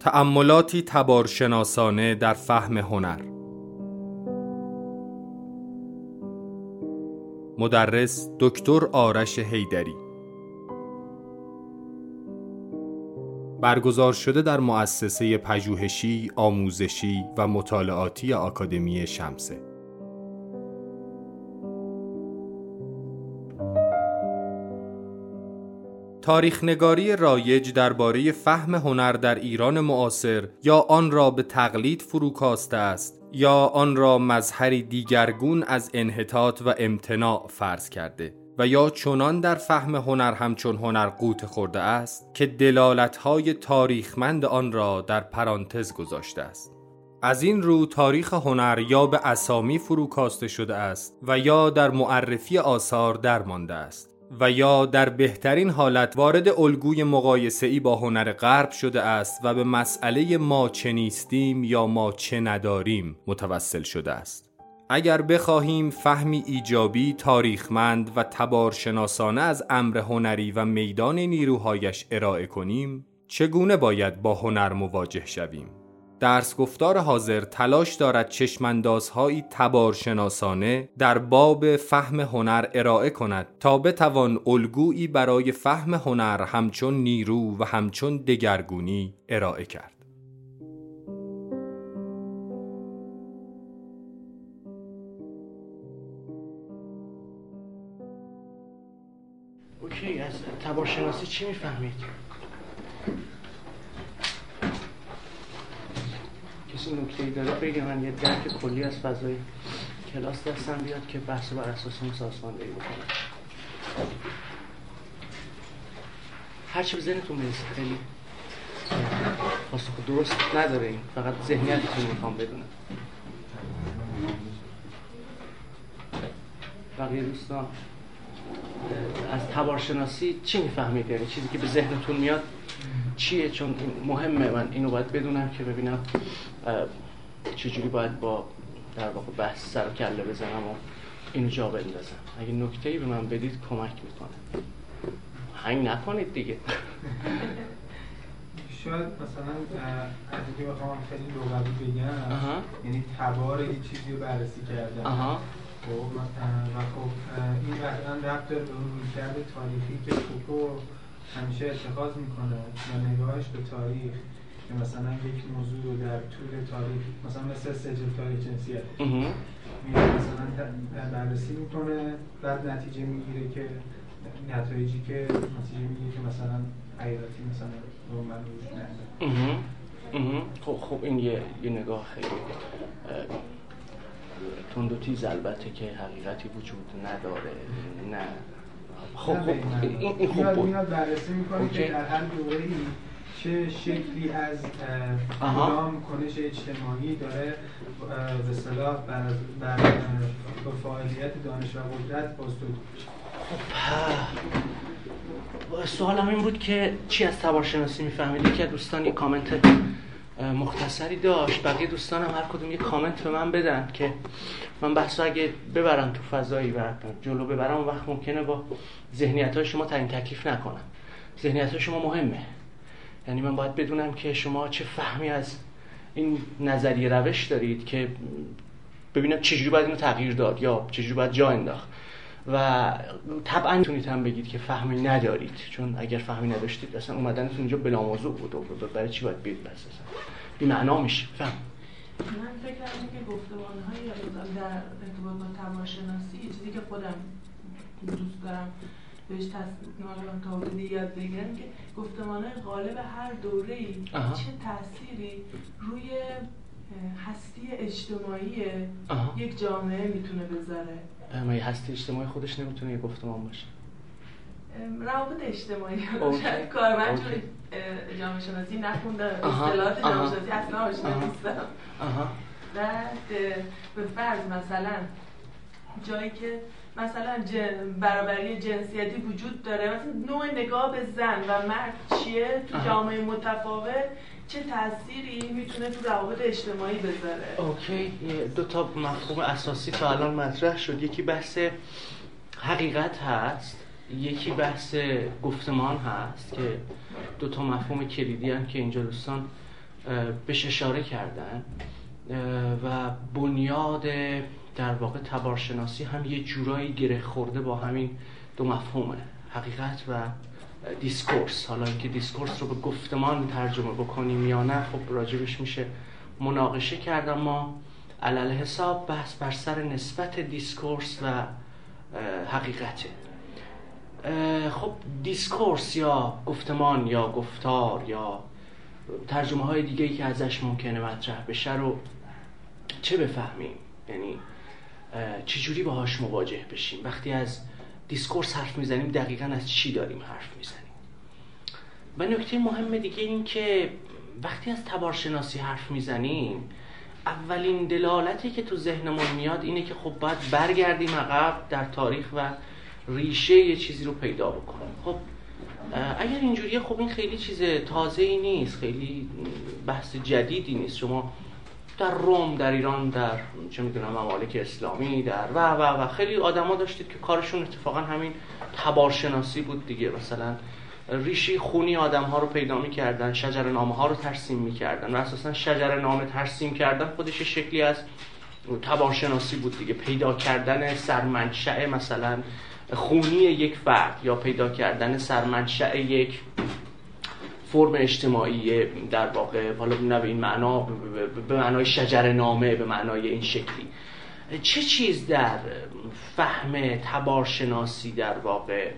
تأملاتی تبارشناسانه در فهم هنر. مدرس دکتر آرش هیدری برگزار شده در مؤسسه پژوهشی، آموزشی و مطالعاتی آکادمی شمسه. تاریخ نگاری رایج درباره فهم هنر در ایران معاصر یا آن را به تقلید فروکاسته است یا آن را مظهری دیگرگون از انحطاط و امتناع فرض کرده و یا چنان در فهم هنر همچون هنر قوت خورده است که دلالتهای تاریخمند آن را در پرانتز گذاشته است. از این رو تاریخ هنر یا به اسامی فروکاسته شده است و یا در معرفی آثار درمانده است. و یا در بهترین حالت وارد الگوی مقایسه ای با هنر غرب شده است و به مسئله ما چه نیستیم یا ما چه نداریم متوسل شده است. اگر بخواهیم فهمی ایجابی تاریخمند و تبارشناسانه از امر هنری و میدان نیروهایش ارائه کنیم چگونه باید با هنر مواجه شویم؟ درس گفتار حاضر تلاش دارد چشماندازهایی تبارشناسانه در باب فهم هنر ارائه کند تا بتوان الگویی برای فهم هنر همچون نیرو و همچون دگرگونی ارائه کرد. اوکی تبارشناسی چی می‌فهمید؟ کسی نکته داره بگه من یه درک کلی از فضای کلاس دستم بیاد که بحث بر اساس اون سازماندهی بکنم. هرچی به ذهنتون می‌رسه خیلی پاسخ درست نداره این. فقط ذهنیتتون می‌خوام بدونم. بقیه دوستان از تبارشناسی چی می‌فهمید؟ یعنی چیزی که به ذهنتون میاد چیه؟ چون مهمه. من اینو باید بدونم که ببینم چجوری باید با در واقع بحث سر کله بزنم و اینو جا بندازم. اگه نکته ای به من بدید کمک می‌کنه. هنگ نکنید دیگه. شاید مثلا از اینکه بخوام خیلی لغوی بگم یعنی تبار یه چیزی رو بررسی کردم. خب و خب این قطعا ربط داره به اون رویکرد تاریخی که فوکو همیشه اتخاذ می‌کنه و نگاهش به تاریخ که مثلا یک موضوع رو در طول تاریخ مثلا مثل سجل تاریخ جنسیت. مثلا بررسی می‌کنه بعد نتیجه می‌گیره که نتایجی که نتیجه می‌گیره که مثلا حیاتی مثلا نرمال وجود خب خب این یه, یه نگاه خیلی تند و تیز البته که حقیقتی وجود نداره. نه. خب خب این خوب بود. میاد بررسی می‌کنه که در هر دوره ای چه شکلی از کدام کنش اجتماعی داره به صلاح بر, بر فعالیت دانش و قدرت بازدود خب سوالم این بود که چی از تبارشناسی می‌فهمید که دوستان یه کامنت مختصری داشت. بقیه دوستانم هر کدوم یه کامنت به من بدن که من بحث اگه ببرم تو فضایی و جلو ببرم اون وقت ممکنه با ذهنیت های شما تعیین تکلیف نکنم. ذهنیت های شما مهمه. یعنی من باید بدونم که شما چه فهمی از این نظریه روش دارید که ببینم چجوری باید اینو تغییر داد یا چجوری باید جا انداخت. و طبعا می‌تونید هم بگید که فهمی ندارید. چون اگر فهمی نداشتید اصلا اومدنتون اینجا بلا موضوع بود و برای چی باید بید بس اصلا؟ بی معنا میشه. فهم. من فکر کردم که گفتمان های در ارتباط با تماشناسی چیزی که خودم دوست دارم بهش تصمیم یاد بگیرم که گفتمان های غالب هر دوره ای چه تأثیری روی هستی اجتماعی یک جامعه می‌تونه بذاره. یه هستی اجتماعی خودش نمی‌تونه یه گفتمان باشه. روابط اجتماعی شاید کارمند جامعه شناسی نخونده اصطلاحات جامعه شناسی اصلا آشنا نیستم. بعد به فرض مثلا جایی که مثلا برابری جنسیتی وجود داره مثلا نوع نگاه به زن و مرد چیه؟ تو جامعه متفاوت چه تأثیری می‌تونه تو روابط اجتماعی بذاره؟ اوکی دو تا مفهوم اساسی تا الان مطرح شد. یکی بحث حقیقت هست یکی بحث گفتمان هست که دو تا مفهوم کلیدی هم که اینجا دوستان بهش اشاره کردن. و بنیاد در واقع تبارشناسی هم یه جورایی گره خورده با همین دو مفهومه حقیقت و discourse. حالا اینکه دیسکورس رو به گفتمان ترجمه بکنیم یا نه خب راجبش میشه مناقشه کرد اما علی‌الحساب بحث بر سر نسبت discourse و حقیقته. خب discourse یا گفتمان یا گفتار یا ترجمه های دیگه ای که ازش ممکنه مطرح بشه رو چه بفهمیم؟ یعنی چجوری باهاش مواجه بشیم؟ وقتی از دیسکورس حرف می‌زنیم دقیقا از چی داریم حرف می‌زنیم؟ و نکته مهم دیگه این که وقتی از تبارشناسی حرف می‌زنیم اولین دلالتی که تو ذهنمون میاد اینه که خب باید برگردیم عقب در تاریخ و ریشه یه چیزی رو پیدا بکنیم. خب اگر اینجوریه خب این خیلی چیز تازه ای نیست خیلی بحث جدیدی نیست. شما در روم در ایران در چه می‌دونم ممالک اسلامی در و و و. خیلی آدما داشتید که کارشون اتفاقا همین تبارشناسی بود دیگه. مثلا ریشی خونی آدم ها رو پیدا می‌کردن شجر نامه ها رو ترسیم می‌کردن و اساسا شجر نامه ترسیم کردن خودش شکلی از تبارشناسی بود دیگه. پیدا کردن سرمنشأ مثلا خونی یک فرد یا پیدا کردن سرمنشأ یک فرم اجتماعی در واقع حالا نه به این معنا به معنای شجر نامه به معنای این شکلی. چه چیز در فهم تبارشناسی در واقع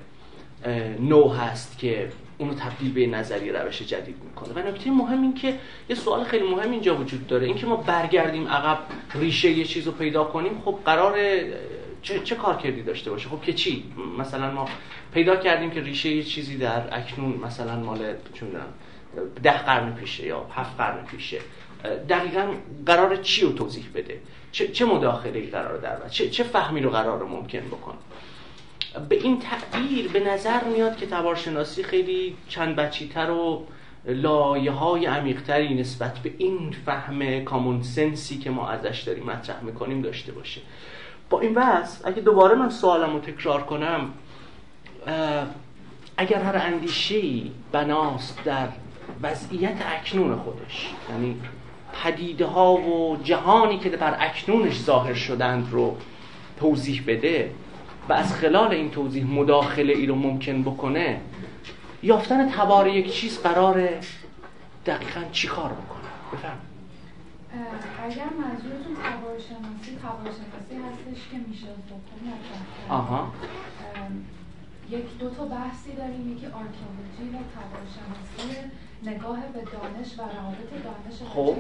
نو هست که اونو تبدیل به نظری روش جدید می‌کنه؟ و نکته مهم این که یه سوال خیلی مهم اینجا وجود داره. اینکه ما برگردیم عقب ریشه یه چیز رو پیدا کنیم خب قرار چه, چه کار کردی داشته باشه؟ خب که چی؟ مثلا ما پیدا کردیم که ریشه یه چیزی در اکنون مثلا مال چه ده قرن پیشه یا هفت قرن پیشه. دقیقا قرار چی رو توضیح بده؟ چه, چه مداخله قرار در چه, چه فهمی رو قرار ممکن بکن؟ به این تعبیر به نظر میاد که تبارشناسی خیلی چند بچیتر و لایه های عمیقتری نسبت به این فهم کامون سنسی که ما ازش داریم مطرح می‌کنیم داشته باشه. با این وضع اگه دوباره من سوالم رو تکرار کنم اگر هر اندیشهی بناست در وضعیت اکنون خودش یعنی پدیده ها و جهانی که بر اکنونش ظاهر شدند رو توضیح بده و از خلال این توضیح مداخله ای رو ممکن بکنه یافتن تبار یک چیز قراره دقیقا چی کار بکنه؟ بفرم اگر منظورتون تبار شناسی تبار شناسی هستش که میشه آها. یک دو تا بحثی داریم. یکی آرکیولوژی و تبار شناسی نگاه به دانش و روابط دانش خب.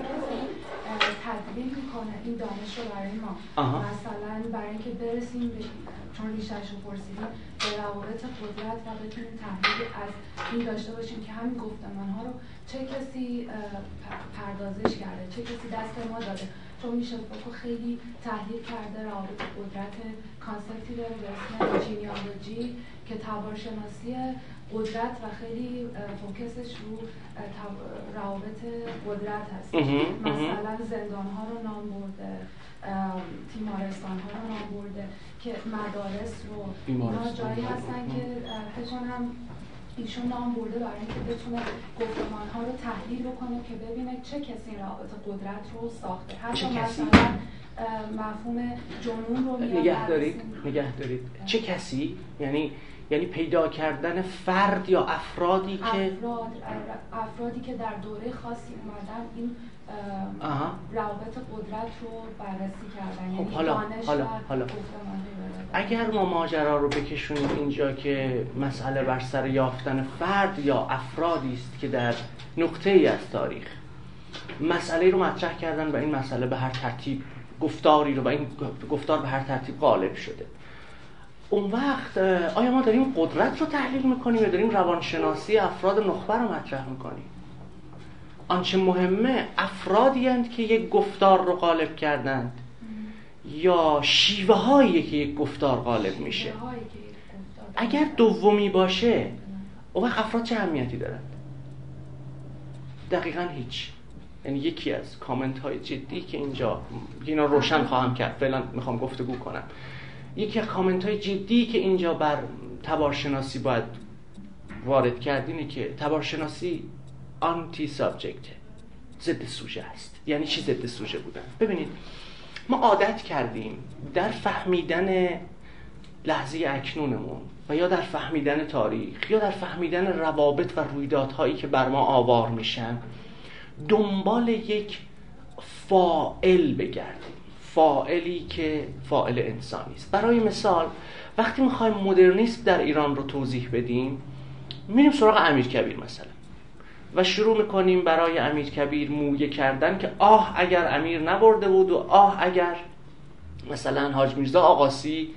تدوین می‌کنه این دانش رو برای ما. مثلا برای اینکه برسیم به چون ریشش رو پرسیدیم به روابط قدرت و بتونیم تحلیل از این داشته باشیم که همین گفتمان ها رو چه کسی پردازش کرده چه کسی دست ما داده. چون میشه فوکو خیلی تحلیل کرده روابط قدرت concept ی داره به اسم genealogy که تبارشناسی قدرت و خیلی focus ش رو روابط قدرت هست. مثلا زندان ها رو نام برده تیمارستان ها رو نام برده که مدارس رو اینا جایی هستن که فکر هم ایشون نام برده برای اینکه بتونه گفتمان ها رو تحلیل بکنه که ببینه چه کسی روابط قدرت رو ساخته. حتی مثلا مفهوم جنون رو نگه دارید نگه دارید. چه کسی؟ یعنی یعنی پیدا کردن فرد یا افرادی که افراد افرادی که در دوره خاصی اومدن این روابط قدرت رو بررسی کردن. خب یعنی حالا حالا حالا. اگر ما ماجرا رو بکشونیم اینجا که مسئله بر سر یافتن فرد یا افرادی است که در نقطه ای از تاریخ. مسئله رو مطرح کردن و این مسئله به هر ترتیب گفتاری رو و این گفتار به هر ترتیب غالب شده. اون وقت آیا ما داریم قدرت رو تحلیل می‌کنیم یا داریم روانشناسی افراد نخبه رو مطرح می‌کنیم؟ آنچه مهمه افرادی هند که یک گفتار رو غالب کردند یا شیوه هایی که یک گفتار غالب میشه. اگر دومی باشه اون وقت افراد چه اهمیتی دارند؟ دقیقا هیچ. یعنی یکی از کامنت های جدی که اینجا اینا روشن خواهم کرد. فعلا می‌خوام گفتگو کنم. یکی کامنت های جدی که اینجا بر تبارشناسی باید وارد کرد اینه که تبارشناسی آنتی سابجکته ضد سوژه است. یعنی چی ضد سوژه بودن؟ ببینید ما عادت کردیم در فهمیدن لحظه اکنونمون و یا در فهمیدن تاریخ یا در فهمیدن روابط و رویدادهایی که بر ما آوار میشن دنبال یک فائل بگردیم. فائلی که فائل انسانی است. برای مثال وقتی می‌خوایم مدرنیسم در ایران رو توضیح بدیم میریم سراغ امیر کبیر مثلا. و شروع می‌کنیم برای امیر کبیر مویه کردن که آه اگر امیر نبرده بود و آه اگر مثلا حاج میرزا آقاسی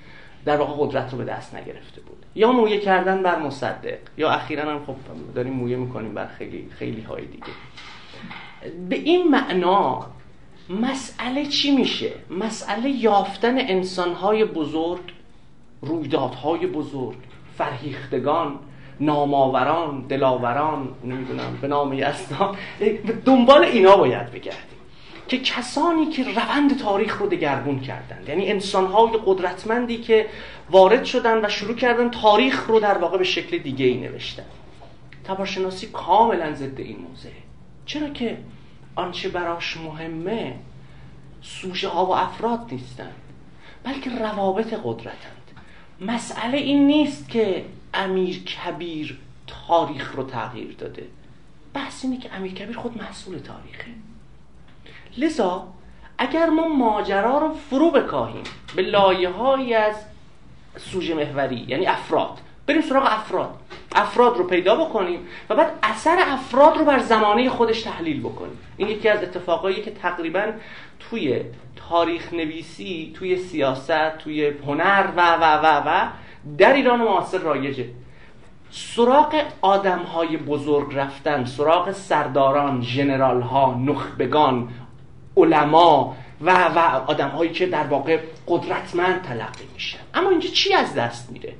در واقع قدرت رو به دست نگرفته بود. یا مویه کردن بر مصدق یا اخیرا هم خب داریم مویه می‌کنیم بر خیلی خیلی های دیگه. به این معنا مسئله چی میشه؟ مسئله یافتن انسانهای بزرگ رویدادهای بزرگ فرهیختگان ناماوران دلاوران نمی‌دونم به نام یزدان دنبال اینا باید بگردیم. که کسانی که روند تاریخ رو دگرگون کردند. یعنی انسانهای قدرتمندی که وارد شدن و شروع کردن تاریخ رو در واقع به شکل دیگه ای نوشتن. تبارشناسی کاملا ضد این موضوعه چرا که آنچه براش مهمه سوژه ها و افراد نیستند بلکه روابط قدرتند. مسئله این نیست که امیر کبیر تاریخ رو تغییر داده. بحث اینه که امیر کبیر خود محصول تاریخه. لذا اگر ما ماجرا رو فرو بکاهیم به لایه هایی از سوژه محوری یعنی افراد بریم سراغ افراد. افراد رو پیدا بکنیم و بعد اثر افراد رو بر زمانه خودش تحلیل بکنیم. این یکی از اتفاقایی که تقریبا توی تاریخ نویسی توی سیاست توی هنر و و و و در ایران معاصر رایجه. سراغ آدم های بزرگ رفتن سراغ سرداران جنرال ها نخبگان علما و و آدم هایی که در واقع قدرتمند تلقی میشن. اما اینجا چی از دست میره؟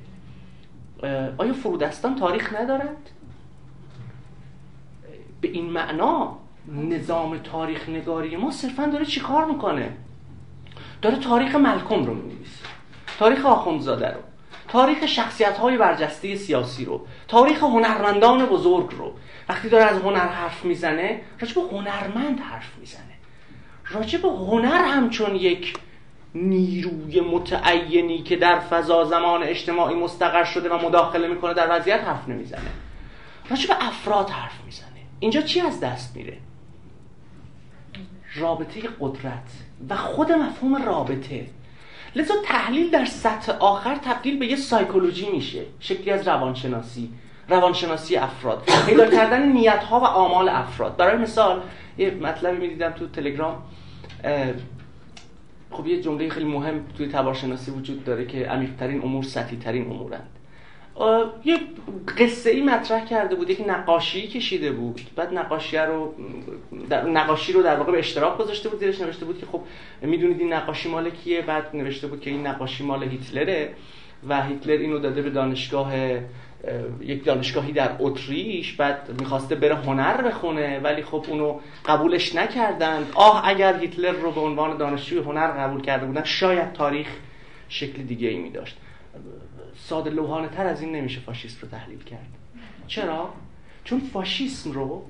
آیا فرودستان تاریخ ندارند به این معنا نظام تاریخ نگاری ما صرفا داره چیکار می‌کنه؟ داره تاریخ ملکم رو می‌نویسه تاریخ آخوندزاده رو تاریخ شخصیت های برجسته سیاسی رو تاریخ هنرمندان بزرگ رو. وقتی داره از هنر حرف می‌زنه راجب هنرمند حرف می‌زنه. راجب هنر همچون یک نیروی متعینی که در فضا زمان اجتماعی مستقر شده و مداخله می‌کنه در وضعیت حرف نمی‌زنه. راجب افراد حرف می‌زنه. اینجا چی از دست میره؟ رابطه قدرت و خود مفهوم رابطه. لذا تحلیل در سطح آخر تبدیل به یه سایکولوژی میشه. شکلی از روانشناسی. روانشناسی افراد. پیدا کردن نیت ها و آمال افراد. برای مثال یه مطلبی می‌دیدم تو تلگرام خب یه جمله خیلی مهم توی تبارشناسی وجود داره که عمیق‌ترین امور سطحی ترین امورند یه قصه ای مطرح کرده بود یک نقاشی کشیده بود بعد نقاشی رو در نقاشی رو در واقع به اشتراک گذاشته بود زیرش نوشته بود که خب می‌دونید این نقاشی مال کیه؟ بعد نوشته بود که این نقاشی مال هیتلره و هیتلر اینو داده به دانشگاه یک دانشگاهی در اتریش بعد می‌خواسته بره هنر بخونه ولی خب اونو قبولش نکردند. آه اگر هیتلر رو به عنوان دانشجوی هنر قبول کرده بودن شاید تاریخ شکل دیگه ای می داشت ساده لوحانه تر از این نمیشه فاشیست رو تحلیل کرد. چرا؟ چون فاشیسم رو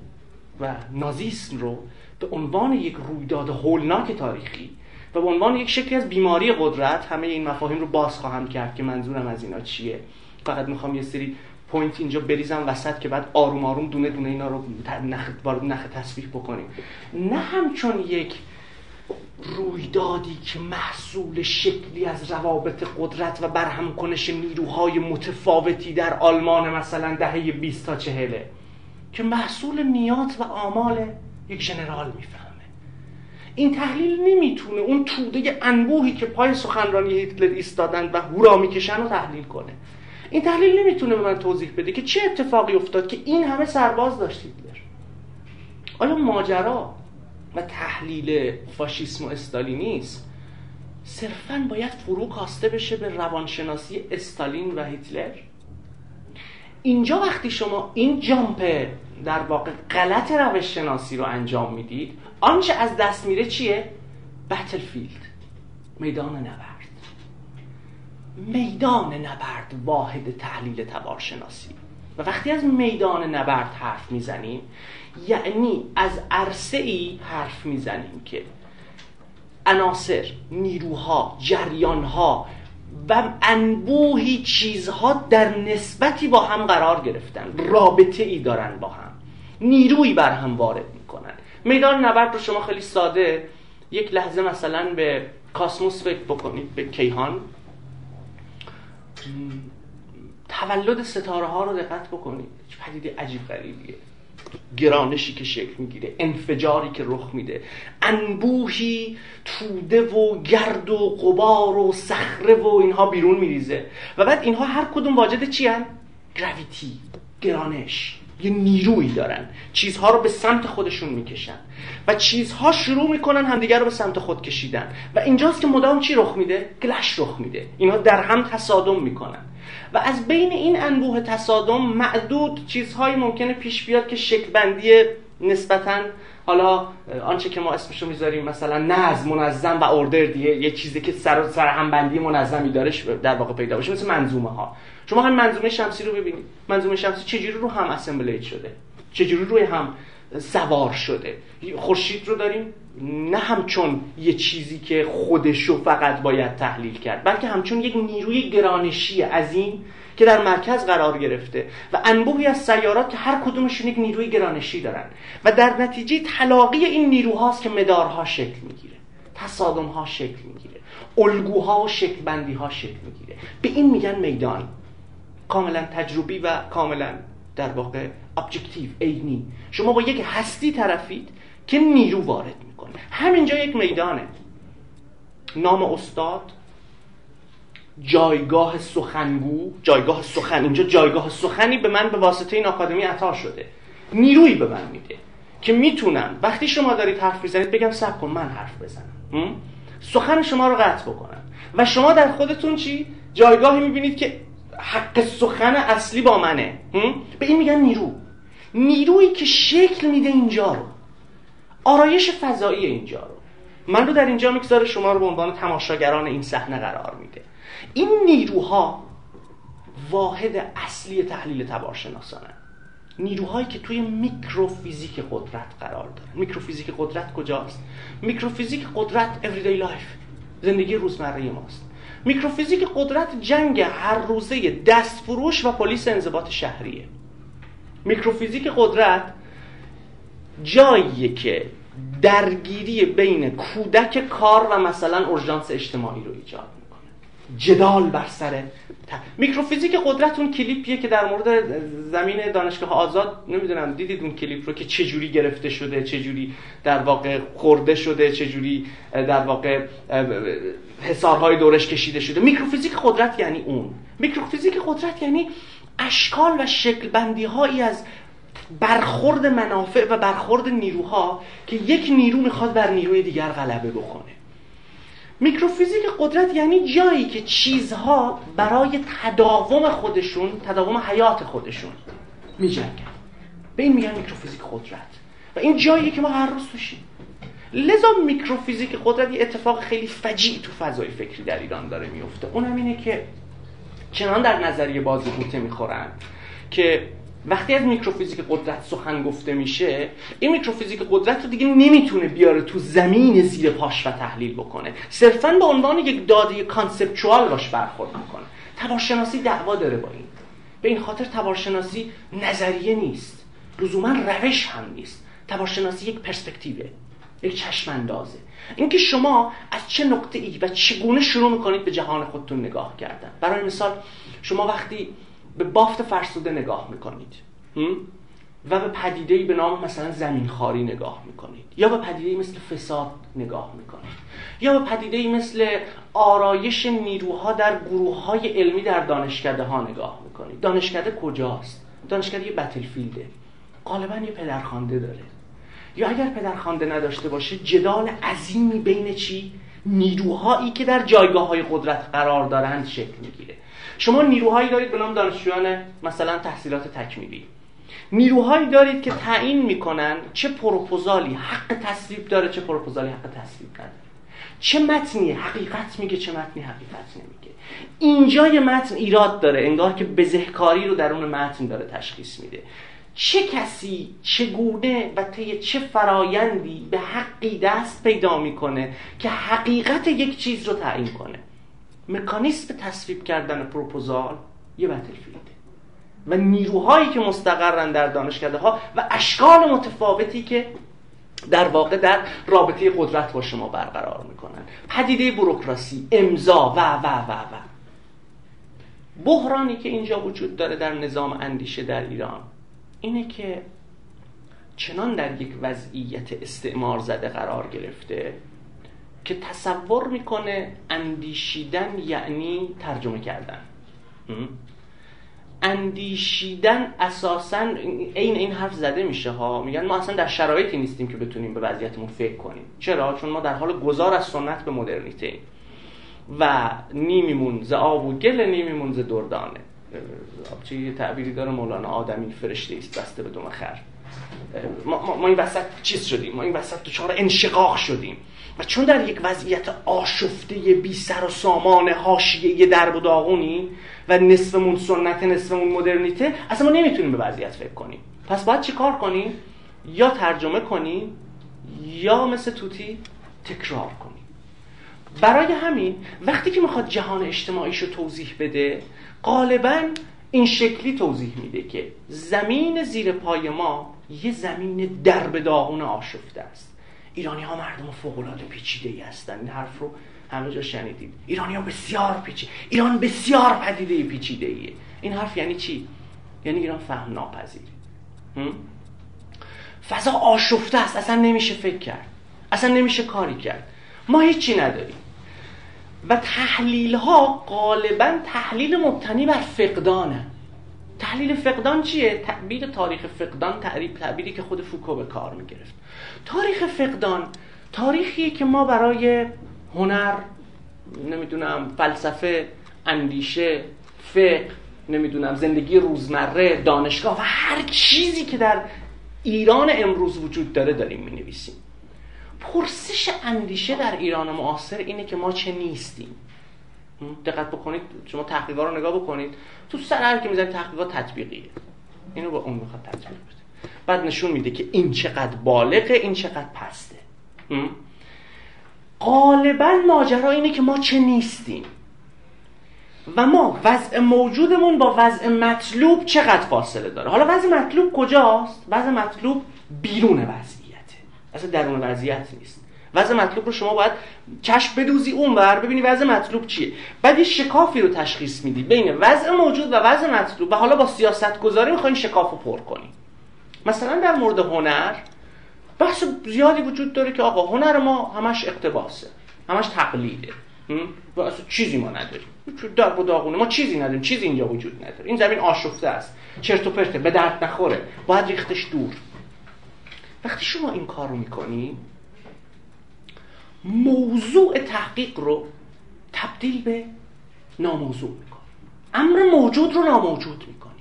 و نازیسم رو به عنوان یک رویداد هولناک تاریخی و به عنوان یک شکلی از بیماری قدرت همه این مفاهیم رو باز خواهم کرد که منظورم از اینا چیه. فقط می‌خوام یه سری point اینجا بریزم وسط که بعد آروم آروم دونه دونه اینا رو نخ وارد نخ تسبیح بکنیم. نه همچون یک رویدادی که محصول شکلی از روابط قدرت و برهم کنش نیروهای متفاوتی در آلمان مثلا دهه 20 تا چهله که محصول نیات و آمال یک ژنرال می‌فهمه. این تحلیل نمی‌تونه اون توده انبوهی که پای سخنرانی هیتلر ایستادند و هورا می‌کشن رو تحلیل کنه. این تحلیل نمی‌تونه به من توضیح بده که چه اتفاقی افتاد که این همه سرباز داشت هیتلر آیا ماجرا و تحلیل فاشیسم و استالینیسم صرفا باید فرو کاسته بشه به روانشناسی استالین و هیتلر؟ اینجا وقتی شما این جامپ در واقع غلط روش شناسی رو انجام می‌دید آنچه از دست میره چیه؟ بتلفیلد میدان نبرد. میدان نبرد واحد تحلیل تبارشناسی. و وقتی از میدان نبرد حرف می‌زنیم یعنی از عرصه ای حرف می‌زنیم که عناصر نیروها جریانها و انبوهی چیزها در نسبتی با هم قرار گرفتن رابطه ای دارن با هم نیروی بر هم وارد می‌کنن. میدان نبرد رو شما خیلی ساده یک لحظه مثلا به کاسموس فکر بکنید به کیهان. تولد ستاره ها رو دقت بکنید. پدیده عجیب غریبیه. گرانشی که شکل می‌گیره انفجاری که رخ میده انبوهی توده و گرد و قبار و صخره و اینها بیرون میریزه. و بعد اینها هر کدوم واجد چی هن؟ گرانش. یه نیرویی دارن. چیزها رو به سمت خودشون می‌کشن. و چیزها شروع می‌کنن همدیگر رو به سمت خود کشیدن. و اینجاست که مدام چی رخ میده؟ گلش رخ میده. اینا در هم تصادم می‌کنن. و از بین این انبوه تصادم معدود چیزهایی ممکنه پیش بیاد که شکل بندی نسبتا حالا آنچه که ما اسمشو می‌ذاریم مثلا نظم منظم و اردر دیگه یه چیزی که سر سر هم بندی منظمی داره در واقع پیدا باشه مثل منظومه ها شما هم منظومه شمسی رو ببینید. منظومه شمسی چجوری رو هم اسمبلیت شده؟ چجوری روی هم سوار شده؟ خورشید رو داریم؟ نه همچون یه چیزی که خودشو فقط باید تحلیل کرد بلکه همچون یک نیروی گرانشی عظیم که در مرکز قرار گرفته و انبوهی از سیارات که هر کدومشون یک نیروی گرانشی دارن و در نتیجه تلاقی این نیروهاست که مدارها شکل می‌گیره تصادمها شکل می‌گیره الگوها و شکل بندی ها شکل می‌گیره. به این میگن میدان. کاملا تجربی و کاملا در واقع ابجکتیو عینی. شما با یک هستی طرفید که نیرو وارد می‌کنه. همینجا یک میدانه. نام استاد جایگاه سخنگو. جایگاه سخن. اینجا جایگاه سخنی به من به واسطه این آکادمی عطا شده. نیرویی به من میده که می‌تونم وقتی شما دارید حرف می‌زنید بگم سب کن من حرف بزنم. سخن شما رو قطع بکنم. و شما در خودتون چی؟ جایگاهی می‌بینید که حق سخن اصلی با منه. به این میگن نیرو. نیرویی که شکل میده اینجا رو. آرایش فضایی اینجا رو. من رو در اینجا می‌گذاره شما رو به عنوان تماشاگران این صحنه قرار میده. این نیروها واحد اصلی تحلیل تبارشناسانه. نیروهایی که توی میکروفیزیک قدرت قرار دارن. میکروفیزیک قدرت کجاست؟ میکروفیزیک قدرت everyday life زندگی روزمره ماست. میکروفیزیک قدرت جنگ هر روزه دستفروش و پلیس انضباط شهریه. میکروفیزیک قدرت جاییه که درگیری بین کودک کار و مثلا اورژانس اجتماعی رو ایجاد می‌کنه. جدال بر سر میکروفیزیک قدرت اون کلیپیه که در مورد زمین دانشگاه آزاد نمی‌دونم دیدید اون کلیپ رو که چجوری گرفته شده چجوری در واقع خورده شده چجوری در واقع حسارهای دورش کشیده شده. میکروفیزیک قدرت یعنی اون. میکروفیزیک قدرت یعنی اشکال و شکل بندی هایی از برخورد منافع و برخورد نیروها که یک نیرو می‌خواد بر نیروی دیگر غلبه بکنه. میکروفیزیک قدرت یعنی جایی که چیزها برای تداوم خودشون تداوم حیات خودشون میجنگن. به این میگن میکروفیزیک قدرت. و این جایی که ما هر روز توشیم. لذا میکروفیزیک قدرت یه اتفاق خیلی فجیع تو فضای فکری در ایران داره میفته. اونم اینه که چنان در نظریه بازی غوطه می‌خورن که وقتی از میکروفیزیک قدرت سخن گفته میشه این میکروفیزیک قدرت رو دیگه نمی‌تونه بیاره تو زمین زیر پاش و تحلیل بکنه. صرفا به عنوان یک داده conceptual باش برخورد می‌کنه. تبارشناسی دعوا داره با این. به این خاطر تبارشناسی نظریه نیست. لزوما روش هم نیست. تبارشناسی یک پرسپکتیوه. یک چشم اندازه. اینکه شما از چه نقطه ای و چگونه شروع می‌کنید به جهان خودتون نگاه کردن. برای مثال شما وقتی به بافت فرسوده نگاه می‌کنید و به پدیده به نام مثلا زمینخواری نگاه می‌کنید. یا به پدیده مثل فساد نگاه می‌کنید. یا به پدیده مثل آرایش نیروها در گروه های علمی در دانشکده ها نگاه می‌کنید. دانشکده کجاست؟ دانشکده یه بتلفیلده غالبا یه پدرخوانده داره. یا اگر پدرخوانده نداشته باشه جدال عظیمی بین چی؟ نیروهایی که در جایگاه های قدرت قرار دارند شکل می‌گیره. شما نیروهایی دارید به نام دانشجویان مثلا تحصیلات تکمیلی. نیروهایی دارید که تعیین می‌کنن چه پروپوزالی حق تصویب داره چه پروپوزالی حق تصویب نداره. چه متنی حقیقت میگه چه متنی حقیقت نمیگه. اینجا یه متن ایراد داره انگار که بزهکاری رو در اون متن داره تشخیص میده. چه کسی چگونه و طی چه فرایندی به حقی دست پیدا می‌کنه که حقیقت یک چیز رو تعیین کنه؟ مکانیسم تصویب کردن پروپوزال یه بتلفیلده و نیروهایی که مستقرن در دانشکده ها و اشکال متفاوتی که در واقع در رابطه قدرت با شما برقرار می‌کنن. پدیده بروکراسی امضا و و و و. بحرانی که اینجا وجود داره در نظام اندیشه در ایران. اینه که چنان در یک وضعیت استعمار زده قرار گرفته که تصور می‌کنه اندیشیدن یعنی ترجمه کردن. اندیشیدن اساسا این این حرف زده میشه ها. میگن ما اصلا در شرایطی نیستیم که بتونیم به وضعیتمون فکر کنیم. چرا؟ چون ما در حال گذار از سنت به مدرنیته ایم و نیمیمون ز آب و گل نیمیمون ز دردانه. چه تعبیری داره مولانا؟ آدمی فرشته است بسته به دوم خر. ما, ما, این وسط چیز شدیم؟ ما این وسط دچار انشقاق شدیم. و چون در یک وضعیت آشفته بی سر و سامان حاشیه درب و داغونی و نصفمون سنت نصفمون مدرنیته اصلا ما نمی‌تونیم به وضعیت فکر کنیم. پس باید چی کار کنیم؟ یا ترجمه کنیم یا مثل توتی تکرار کنیم. برای همین وقتی که می‌خواد جهان اجتماعیش رو توضیح بده غالبا این شکلی توضیح میده که زمین زیر پای ما یه زمین درب داغون آشفته است. ایرانی ها مردم فوقلاده پیچیده ای هستن. این حرف رو همه جا شنیدیم. ایرانی ها بسیار پیچیده ایران بسیار پدیده پیچیده ایه این حرف یعنی چی؟ یعنی ایران فهم ناپذیره فضا آشفته است. اصلا نمیشه فکر کرد. اصلا نمیشه کاری کرد. ما هیچی نداریم. و تحلیل ها غالبا تحلیل مبتنی بر فقدانه. تحلیل فقدان چیه؟ تعبیر تاریخ فقدان تعبیری که خود فوکو به کار می‌گرفت. تاریخ فقدان تاریخیه که ما برای هنر نمی‌دونم فلسفه اندیشه فقه نمی‌دونم زندگی روزمره دانشگاه و هر چیزی که در ایران امروز وجود داره داریم می نویسیم پرسش اندیشه در ایران معاصر اینه که ما چه نیستیم. دقت بکنید شما تحقیقات رو نگاه بکنید. تو سر هر که می‌زنید تحقیقات تطبیقیه. اینو به اون بخواد تطبیق بده. بعد نشون میده که این چقدر بالغه این چقدر پسته. غالبا ماجرا اینه که ما چه نیستیم. و ما وضع موجودمون با وضع مطلوب چقدر فاصله داره؟ حالا وضع مطلوب کجاست؟ وضع مطلوب بیرون وضعیته اصلا درون وضعیت نیست. وضع مطلوب رو شما باید چشم بدوزی اونور ببینی وضع مطلوب چیه. بعد یه شکافی رو تشخیص میدی بین وضع موجود و وضع مطلوب و حالا با سیاست گذاری می‌خواین شکاف رو پر کنی. مثلا در مورد هنر بحث زیادی وجود داره که آقا هنر ما همش اقتباسه همش تقلیده. و اصلا چیزی ما نداریم. در داغونه. ما چیزی نداریم چیزی اینجا وجود نداره. این زمین آشفته است. چرت و پرته به درد نخوره. باید ریختش دور. وقتی شما این کار رو می‌کنی موضوع تحقیق رو تبدیل به ناموضوع می‌کنی. امر موجود رو ناموجود می‌کنی.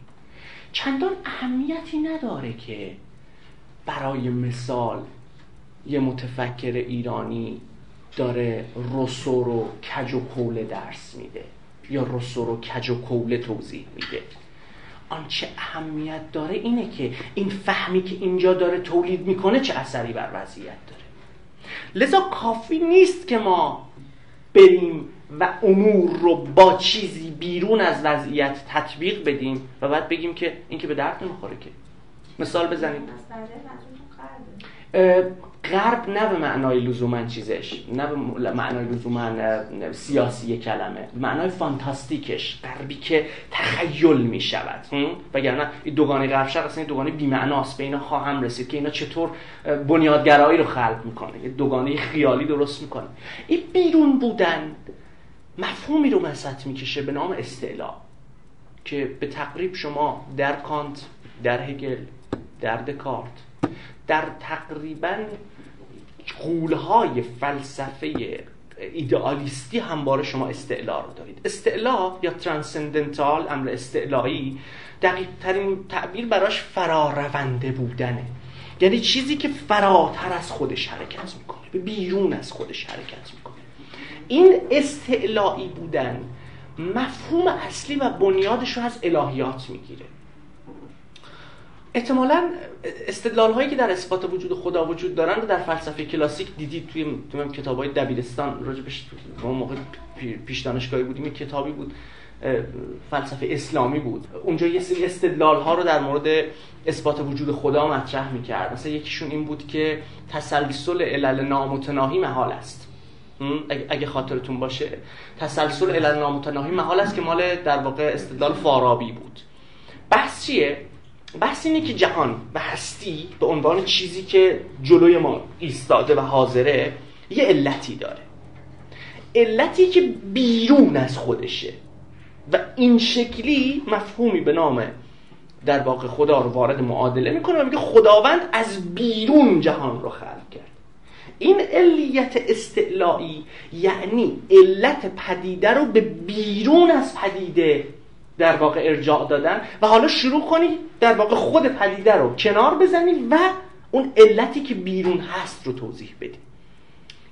چندان اهمیتی نداره که برای مثال یه متفکر ایرانی داره رسو رو کج و کوله درس میده یا رسو رو کج و کوله توضیح میده. آنچه اهمیت داره اینه که این فهمی که اینجا داره تولید می‌کنه چه اثری بر وضعیت داره. لذا کافی نیست که ما بریم و امور رو با چیزی بیرون از وضعیت تطبیق بدیم و بعد بگیم که این که به درد نمی‌خوره که. مثال بزنید غرب نه به معنای لزوما چیزش نه به معنای لزوما سیاسی کلمه معنای فانتاستیکش غربی که تخیل می شود وگرنه این دوگانه غرب شرق اصلا دوگانه بی معناست به اینا خواهم رسید که اینا چطور بنیادگرایی رو خلق می‌کنه یه دوگانه خیالی درست می‌کنه. این بیرون بودن مفهومی رو مسط می‌کشه به نام استعلا که به تقریب شما در کانت در هگل در دکارت در تقریبا قولهای فلسفه ایدئالیستی همواره شما استعلا رو دارید. استعلا یا ترانسندنتال امر استعلایی دقیق ترین تعبیر براش فرارونده بودنه. یعنی چیزی که فراتر از خودش حرکت می‌کنه به بیرون از خودش حرکت می‌کنه. این استعلایی بودن مفهوم اصلی و بنیادش رو از الهیات می‌گیره. احتمالا استدلال هایی که در اثبات وجود خدا وجود دارن در فلسفه کلاسیک دیدید. توی کتاب های دبیرستان راجبش ما موقع پیش دانشگاهی بودیم کتابی بود فلسفه اسلامی بود. اونجا یه سری استدلال ها رو در مورد اثبات وجود خدا مطرح می‌کرد. مثلا یکیشون این بود که تسلسل علل نامتناهی محال است. اگه خاطرتون باشه. تسلسل علل نامتناهی محال است که مال در واقع استدلال فارابی بود. بحث چیه؟ بحث اینه که جهان و هستی به عنوان چیزی که جلوی ما ایستاده و حاضره یه علتی داره. علتی که بیرون از خودشه. و این شکلی مفهومی به نام در واقع خدا رو وارد معادله می‌کنه و میگه خداوند از بیرون جهان رو خلق کرد. این علیت استعلایی یعنی علت پدیده رو به بیرون از پدیده در واقع ارجاع دادن و حالا شروع کنی در واقع خود پدیده رو کنار بزنی و اون علتی که بیرون هست رو توضیح بدی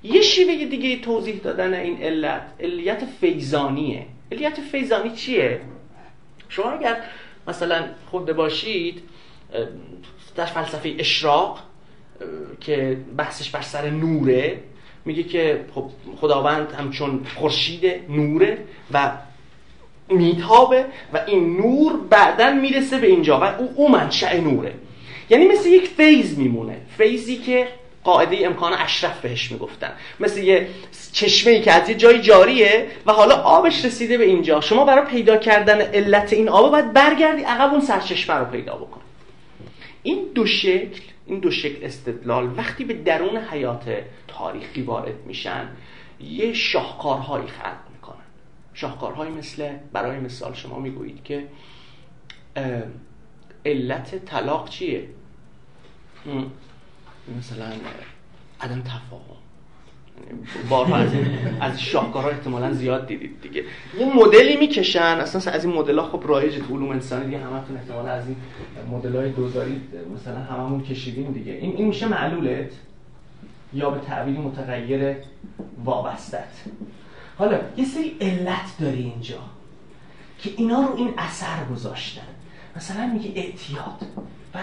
یه شیوه دیگه توضیح دادن این علت علیت فیزانیه علیت فیزانی چیه؟ شما اگر مثلا خونده باشید در فلسفه اشراق که بحثش بر سر نوره میگه که خب خداوند همچون خورشید نوره و میتابه و این نور بعدا می‌رسه به اینجا و او, او منشأ نوره. یعنی مثل یک فیز میمونه. فیزی که قاعده امکان اشرف بهش می‌گفتن. مثل یه چشمه ای که از یه جای جاریه و حالا آبش رسیده به اینجا. شما برای پیدا کردن علت این آب باید برگردی عقب اون سرچشمه رو پیدا بکن. این دو شکل این دو شکل استدلال وقتی به درون حیات تاریخی وارد میشن یه شاهکارهایی خلق شاهکارهایی مثل برای مثال شما می‌گویید که علت طلاق چیه؟ مثلا عدم تفاهم. بارها از از شاهکارها احتمالا زیاد دیدید دیگه. یه مدلی می‌کشن اصلا از این مدل ها خب رایج تو علوم انسانی دیگه همتون احتمالا از این مدل های دوزاری مثلا هممون کشیدیم دیگه. این این میشه معلولت یا به تعبیری متغیر وابستت. حالا یه سری علت داری اینجا که اینا رو این اثر گذاشتن. مثلا میگه اعتیاد و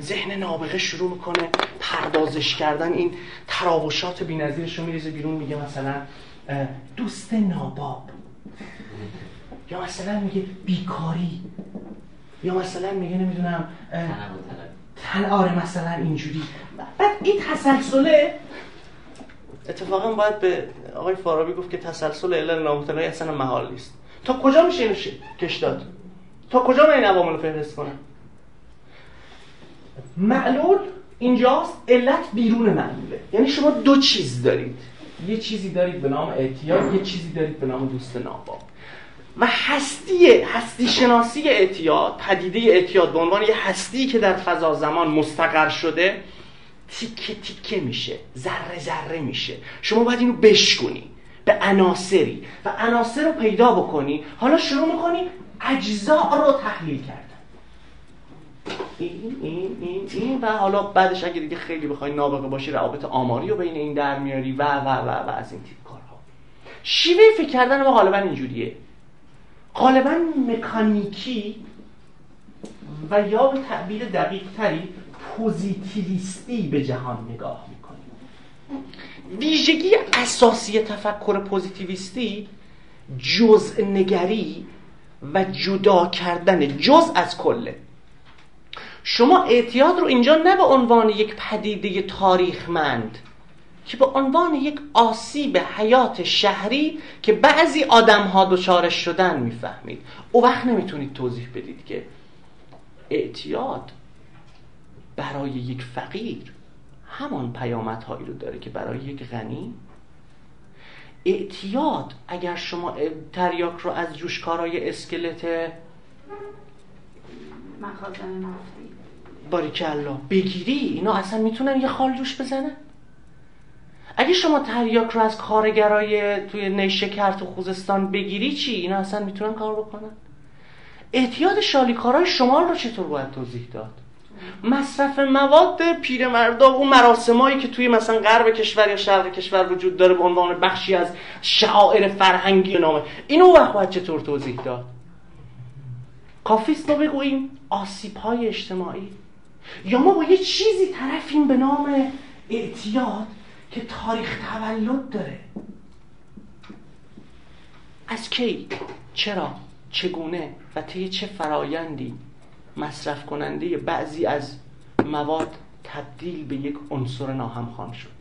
ذهن نابغه شروع می‌کنه پردازش کردن. این تراوشات بی‌نظیرش رو میریزه بیرون میگه مثلا دوست ناباب. یا مثلا میگه بیکاری. یا مثلا میگه نمی‌دونم تن آره مثلا اینجوری. بعد این تسلسله اتفاقا باید به آقای فارابی گفت که تسلسل علل نامتناهی اصلا محال نیست. تا کجا میشه اینو کش داد؟ تا کجا من این عوامل رو فهرست کنم؟ معلول اینجاست علت بیرون معلوله. یعنی شما دو چیز دارید. یه چیزی دارید به نام اعتیاد یه چیزی دارید به نام دوست ناباب. و هستی هستی شناسی اعتیاد پدیده اعتیاد به عنوان یه هستی که در فضا زمان مستقر شده تیکه تیکه میشه ذره ذره میشه. شما باید اینو بشکنی به عناصری. و عناصر رو پیدا بکنی. حالا شروع می‌کنی اجزاء رو تحلیل کرد این این این این و حالا بعدش اگه دیگه خیلی بخوای نابغه باشی روابط آماری رو بین این در میاری و و و و از این تیپ کارها. شیوه فکر کردن ما غالبا اینجوریه. غالبا مکانیکی و یا به تعبیر دقیق تری پوزیتیویستی به جهان نگاه می‌کنیم. ویژگی اساسی تفکر پوزیتیویستی جزء نگری و جدا کردن جز از کله شما اعتیاد رو اینجا نه به عنوان یک پدیده تاریخمند که به عنوان یک آسیب حیات شهری که بعضی آدم ها دچارش شدن می‌فهمید. او وقت نمی‌تونید توضیح بدید که اعتیاد برای یک فقیر. همان پیامدهایی رو داره که برای یک غنی. اعتیاد اگر شما تریاک رو از جوشکارای اسکلت مخازن نفتی. باریکلا بگیری اینا اصلا می‌تونن یه خال جوش بزنن؟ اگه شما تریاک رو از کارگرای توی نیشکر تو خوزستان بگیری چی؟ اینا اصلا می‌تونن کار بکنن؟ اعتیاد شالیکارای شمال رو چطور باید توضیح داد؟ مصرف مواد پیرمردا اون مراسمایی که توی مثلا غرب کشور یا شرق کشور وجود داره به عنوان بخشی از شعائر فرهنگی نامه اینو وقت باید چطور توضیح داد؟ کافیست ما بگوییم آسیب های اجتماعی. یا ما با یه چیزی طرفیم به نام اعتیاد که تاریخ تولد داره. از کی؟ چرا؟ چگونه؟ و طی چه فرایندی؟ مصرف کننده بعضی از مواد تبدیل به یک عنصر ناهمخوان شد.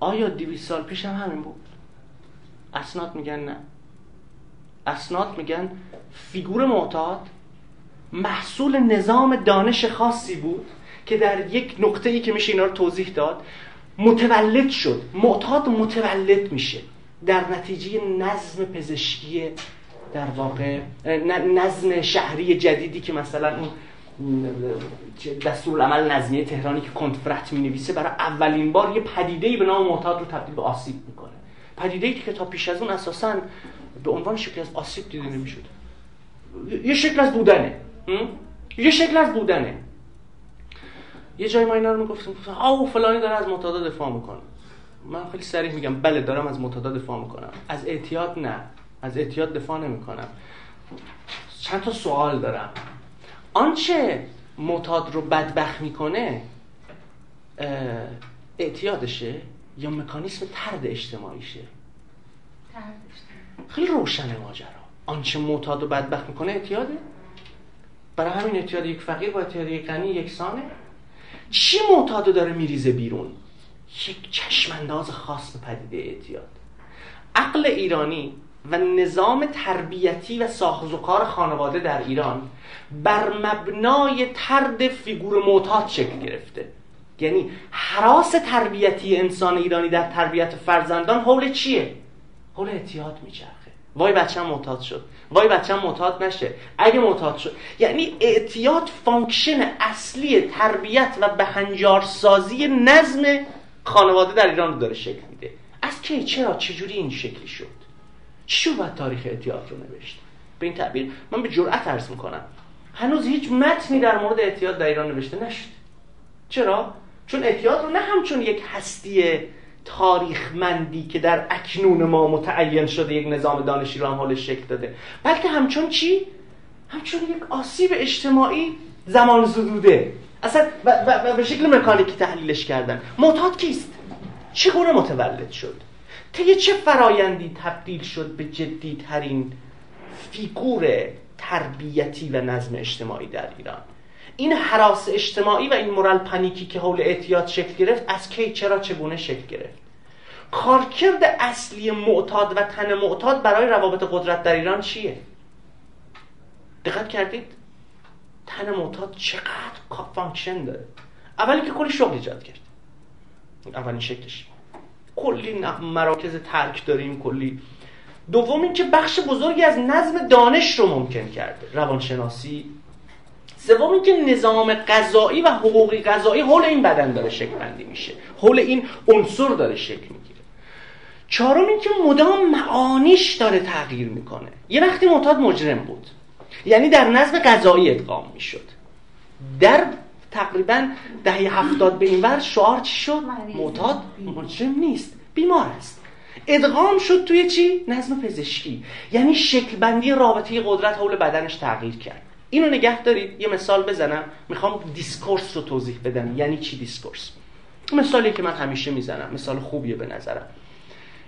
آیا دیویس سال پیش هم همین بود؟ اسناد میگن نه. اسناد میگن فیگور معتاد محصول نظام دانش خاصی بود که در یک نقطه ای که میشه اینا رو توضیح داد متولد شد. معتاد متولد میشه. در نتیجه نظم پزشکی در واقع نظم شهری جدیدی که مثلا اون دستور عمل نظمیه تهرانی که کنفرت می نویسه برای اولین بار یه پدیده به نام معتاد رو تبدیل به آسیب می‌کنه. پدیده که تا پیش از اون اساسا به عنوان شکل از آسیب دیده نمی‌شد یه شکل از بودنه. یه شکل از بودنه. یه جای ما اینا رو می‌گفتیم آو فلانی داره از معتادا دفاع می‌کنه. من خیلی سریع میگم بله دارم از معتادا دفاع می‌کنم. از اعتیاد نه. از اعتیاد دفاع نمی‌کنم. چند تا سوال دارم. آنچه معتاد رو بدبخت می‌کنه اعتیادشه یا مکانیسم ترد اجتماعیشه؟ خیلی روشن ماجرا. آنچه معتاد رو بدبخت می‌کنه اعتیاده. برای همین اعتیاد یک فقیر با اعتیاد یک غنی یکسانه. چی معتاد داره میریزه بیرون؟ یک چشمانداز خاص به پدیده اعتیاد. عقل ایرانی و نظام تربیتی و ساختار خانواده در ایران بر مبنای ترد فیگور معتاد شکل گرفته. یعنی هراس تربیتی انسان ایرانی در تربیت فرزندان حول چیه؟ حول اعتیاد میچرخه. وای بچم معتاد شد. وای بچم معتاد نشه. اگه معتاد شد. یعنی اعتیاد function اصلی تربیت و بهنجارسازی نظم خانواده در ایران داره شکل میده. از کی؟ چرا؟ چجوری این شکلی شد؟ چی باید تاریخ اعتیاد رو نوشت؟ به این تعبیر من به جرأت عرض می‌کنم. هنوز هیچ متنی در مورد اعتیاد در ایران نوشته نشد. چرا؟ چون اعتیاد رو نه همچون یک هستی تاریخمندی که در اکنون ما متعین شده یک نظام دانشی رو هم حال شکل داده بلکه همچون چی؟ همچون یک آسیب اجتماعی زمان زدوده. اصلا و, به شکل مکانیکی تحلیلش کردن. معتاد کیست؟ چگونه متولد شد؟ طی چه فرایندی تبدیل شد به جدی ترین فیگور تربیتی و نظم اجتماعی در ایران؟ این هراس اجتماعی و این moral panic ی که حول اعتیاد شکل گرفت از کی چرا چگونه شکل گرفت؟ کارکرد اصلی معتاد و تن معتاد برای روابط قدرت در ایران چیه؟ دقت کردید؟ تن معتاد چقدر function داره؟ اولی که کلی شغل ایجاد کرد. اولین شکلش. کلی مراکز ترک داریم کلی. دوم اینکه بخش بزرگی از نظم دانش رو ممکن کرده روانشناسی. سوم اینکه نظام غذایی و حقوقی غذایی حول این بدن داره شکل بندی میشه. حول این عنصر داره شکل می‌گیره. چهارم اینکه مدام معانیش داره تغییر می‌کنه. یه وقتی معتاد مجرم بود. یعنی در نظم غذایی ادغام می‌شد. در تقریبا دهه هفتاد به این ور شعار چی شد؟ معتاد مجرم نیست. بیمار است. ادغام شد توی چی؟ نظم پزشکی. یعنی شکل بندی رابطه قدرت حول بدنش تغییر کرد. اینو نگه دارید. یه مثال بزنم. می‌خوام discourse رو توضیح بدم. یعنی چی discourse؟ مثالی که من همیشه می‌زنم. مثال خوبیه به نظرم.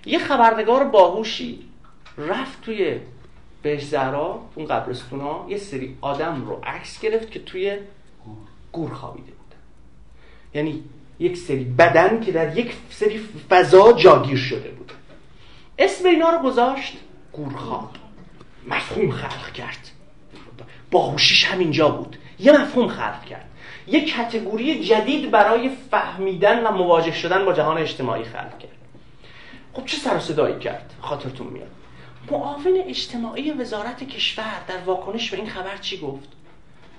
یه خبرنگار باهوشی رفت توی بهزرا اون قبرستون ها یه سری آدم رو عکس گرفت که توی گور خوابیده بودن یعنی یک سری بدن که در یک سری فضا جاگیر شده بود. اسم اینا رو گذاشت گورخواب مفهوم خلق کرد. باهوشیش همینجا بود. یه مفهوم خلق کرد. یه کتگوری جدید برای فهمیدن و مواجه شدن با جهان اجتماعی خلق کرد. خب چه سر صدایی کرد؟ خاطرتون میاد. معاون اجتماعی وزارت کشور در واکنش به این خبر چی گفت؟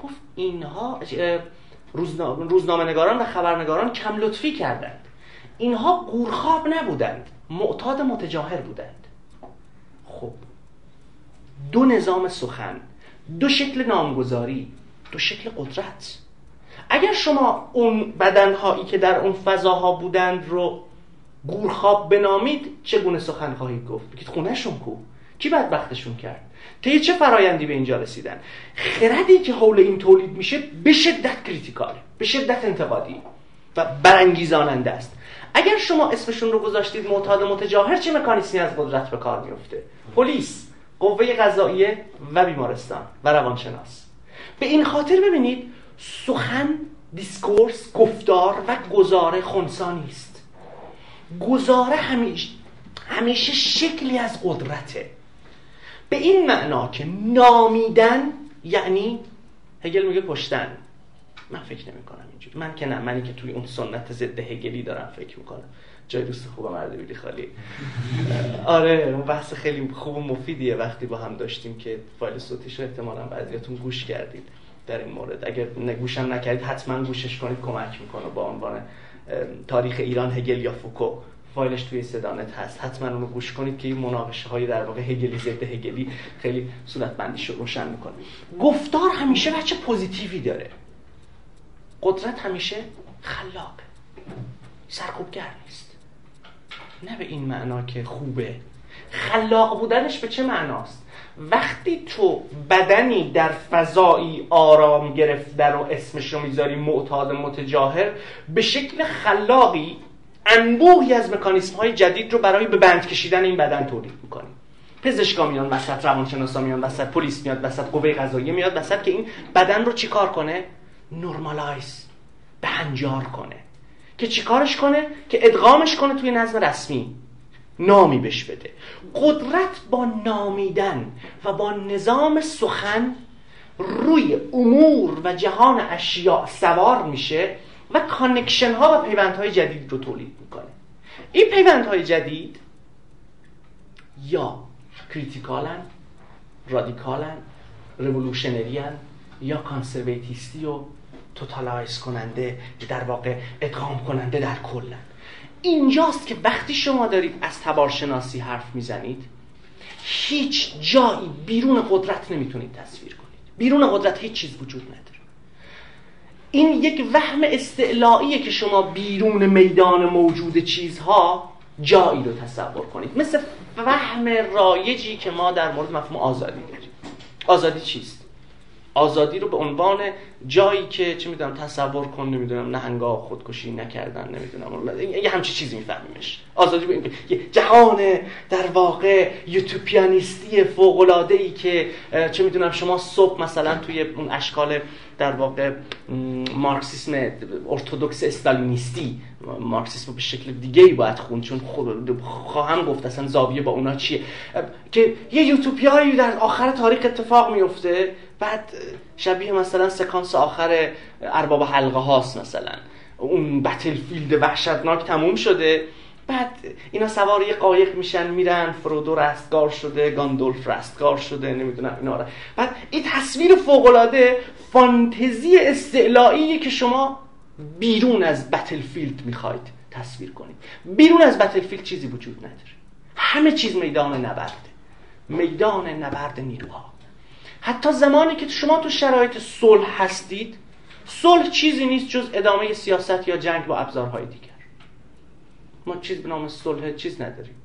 گفت اینها روزنامه نگاران و خبرنگاران کم لطفی کردند. اینها قورخواب نبودند معتاد متجاهر بودند. خب دو نظام سخن دو شکل نامگذاری دو شکل قدرت. اگر شما اون بدنهایی که در اون فضاها بودند رو گورخواب بنامید چگونه سخن خواهید گفت؟ بگید خونهشون کو؟ کی بدبختشون کرد؟ طی چه فرایندی به اینجا رسیدن. خردی که حول این تولید میشه به شدت critical ه به شدت انتقادی و برانگیزاننده است. اگر شما اسمشون رو گذاشتید معتاد متجاهر چه مکانیسمی از قدرت به کار میفته؟ پلیس قوه قضاییه و بیمارستان و روانشناس. به این خاطر ببینید سخن discourse گفتار و گزاره خونسانی است. گزاره همیشه همیشه شکلی از قدرته. به این معنا که نامیدن یعنی هگل میگه کشتن. من فکر نمی کنم اینجوری. من که نه منی که توی اون سنت ضد هگلی دارم فکر می‌کنم. جای دوست خوب مرد بیلی خالی. آره اون بحث خیلی خوب و مفیدیه وقتی با هم داشتیم که فایل صوتیش رو احتمالا بعضیاتون گوش کردید در این مورد. اگر نگوشم نکردید حتما گوشش کنید کمک می‌کنه با عنوان تاریخ ایران هگل یا فوکو. فایلش توی صدانت هست. حتما اونو گوش کنید که این مناقشه های در واقع هگلی ضد هگلی خیلی صورت بندیش رو روشن می‌کنه. گفتار همیشه بچه پوزیتیوی داره. قدرت همیشه خلاقه. سرکوبگر نیست. نه به این معنا که خوبه. خلاق بودنش به چه معناست؟ وقتی تو بدنی در فضایی آرام گرفته رو اسمش رو می‌ذاری معتاد متجاهر به شکل خلاقی انبوهی از مکانیسم های جدید رو برای به بند کشیدن این بدن تولید می‌کنیم. پزشکا میان وسط روانشناسا میان وسط پلیس میاد وسط قوه قضاییه میاد وسط که این بدن رو چیکار کنه؟ نرمالایز بهنجار کنه. که چیکارش کنه؟ که ادغامش کنه توی نظم رسمی. نامی بش بده. قدرت با نامیدن و با نظام سخن روی امور و جهان اشیاء سوار میشه. و connection ها و پیوند های جدید رو تولید می‌کنه. این پیوند های جدید یا critical ن رادیکالن revolutionary ان یا conservative یستی و totalize کننده در واقع ادغام کننده در کلن. اینجاست که وقتی شما دارید از تبارشناسی حرف می‌زنید هیچ جایی بیرون قدرت نمی‌تونید تصویر کنید. بیرون قدرت هیچ چیز وجود نداره. این یک وهم استعلاییه که شما بیرون میدان موجود چیزها جایی رو تصور کنید مثل وهم رایجی که ما در مورد مفهوم آزادی داریم آزادی چیست؟ آزادی رو به عنوان جایی که چه می‌دونم تصور کن نمی‌دونم نهنگا خودکشی نکردن نمی‌دونم یه همچی چیزی میفهمیمش. آزادی به یه جهان در واقع یوتوپیانیستی فوق العاده ای که چه می‌دونم شما صبح مثلا توی اون اشکال در واقع مارکسیسم ارتدوکس استالینیستی مارکسیسم به شکل دیگه ای باید خوند چون خود خواهم گفت اصلا زاویه با اونا چیه. که یه یوتوپیایی در آخر تاریخ اتفاق میفته بعد شبیه مثلا سکانس آخر ارباب حلقه هاست مثلا. اون battlefield وحشتناک تموم شده. بعد اینا سوار یه قایق میشن میرن فرودو رستگار شده گندالف رستگار شده نمی‌دونم اینا را بعد این تصویر فوق‌العاده فانتزی استعلاییه که شما بیرون از battlefield می‌خواید تصویر کنید. بیرون از battlefield چیزی وجود نداره. همه چیز میدان نبرده میدان نبرد نیروها. حتی زمانی که شما تو شرایط صلح هستید صلح چیزی نیست جز ادامه سیاست یا جنگ با ابزارهای دیگر. ما چیز به نام صلح چیز نداریم.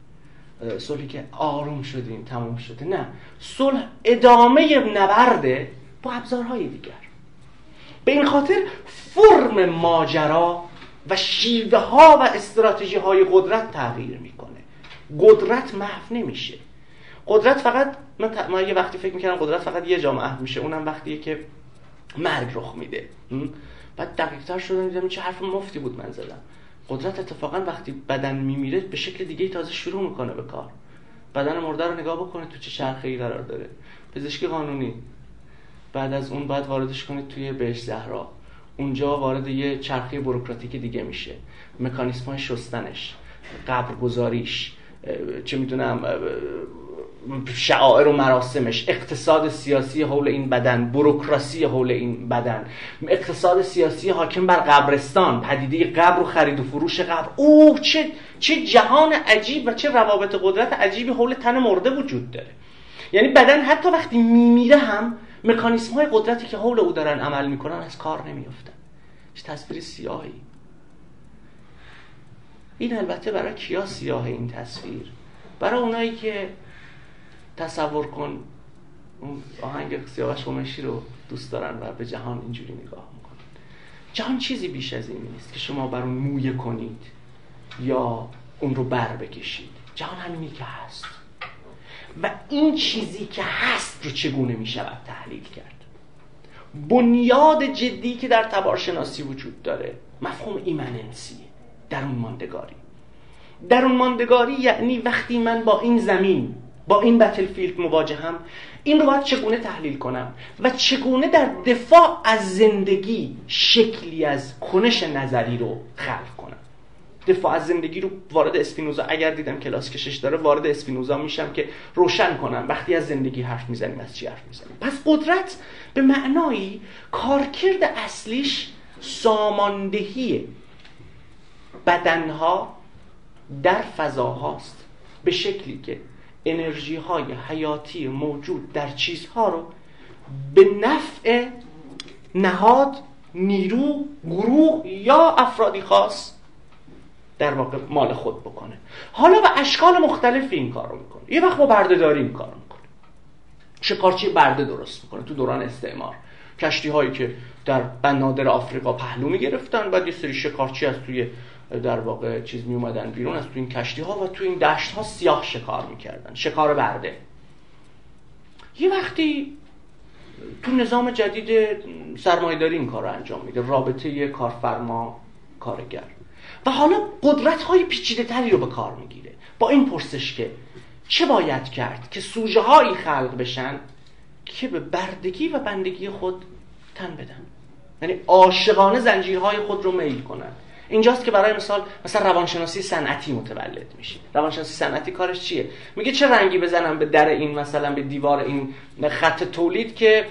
صلحی که آروم شدیم تموم شده. نه. صلح ادامه نبرده با ابزارهای دیگر. به این خاطر فرم ماجرا و شیوه ها و استراتژی های قدرت تغییر می‌کنه. قدرت محو نمیشه. قدرت فقط من, یه وقتی فکر می‌کردم قدرت فقط یه جا محو میشه اونم وقتیه که مرگ رخ میده. بعد دقیقتر شدم دیدم چه حرف مفتی بود من زدم. قدرت اتفاقا وقتی بدن میمیره به شکل دیگه تازه شروع می‌کنه به کار. بدن مرده رو نگاه بکنه تو چه چرخه ای قرار داره. پزشکی قانونی بعد از اون بعد واردش کنید توی بهش زهرا. اونجا وارد یه چرخه بروکراتیک دیگه میشه. مکانیسم های شستنش قبر گذاریش چه می‌دونم شعائر و مراسمش اقتصاد سیاسی حول این بدن بروکراسی حول این بدن. اقتصاد سیاسی حاکم بر قبرستان پدیده قبر و خرید و فروش قبر. او چه چه جهان عجیب و چه روابط قدرت عجیبی حول تن مرده وجود داره. یعنی بدن حتی وقتی میمیره هم مکانیسم های قدرتی که حول او دارن عمل می‌کنن از کار نمیفتن چه تصویر سیاهی. این البته برای کیا سیاه این تصویر؟ برای اونایی که تصور کن اون آهنگ سیاوش قمشی رو دوست دارن و به جهان اینجوری نگاه می‌کنن. جهان چیزی بیش از این نیست که شما بر اون مویه کنید یا اون رو بر بکشید. جهان همینی که هست. و این چیزی که هست رو چگونه می شود تحلیل کرد؟ بنیاد جدی که در تبارشناسی وجود داره مفهوم ایمننسی در اون ماندگاری. در اون ماندگاری یعنی وقتی من با این زمین با این بتلفیلد مواجهم این رو باید چگونه تحلیل کنم و چگونه در دفاع از زندگی شکلی از کنش نظری رو خلق کنم؟ دفاع از زندگی رو وارد اسپینوزا اگر دیدم کلاس کشش داره وارد اسپینوزا میشم که روشن کنم. وقتی از زندگی حرف می‌زنیم از چی حرف می‌زنیم؟ پس قدرت به معنایی کارکرد اصلیش ساماندهی بدنها در فضاهاست. به شکلی که انرژی های حیاتی موجود در چیزها رو به نفع نهاد نیرو گروه یا افرادی خاص در واقع مال خود بکنه. حالا به اشکال مختلفی این کار رو می‌کنه. یه وقت با بردهداری این کار می‌کنه. شکارچی برده درست می‌کنه تو دوران استعمار. کشتی هایی که در بنادر آفریقا پهلو می‌گرفتن بعد یه سری شکارچی از توی در واقع چیز می اومدن بیرون از تو این کشتی ها و تو این دشت ها سیاه شکار می‌کردن. شکار برده. یه وقتی تو نظام جدید سرمایه‌داری این کار انجام میده. رابطه کارفرما کارگر. و حالا قدرت های پیچیده تری رو به کار می‌گیره. با این پرسش که چه باید کرد که سوژه هایی خلق بشن که به بردگی و بندگی خود تن بدن؟ یعنی عاشقانه زنجیرهای خود رو میل کنن. اینجاست که برای مثال مثلا روانشناسی صنعتی متولد میشه. روانشناسی صنعتی کارش چیه؟ میگه چه رنگی بزنم به در این مثلا به دیوار این خط تولید که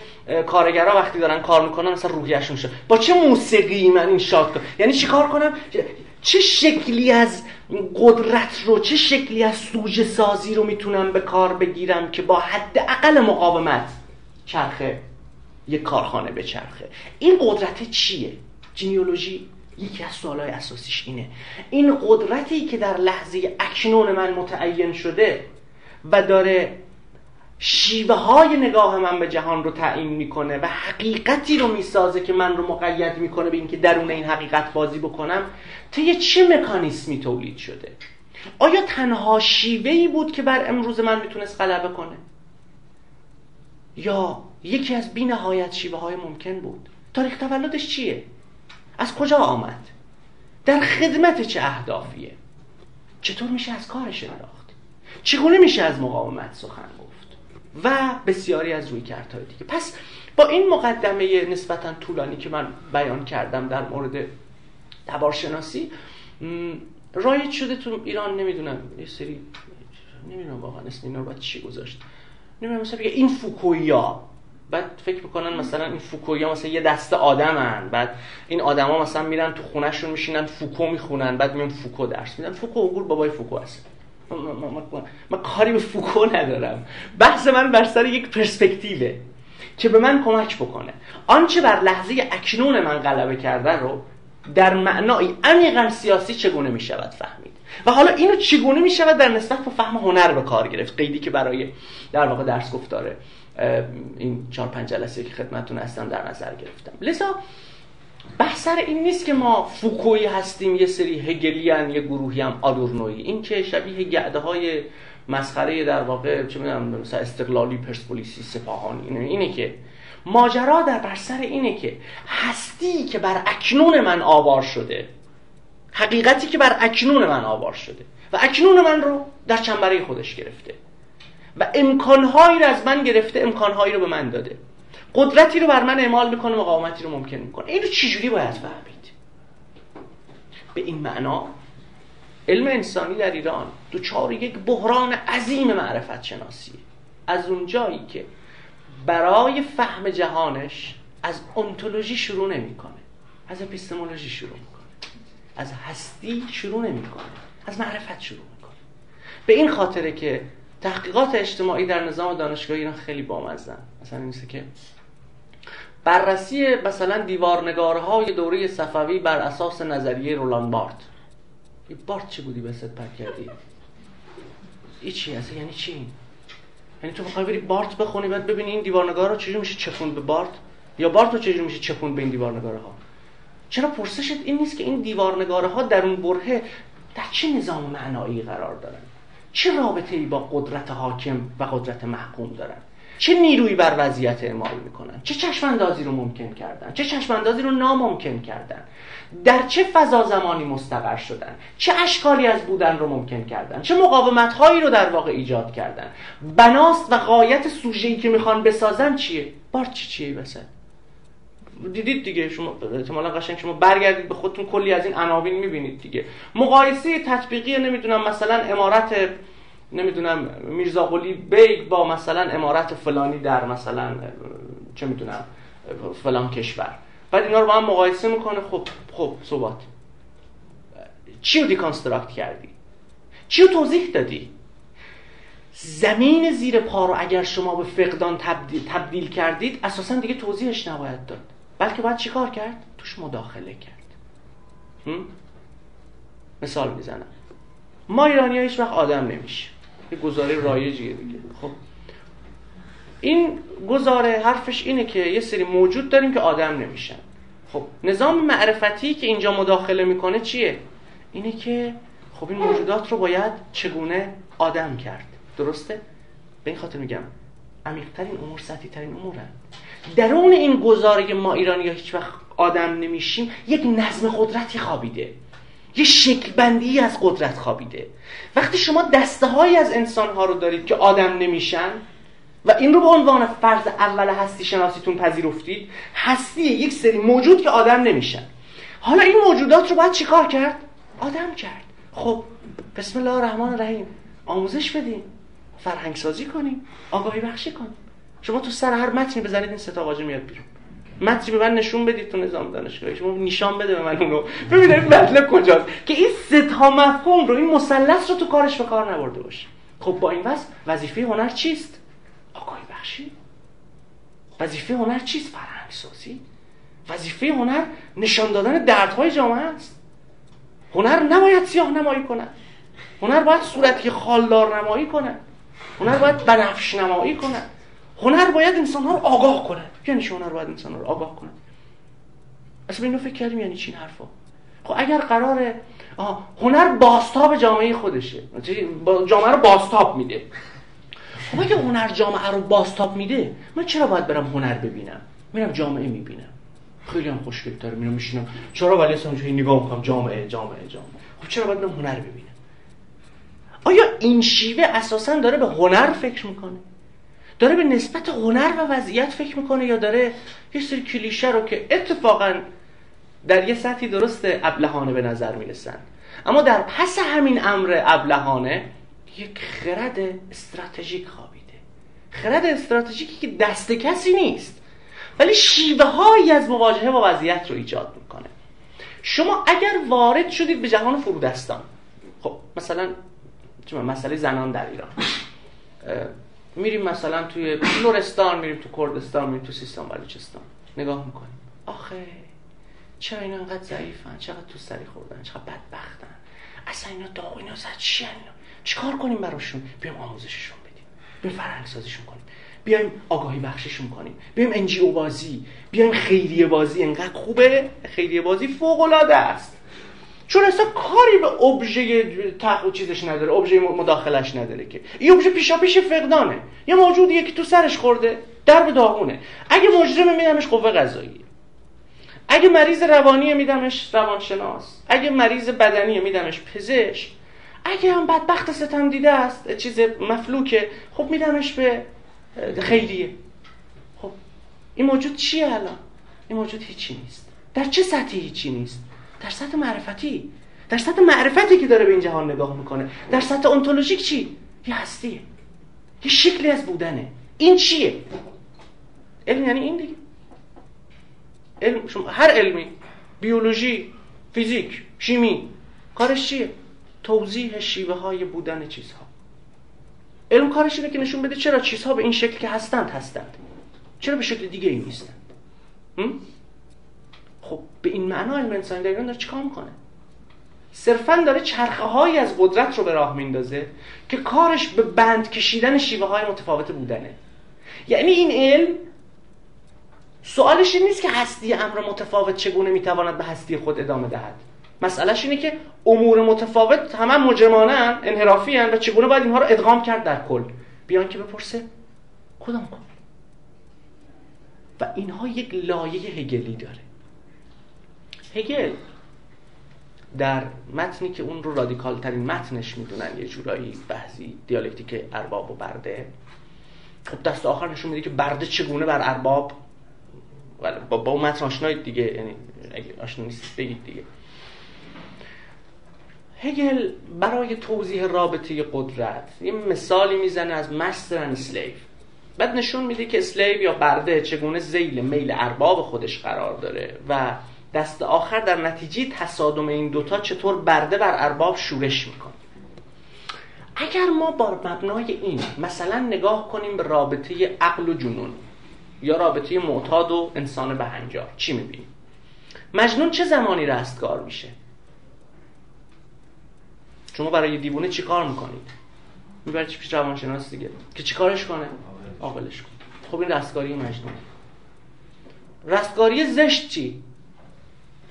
کارگرا وقتی دارن کار می‌کنن مثلا روحیشون شه. با چه موسیقی من این شاد کنم؟ یعنی چی کار کنم؟ چه شکلی از قدرت رو چه شکلی از سوژه سازی رو می‌تونم به کار بگیرم که با حد اقل مقاومت چرخه یک کارخانه به چرخه این قدرت چیه؟ جینیولوژی یکی از سوالای اساسیش اینه. این قدرتی که در لحظه اکنون من متعین شده و داره شیوه های نگاه من به جهان رو تعیین می‌کنه و حقیقتی رو می‌سازه که من رو مقید می‌کنه به اینکه درون این حقیقت بازی بکنم طی چه مکانیسمی تولید شده؟ آیا تنها شیوهی بود که بر امروز من می‌تونست غلبه کنه؟ یا یکی از بی نهایت شیوه های ممکن بود؟ تاریخ تولدش چیه؟ از کجا آمد؟ در خدمت چه اهدافیه؟ چطور میشه از کارش انداخت چگونه میشه از مقاومت سخن و بسیاری از روی کردهای دیگه. پس با این مقدمه نسبتا طولانی که من بیان کردم در مورد تبارشناسی رایج شده تو ایران نمی‌دونم یه سری نمی‌دونم واقعا اسم اینا رو باید چی گذاشت. نمی‌دونم مثلا بگه این فوکویی‌ها. بعد فکر می‌کنن مثلا این فوکویی‌ها مثلا یه دسته آدمن. بعد این آدما مثلا میرن تو خونه‌شون میشینن فوکو می‌خونن. بعد میان فوکو درس میدن. فوکو گور بابای فوکو هست. من کاری به فوکو ندارم. بحث من بر سر یک پرسپکتیوه که به من کمک بکنه. آنچه بر لحظه اکنون من غلبه کرده رو در معنای عمیقا سیاسی چگونه می شود فهمید؟ و حالا اینو چگونه می شود در نسبت با فهم هنر به کار گرفت؟ قیدی که برای در واقع درس گفتاره این چهار پنج جلسه که خدمتتون هستم در نظر گرفتم. لذا بحث این نیست که ما فوکوی هستیم یه سری هگلیان یه گروهی هم آدورنوی این که شبیه گعده های مسخره در واقع چه می‌دونم مثلا استقلالی پرسپولیسی سپاهانی اینه, اینه که ماجرا در بر سر اینه که هستی که بر اکنون من آوار شده حقیقتی که بر اکنون من آوار شده و اکنون من رو در چنبره خودش گرفته و امکانهایی رو از من گرفته امکانهایی رو به من داده. قدرتی رو بر من اعمال می‌کنه مقاومتی رو ممکن می‌کنه. این رو چجوری باید فهمید؟ به این معنا علم انسانی در ایران دوچار یک بحران عظیم معرفت شناسیه از اونجایی که برای فهم جهانش از انتولوژی شروع نمی‌کنه از اپیستمولوژی شروع می‌کنه از هستی شروع نمی‌کنه از معرفت شروع می‌کنه. به این خاطره که تحقیقات اجتماعی در نظام دانشگاهی ایران خیلی بامزن مثلا این که بررسی مثلا دیوارنگارهای دوره صفوی بر اساس نظریه رولان بارت. این بارت چی بودی به پر کردی؟ این چی هست؟ یعنی چی؟ یعنی تو می‌خوای بری بارت بخونی بعد ببینی این دیوارنگار رو چجوری میشه چپوند به بارت؟ یا بارت رو چجوری میشه چپوند به این دیوارنگاره ها چرا پرسشت این نیست که این دیوارنگاره ها در اون برهه در چه نظام معنایی قرار دارن؟ چه رابطه ای با قدرت حاکم و قدرت محکوم دارن؟ چه نیرویی بر وضعیت اعمال می‌کنن؟ چه چشماندازی رو ممکن کردن؟ چه چشماندازی رو ناممکن کردن؟ در چه فضا زمانی مستقر شدن؟ چه اشکالی از بودن رو ممکن کردن؟ چه مقاومت هایی رو در واقع ایجاد کردن؟ بناست و غایت سوژه‌ای که می‌خوان بسازن چیه؟ بارت چی چیه بسن دیدید دیگه شما احتمالا قشنگ شما برگردید به خودتون کلی از این عناوین می‌بینید دیگه. مقایسه تطبیقی نمی‌دونم مثلا عمارت نمی‌دونم میرزا قلی بیگ با مثلا عمارت فلانی در مثلا چه می‌دونم فلان کشور. بعد اینا رو با هم مقایسه می‌کنه. خب خب صحبت. چی رو deconstruct کردی؟ چی رو توضیح دادی؟ زمین زیر پا رو اگر شما به فقدان تبدیل, تبدیل کردید اساسا دیگه توضیحش نباید داد. بلکه باید چیکار کرد؟ توش مداخله کرد. مثال می‌زنم. ما ایرانی ها هیچ وقت آدم نمیشه یه گزاره رایجیه دیگه. خب. این گزاره حرفش اینه که یه سری موجود داریم که آدم نمیشن. خب نظام معرفتی که اینجا مداخله می‌کنه چیه؟ اینه که خب این موجودات رو باید چگونه آدم کرد. درسته؟ به این خاطر میگم عمیقترین امور سطحی ترین امورن. درون این گزاره ما ایرانی ها هیچ وقت آدم نمیشیم یک نظم قدرتی خوابیده. یه شکل بندی از قدرت خوابیده. وقتی شما دسته های از انسان ها رو دارید که آدم نمیشن و این رو به عنوان فرض اول هستی شناسیتون پذیرفتید هستی یک سری موجود که آدم نمیشن. حالا این موجودات رو باید چیکار کرد؟ آدم کرد. خب بسم الله الرحمن الرحیم. آموزش بدیم فرهنگ سازی کنیم. آگاهی بخشی کنیم. شما تو سر هر متنی بزنید این ستا واژه میاد بیرون. متنی به من نشون بدید تو نظام دانشگاهی. شما نشان بده به من اونو ببینید مطلب کجاست. که این ستا مفهوم رو این مثلث رو تو کارش به کار نبرده باشه خب با این وضع وظیفه هنر چیست؟ آگاهی بخشی وظیفه هنر چیست؟ فرهنگ سازی وظیفه هنر نشان دادن دردهای جامعه است. هنر نباید سیاه نمایی کنه هنر باید صورتی خالدار نمایی کنه هنر باید بنفش نمایی کنه هنر باید انسان ها رو آگاه کنه یعنی هنر باید انسان رو آگاه کنه اصلا اینو فکر کردیم یعنی چی این حرفا؟ خب اگر قراره هنر باستاب جامعه خودشه. جامعه رو باستاب میده. خب اگه هنر جامعه رو باستاب میده من چرا باید برم هنر ببینم؟ میرم جامعه می‌بینم. خیلی هم خوشگل تره میرم میشینم. چرا ولی اصلا نگاه می‌کنم؟ جامعه جامعه جامعه. خب چرا باید برم هنر ببینم؟ آیا این شیوه اساسا داره به هنر فکر می‌کنه؟ داره به نسبت هنر و وضعیت فکر می‌کنه یا داره یه سری کلیشه رو که اتفاقا در یه سطحی درست ابلهانه به نظر می‌رسن. اما در پس همین امر ابلهانه یک خرد استراتژیک خوابیده. خرد استراتژیکی که دست کسی نیست ولی شیوه هایی از مواجهه با وضعیت رو ایجاد می‌کنه. شما اگر وارد شدید به جهان فرودستان خب مثلا مسئله زنان در ایران. میریم مثلا توی لورستان میریم تو کردستان میریم تو سیستان بلوچستان. نگاه می‌کنیم. آخه چرا اینا انقدر ضعیفن؟ چقدر تو سری خوردن؟ چقدر بدبختن؟ اصلا اینا داغ اینا زد چی اینا چیکار کنیم براشون؟ بیایم آموزششون بدیم. بیایم فرهنگ سازیشون کنیم. بیایم آگاهی بخششون کنیم. بیایم انجیو بازی. بیایم خیریه بازی. انقدر خوبه؟ خیریه بازی فوق العاده است. چون اصلا کاری به ابژه تق چیزش نداره ابژه مداخلش نداره که. این ابژه پیشا پیش فقدانه. یه موجودیه که تو سرش خورده در به داغونه. اگه مجرم میدمش قوه قضایی اگه مریض روانی میدمش روانشناس. اگه مریض بدنی میدمش پزشک. اگه هم بدبخت ستم دیده است چیز مفلوکه خب میدمش به خیریه. خب این موجود چیه الان؟ این موجود هیچی نیست. در چه سطحی هیچی نیست؟ در سطح معرفتی. در سطح معرفتی که داره به این جهان نگاه می‌کنه. در سطح انتولوژیک چی؟ یه هستیه یه شکلی از بودنه. این چیه؟ علم یعنی این دیگه. علم شما هر علمی بیولوژی فیزیک شیمی کارش چیه؟ توضیح شیوه های بودن چیزها. علم کارش اینه که نشون بده چرا چیزها به این شکل که هستند هستند. چرا به شکل دیگه ای نیستند خب به این معنا علم انسانی در ایران داره چیکار می‌کنه؟ صرفا داره چرخه های از قدرت رو به راه میندازه که کارش به بند کشیدن شیوه های متفاوت بودنه. یعنی این علم سوالش این نیست که هستی امر متفاوت چگونه می‌تواند به هستی خود ادامه دهد. مسئلهش اینه که امور متفاوت همه مجرمانه انحرافی هن و چگونه باید اینها رو ادغام کرد در کل. بیان که بپرسه کدام و اینها یک لایه هگلی داره. هگل در متنی که اون رو رادیکال ترین متنش می‌دونن یه جورایی بحثی دیالکتیک ارباب و برده. خب دست آخر نشون میده که برده چگونه بر ارباب؟ با, با اون متن آشنایید دیگه یعنی اگه آشنا نیستید بگید دیگه. هگل برای توضیح رابطه قدرت یه مثالی می‌زنه از master slave بعد نشون میده که slave یا برده چگونه ذیل میل ارباب خودش قرار داره و دست آخر در نتیجه تصادم این دوتا چطور برده بر ارباب شورش می‌کنه. اگر ما با مبنای این مثلا نگاه کنیم به رابطه عقل و جنون یا رابطه معتاد و انسان بهنجار چی می‌بینیم؟ مجنون چه زمانی رستگار میشه؟ شما برای دیوونه چی کار می‌کنید؟ می‌برید چی پیش روانشناس دیگه. که چی کارش کنه؟ عاقلش کنه خب این رستگاری مجنون. رستگاری زشت چی؟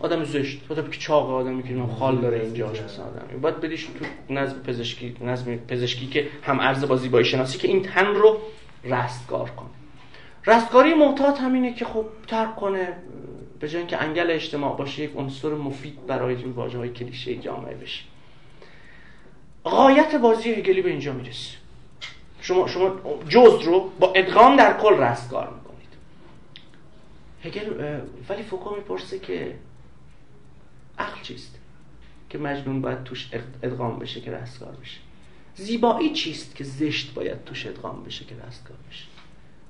آدم زشت آدم که چاق آدمی که خال داره اینجاش مثلا آدمی باید بدیش تو نظم پزشکی نظم پزشکی که هم عرض با شناسی که این تن رو رستگار کنه. رستگاری معتاد همینه که خب ترک کنه به جای اینکه انگل اجتماع باشه یک عنصر مفید برای این واژه های کلیشه جامعه بشه. غایت بازی هگلی به اینجا می‌رسه. شما شما جز رو با ادغام در کل رستگار می‌کنید. هگل ولی فوکو می‌پرسه که عقل چیست؟ که مجنون باید توش ادغام بشه که رستگار بشه. زیبایی چیست که زشت باید توش ادغام بشه که رستگار بشه؟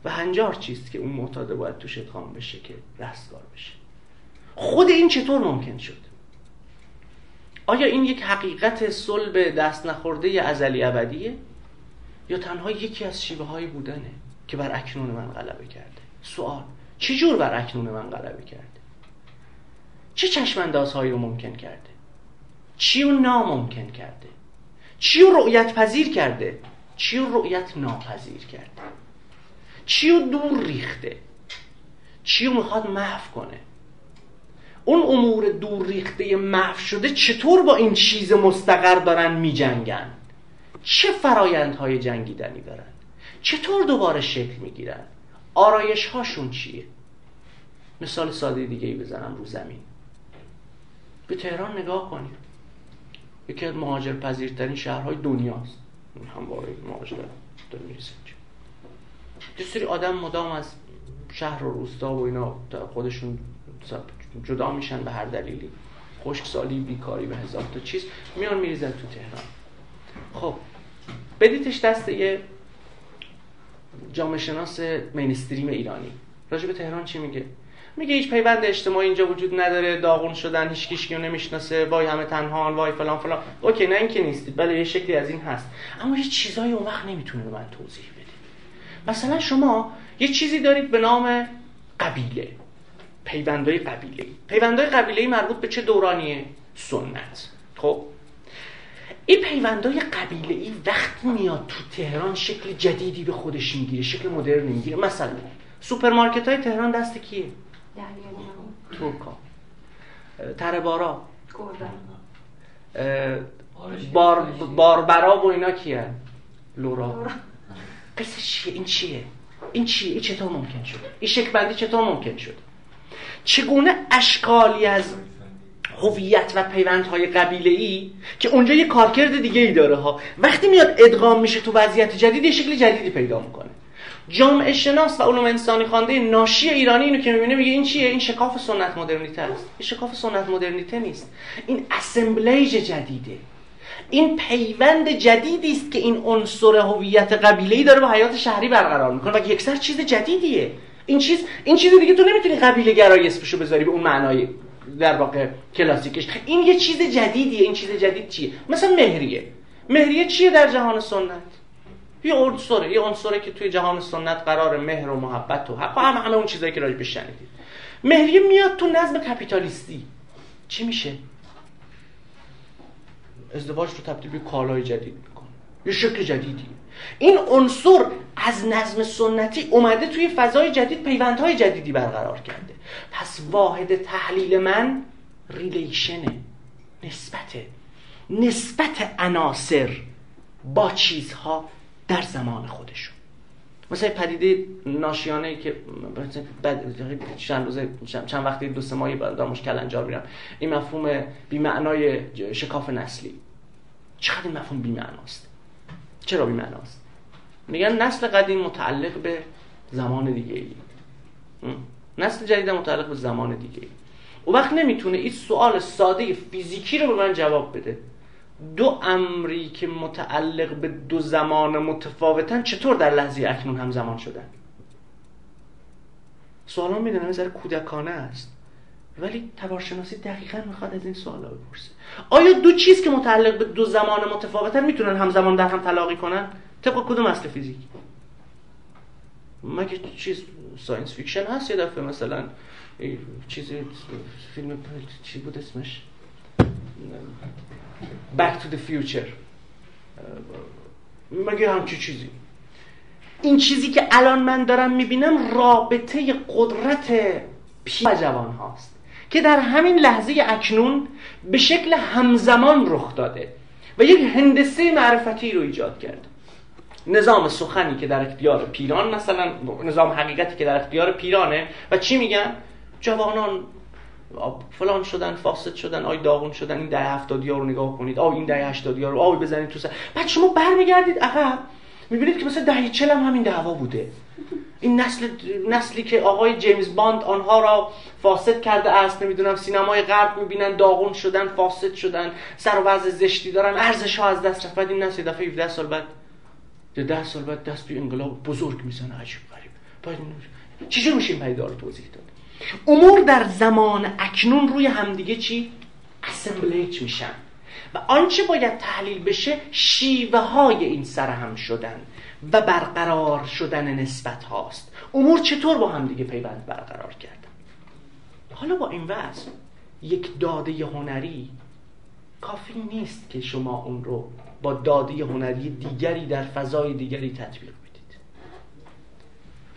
و هنجار چیست که اون معتاده باید توش ادغام بشه که رستگار بشه؟ خود این چطور ممکن شد؟ آیا این یک حقیقت صلب دست نخورده ازلی ابدیه؟ یا تنها یکی از شیوه های بودنه که بر اکنون من غلبه کرده؟ سوال چه جور بر اکنون من غلبه کرده؟ چه چشماندازهایی رو ممکن کرده؟ چی رو ناممکن کرده؟ چی رو رؤیت پذیر کرده؟ چی رو رؤیت ناپذیر کرده؟ چی رو دور ریخته؟ چی رو می‌خواد محو کنه؟ اون امور دور ریخته محو شده چطور با این چیز مستقر دارن میجنگن؟ چه فرایندهای جنگیدنی دارن؟ چطور دوباره شکل می‌گیرن؟ آرایش هاشون چیه؟ مثال ساده دیگه ای بزنم رو زمین. به تهران نگاه کنید. یکی از مهاجر پذیرترین شهرهای دنیاست. همواره مهاجر داره می‌رسه. یه سری آدم مدام از شهر و روستا و اینا خودشون جدا میشن به هر دلیلی. خشکسالی بیکاری به هزار تا چیز میان میریزن تو تهران. خب بدیتش دست یه جامعه شناس مینستریم ایرانی. راجع به تهران چی میگه؟ میگه هیچ پیوند اجتماعی اینجا وجود نداره داغون شدن هیچ کیشکی نمی‌شناسه وای همه تنها وای فلان فلان. اوکی نه اینکه نیستید بله یه شکلی از این هست. اما یه چیزایی اون وقت نمی‌تونه به من توضیح بده. مثلا شما یه چیزی دارید به نام قبیله پیوندهای قبیله. پیوندهای قبیله مربوط به چه دورانیه؟ سنت. خب؟ این پیوندهای قبیله ای وقتی میاد تو تهران شکل جدیدی به خودش می‌گیره شکل مدرن می‌گیره. مثلا سوپرمارکت های تهران دست کیه؟ ترکا. تره‌بارا. بار باربرا و اینا کیه؟ لرا. قصه چیه؟ این چیه؟ این چیه این چطور ممکن شد؟ این شکل بندی چطور ممکن شد؟ چگونه اشکالی از هویت و پیوندهای قبیله ای که اونجا یه کارکرد دیگه ای داره ها وقتی میاد ادغام میشه تو وضعیت جدید یه شکل جدیدی پیدا می‌کنه. جامعه شناس و علوم انسانی خوانده ناشی ایرانی اینو که می‌بینه میگه این چیه؟ این شکاف سنت مدرنیته است. این شکاف سنت مدرنیته نیست. این اسمبلیج جدیده. این پیوند جدیدی است که این عنصر هویت قبیله‌ای داره با حیات شهری برقرار می‌کنه. و یکسر چیز جدیدیه؟ این چیز این چیز دیگه تو نمی‌تونی قبیله گرایی اسمشو بذاری به اون معنای در واقع کلاسیکش. این یه چیز جدیدیه. این چیز جدید چیه؟ مثلا مهریه. مهریه چیه در جهان سنت؟ یه عنصره یه عنصره که توی جهان سنت قرار مهر و محبت و حق و همه همه اون چیزایی که راجع شنیدید مهریه میاد تو نظم کپیتالیستی. چی میشه؟ ازدواج رو تبدیل به کالای جدید می‌کنه. یه شکل جدیدی این عنصر از نظم سنتی اومده توی فضای جدید پیوندهای جدیدی برقرار کرده. پس واحد تحلیل من ریلیشنه. نسبته. نسبت عناصر با چیزها در زمان خودشون. مثلا پدیده ناشیانه که چند روزه چند وقتی دو سه ماهی دارم مشکل انجام میرم. این مفهوم معنای شکاف نسلی. چقدر این مفهوم معناست چرا معناست میگن نسل قدیم متعلق به زمان دیگه ای. نسل جدید متعلق به زمان دیگه ای. او وقت نمی‌تونه این سوال ساده فیزیکی رو به من جواب بده. دو امری که متعلق به دو زمان متفاوتن چطور در لحظه اکنون هم زمان شدن؟ سوالا می‌دونم به نظر کودکانه است. ولی تبارشناسی دقیقا می‌خواد از این سوالا بپرسه. آیا دو چیز که متعلق به دو زمان متفاوتن می‌تونن همزمان در هم تلاقی کنن؟ طبق کدوم اصل فیزیک؟ مگه چیز science fiction هست؟ یه دفعه مثلا چیزی فیلم چی بود اسمش؟ Back to the Future. مگه همچی چیزی؟ این چیزی که الان من دارم می‌بینم رابطه قدرت پیر جوان هاست که در همین لحظه اکنون به شکل همزمان رخ داده و یک هندسه معرفتی رو ایجاد کرد. نظام سخنی که در اختیار پیران مثلا نظام حقیقتی که در اختیار پیرانه. و چی میگن؟ جوانان فلان شدن فاسد شدن آی داغون شدن این دهه هفتادی ها رو نگاه کنید. آی این دهه هشتادی ها رو آی بزنید تو سر. بعد شما برمیگردید عقب. می‌بینید که مثلا دهه چل هم همین دعوا بوده. این نسل نسلی که آقای جیمز باند آنها را فاسد کرده است نمی‌دونم سینمای غرب می‌بینن داغون شدن فاسد شدن سر و وضع زشتی دارن. ارزش ها از دست رفت. بعد این نسل دفعه 17 سال بعد ده سال بعد دست توی انقلاب بزرگ می‌زنه. عجیب غریب. بعد چجور میشه این توضیح داد امور در زمان اکنون روی همدیگه چی؟ اسمبلیج میشن. و آنچه باید تحلیل بشه شیوه های این سرهم شدن و برقرار شدن نسبت هاست. امور چطور با همدیگه پیوند برقرار کردن حالا با این وضع یک داده هنری کافی نیست که شما اون رو با داده هنری دیگری در فضای دیگری تطبیق بدید.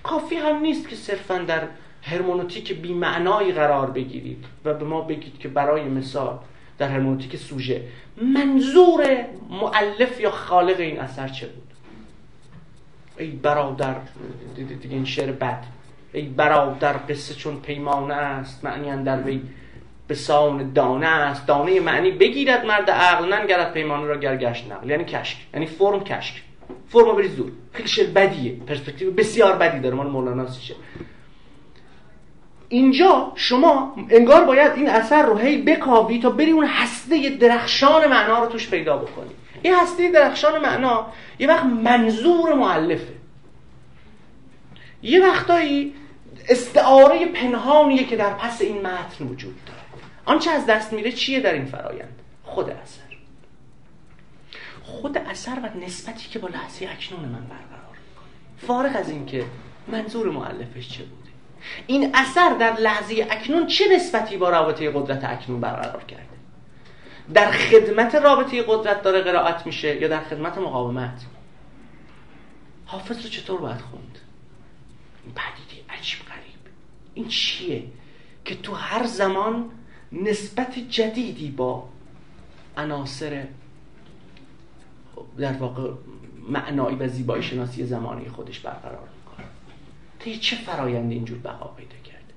کافی هم نیست که صرفا در هرمونوتیک بی معنایی قرار بگیرید و به ما بگید که برای مثال در هرمونوتیک سوژه منظور معلف یا خالق این اثر چه بود؟ ای برادر دیگه این شعر بد. ای برادر قصه چون پیمانه است معنی در وی به سان دانه است. دانه معنی بگیرد مرد عقل ننگرد پیمانه را گرگشت نقل. یعنی کشک یعنی فرم کشک. فرم بری زور خیلی شعر بدیه پرسپکتیو بسیار بدی داره. مال مولانا اینجا شما انگار باید این اثر رو هی بکاوی تا بری اون هسته درخشان معنا رو توش پیدا بکنی. این هسته درخشان معنا یه وقت منظور معلفه. یه وقتایی استعاره پنهانیه که در پس این متن وجود داره. آنچه از دست میره چیه در این فرایند؟ خود اثر. خود اثر و نسبتی که با لحظه اکنون من برقرار می‌کنه فارغ از اینکه منظور معلفش چه بوده این اثر در لحظه اکنون چه نسبتی با رابطه قدرت اکنون برقرار کرده؟ در خدمت رابطه قدرت داره قرائت میشه یا در خدمت مقاومت؟ حافظ رو چطور باید خوند؟ این پدیده عجیب غریب. این چیه که تو هر زمان نسبت جدیدی با عناصر در واقع معنایی و زیبایی شناسی زمانی خودش برقرار طی چه فرایند اینجور بقا پیدا کرده؟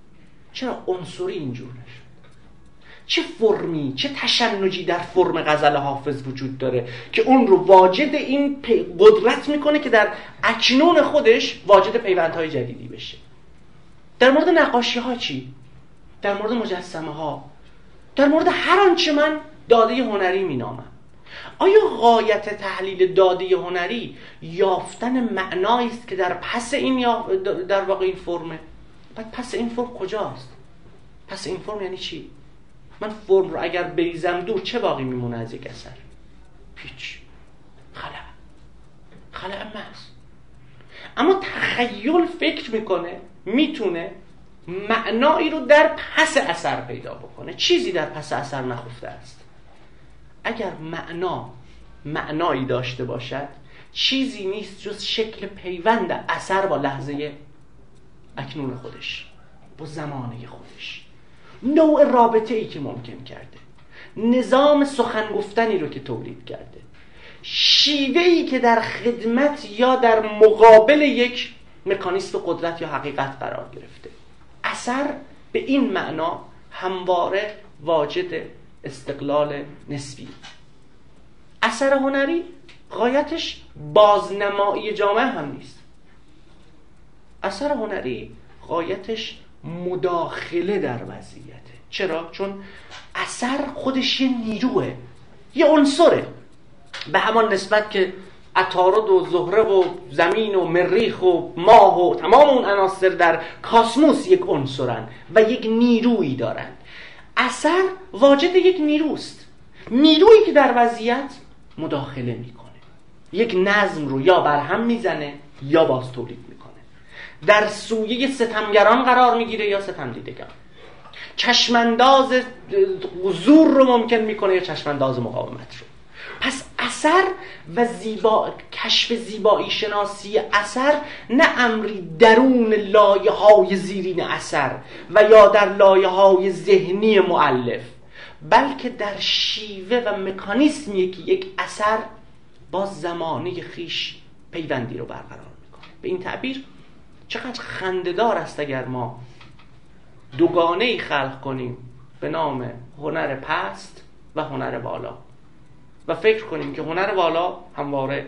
چرا عنصری اینجور نشد؟ چه فرمی چه تشنجی در فرم غزل حافظ وجود داره که اون رو واجد این قدرت می‌کنه که در اکنون خودش واجد پیوندهای جدیدی بشه؟ در مورد نقاشی ها چی؟ در مورد مجسمه ها در مورد هر آنچه من داده هنری مینامم. آیا غایت تحلیل داده هنری یافتن معنایی است که در پس این در واقع این فرمه؟ بعد پس این فرم کجاست؟ پس این فرم یعنی چی؟ من فرم رو اگر بریزم دور چه باقی میمونه از یک اثر؟ هیچ خلع. خلع محض. اما تخیل فکر می‌کنه می‌تونه معنایی رو در پس اثر پیدا بکنه. چیزی در پس اثر نخفته است. اگر معنا معنایی داشته باشد چیزی نیست جز شکل پیوند اثر با لحظه اکنون خودش با زمانه خودش. نوع رابطه ای که ممکن کرده. نظام سخن گفتنی رو که تولید کرده. شیوه ای که در خدمت یا در مقابل یک مکانیسم قدرت یا حقیقت قرار گرفته. اثر به این معنا همواره واجد استقلال نسبی. اثر هنری غایتش بازنمایی جامعه هم نیست. اثر هنری غایتش مداخله در وضعیته. چرا؟ چون اثر خودش یه نیروه یه عنصره. به همان نسبت که عطارد و زهره و زمین و مریخ و ماه و تمام اون عناصر در کاسموس یک عنصرن و یک نیرویی دارند اثر واجد یک نیروست. نیرویی که در وضعیت مداخله می‌کنه. یک نظم رو یا برهم می‌زنه یا باز تولید می‌کنه. در سویه ستمگران قرار می‌گیره یا ستم دیدگان چشمانداز زور رو ممکن می‌کنه یا چشمانداز مقاومت رو. پس اثر و زیبا کشف زیبایی شناسی اثر نه امری درون لایه های زیرین اثر و یا در لایه های ذهنی معلف بلکه در شیوه و مکانیسمی که یک اثر با زمانه خیش پیوندی رو برقرار می‌کنه. به این تعبیر چقدر خندهدار است اگر ما دوگانه ای خلق کنیم به نام هنر پست و هنر بالا. و فکر کنیم که هنر بالا همواره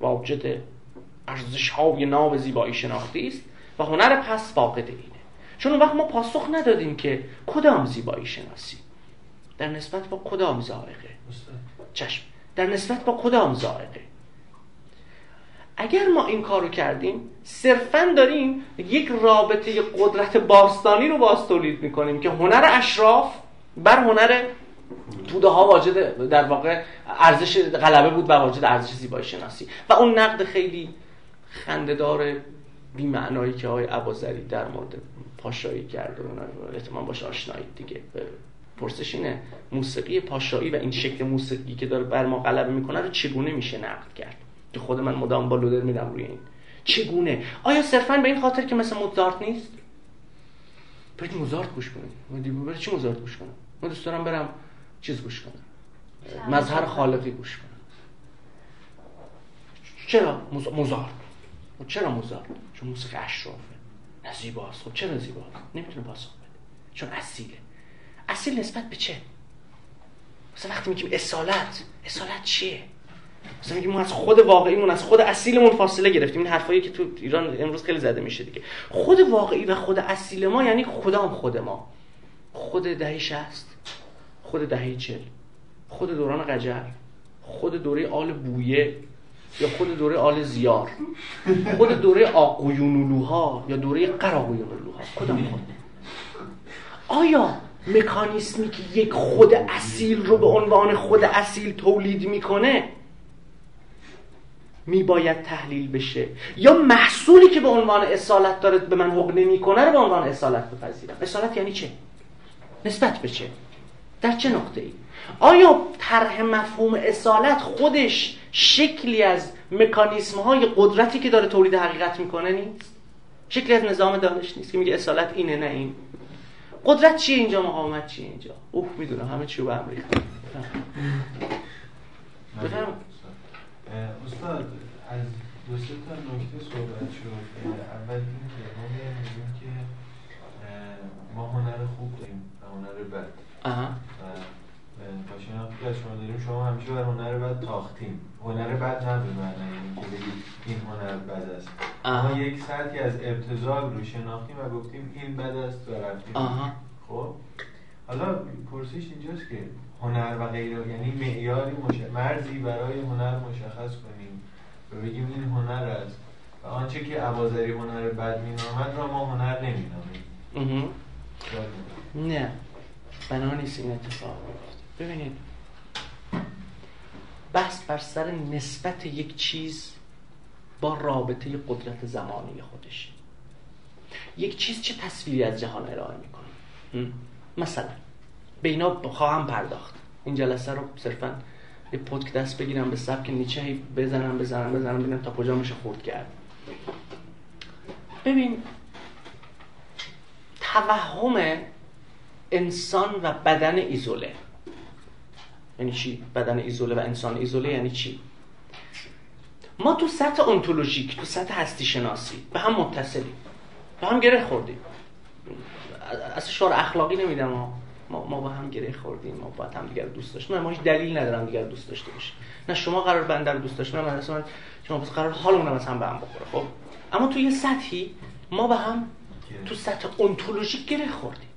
واجد ارزش های ناب زیبایی شناختی است و هنر پست فاقد اینه. چون وقت ما پاسخ ندادیم که کدام زیبایی شناسی. در نسبت با کدام زائقه؟ چشم. در نسبت با کدام زائقه؟ اگر ما این کارو کردیم صرفا داریم یک رابطه قدرت باستانی رو باز تولید می‌کنیم که هنر اشراف بر هنر توده ها واجد در واقع ارزش غلبه بود و واجد ارزش زیبایی شناسی. و اون نقد خیلی خندهدار بی معنایی که آقای عبازری در مورد پاشایی کرده و احتمال باشه آشنایی دیگه. پرسش اینه موسیقی پاشایی و این شکل موسیقی که داره بر ما غلبه می‌کنه رو چگونه میشه نقد کرد؟ که خود من مدام با لودر میدم روی این. چگونه؟ آیا صرفا به این خاطر که مثل موزارت نیست؟ برید موزارت گوش کنید. چی موزارت گوش کنم؟ من دوست دارم برم چیز گوش کنم. مظهر خالقی گوش کنم. چرا موزارت خب چرا موزارت چون موسیقی اشرافه. نه زیباست خب چرا زیباست نمی‌تونه پاسخ بده. چون اصیله. اصیل نسبت به چه؟ مثلا وقتی میگیم اصالت اصالت چیه؟ مثلا میگیم ما از خود واقعیمون از خود اصیلمون فاصله گرفتیم. این حرفایی که تو ایران امروز خیلی زده میشه دیگه. خود واقعی و خود اصیل ما یعنی خدام خود ما. خود دهه 60 خود دهه 40 خود دوران قجر خود دوره آل بویه یا خود دوره آل زیار خود دوره آقویونولوها یا دوره قراقویونولوها کدام خود؟ آیا مکانیسمی که یک خود اصیل رو به عنوان خود اصیل تولید می‌کنه میباید تحلیل بشه؟ یا محصولی که به عنوان اصالت داره به من حق نمی‌کنه رو به عنوان اصالت بپذیرم؟ اصالت یعنی چه؟ نسبت به چه؟ در چه نقطه ای؟ آیا طرح مفهوم اصالت خودش شکلی از مکانیسم های قدرتی که داره تولید حقیقت می‌کنه نیست؟ شکلی از نظام دانش نیست که میگه اصالت اینه نه این. قدرت چیه اینجا؟ مقاومت چیه اینجا؟ اوه می‌دونم همه چی رو به امریکا استاد از دو سه تا نکته صحبت شد. اول این که ما میگیم که ما هنر خوب داریم و هنر بد. شناختی از شما داریم شما همیشه بر هنر بد تاختیم هنر بد نه به معنی که بگید این هنر بد است. ما یک سطحی از ابتزال رو شناختیم و گفتیم این بد است و رفتیم. خب؟ حالا پرسش اینجاست که هنر و غیره یعنی معیاری مرزی برای هنر مشخص کنیم و بگیم این هنر است. و آنچه که عوازری هنر بد مینامد را ما هنر نمینامیم. نه. بنا نیست این اتفاق ببینید. بحث بر سر نسبت یک چیز با رابطه قدرت زمانی خودش. یک چیز چه تصویری از جهان ارائه می‌کنه؟ مثلا به اینا خواهم پرداخت. این جلسه رو صرفا یه پودک دست بگیرم به سبک نیچه بزنم بزنم بزنم ببینم تا کجا میشه خورد کرد. ببین توهم انسان و بدن ایزوله. یعنی چی؟ بدن ایزوله و انسان ایزوله یعنی چی؟ ما تو سطح انتولوژیک تو سطح هستی شناسی به هم متصلیم به هم گره خوردیم. از شعار اخلاقی نمیدم ما ما با هم گره خوردیم ما باید هم دیگر دوست داشتیم. ما هیچ دلیل ندارم دیگر دوست داشته باشیم. نه شما قرار بنده رو دوست داشتیم نه من شما بس قرار حالمون از هم به هم بخوره خب؟ اما تو یه سطحی ما به هم تو سطح انتولوژیک گره خوردیم.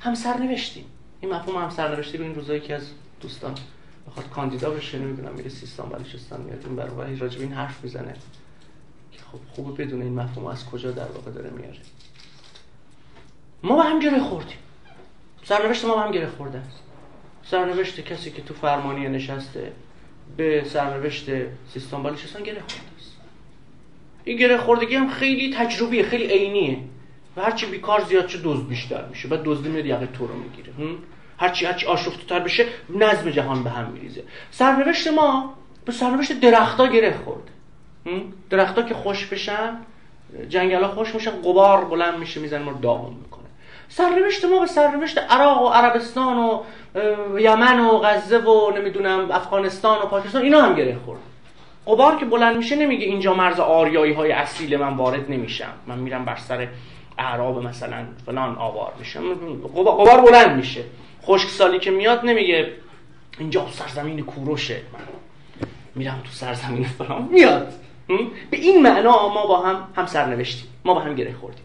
هم سرنوشتیم. این مفهوم هم سرنوشتی رو این روزایی که از دوستان بخواد کاندیدا بشه نمی‌دونم میره سیستان بلوچستان میاد. این برای راجب این حرف می‌زنه. خب خوبه بدون این مفهوم از کجا در واقع داره میاره. ما به هم گره خوردیم. سرنوشت ما به هم گره خورده. است سرنوشت کسی که تو فرمانی نشسته به سرنوشت سیستان بلوچستان گره خورده است. این گره خوردگی هم خیلی تجربیه خیلی عینیه. و هرچی بیکار زیاد چه دزد بیشتر میشه. بعد دزدی میاد یقه تو رو می‌گیره. هرچی هرچی آشفته تر بشه نظم جهان به هم میریزه. سرنوشت ما به سرنوشت درختا گره خورد. درختا که خوش بشن جنگلا خوش میشن قبار بلند میشه می‌زنه ما داغون می‌کنه. سرنوشت ما به سرنوشت عراق و عربستان و یمن و غزه و نمی‌دونم افغانستان و پاکستان اینا هم گره خورد. قبار که بلند میشه نمیگه اینجا مرز آریایی های اصیل من وارد نمیشم من میرم بر سر اعراب مثلا فلان آوار میشم. قبار بلند میشه. خشک سالی که میاد نمیگه اینجا سرزمین کوروشه. من میرم تو سرزمین فلان میاد. به این معنا ما با هم هم سرنوشتیم. ما با هم گره خوردیم.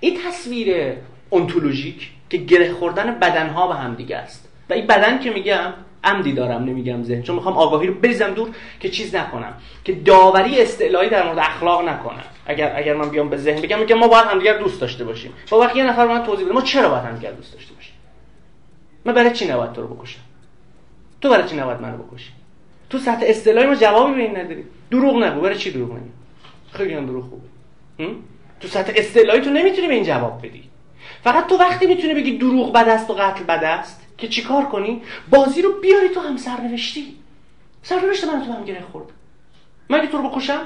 این تصویر انتولوژیک که گره خوردن بدنها به هم دیگه است. و این بدن که میگم عمدی دارم نمیگم ذهن. چون می‌خوام آگاهی رو بریزم دور که چیز نکنم. که داوری استعلایی در مورد اخلاق نکنم. اگر اگر من بیام به ذهن بگم میگم ما باید همدیگر دوست داشته باشیم. با وقتی یه نفر من توضیح بده ما چرا باید همدیگر دوست داشته من برای چی نباید تو رو بکشم؟ تو برای چی نباید منو بکشی؟ تو سطح اصطلاحی ما جوابی به این نداری. دروغ نگو. برای چی دروغ نگی خیلی هم دروغ خوبه. تو سطح اصطلاحی تو نمی‌تونی به این جواب بدی. فقط تو وقتی می‌تونی بگی دروغ بد است و قتل بد است که چیکار کنی؟ بازی رو بیاری تو هم سرنوشتی. سرنوشت من تو هم گره خورد. مگه تو رو بکشم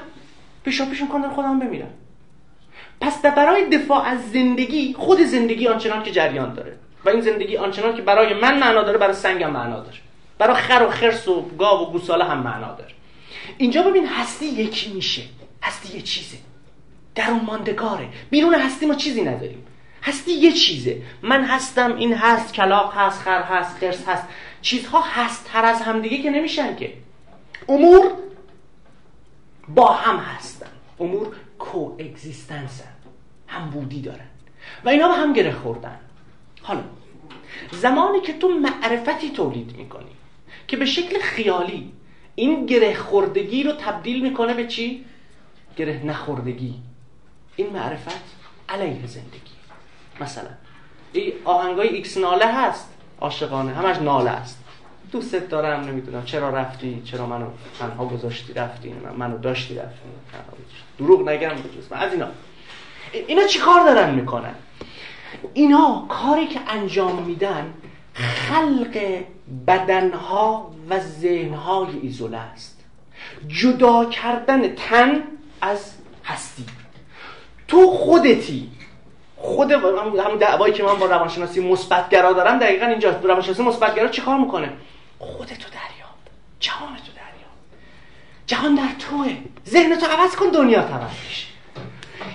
پیشا پیش کنم خودم بمیرم. پس برای دفاع از زندگی خود زندگی آنچنان که جریان داره. و این زندگی آنچنان که برای من معنا داره برای سنگم معنا داره. برای خر و خرس و گاو و گوساله هم معنا داره. اینجا ببین هستی یکی میشه. هستی یه چیزه. درون ماندگاره بیرون هستی ما چیزی نداریم. هستی یه چیزه. من هستم این هست کلاق هست خر هست خرس هست. چیزها هست تر از همدیگه که نمیشن که. امور با هم هستن. امور کو اگزیستنسن هم‌بودی دارن. و اینا به هم گره خوردن. حالا زمانی که تو معرفتی تولید می‌کنی که به شکل خیالی این گره خوردگی رو تبدیل می‌کنه به چی؟ گره نخوردگی. این معرفت علیه زندگیه. مثلا این آهنگای ایکس ناله هست عاشقانه همش ناله است. دوستت دارم نمی‌دونم چرا رفتی چرا منو تنها گذاشتی رفتی منو داشتی رفتی دروغ نگم از اینا. اینا چی کار دارن می‌کنن؟ اینا کاری که انجام میدن خلق بدنها و ذهنهای ایزوله است. جدا کردن تن از هستی. تو خودتی. خود همون دعوایی که من با روانشناسی مثبتگرا دارم دقیقا اینجا. روانشناسی مثبتگرا چیکار می‌کنه؟ خودتو دریاب جهان تو دریاب جهان در توه. ذهن تو عوض کن دنیا عوض میشه.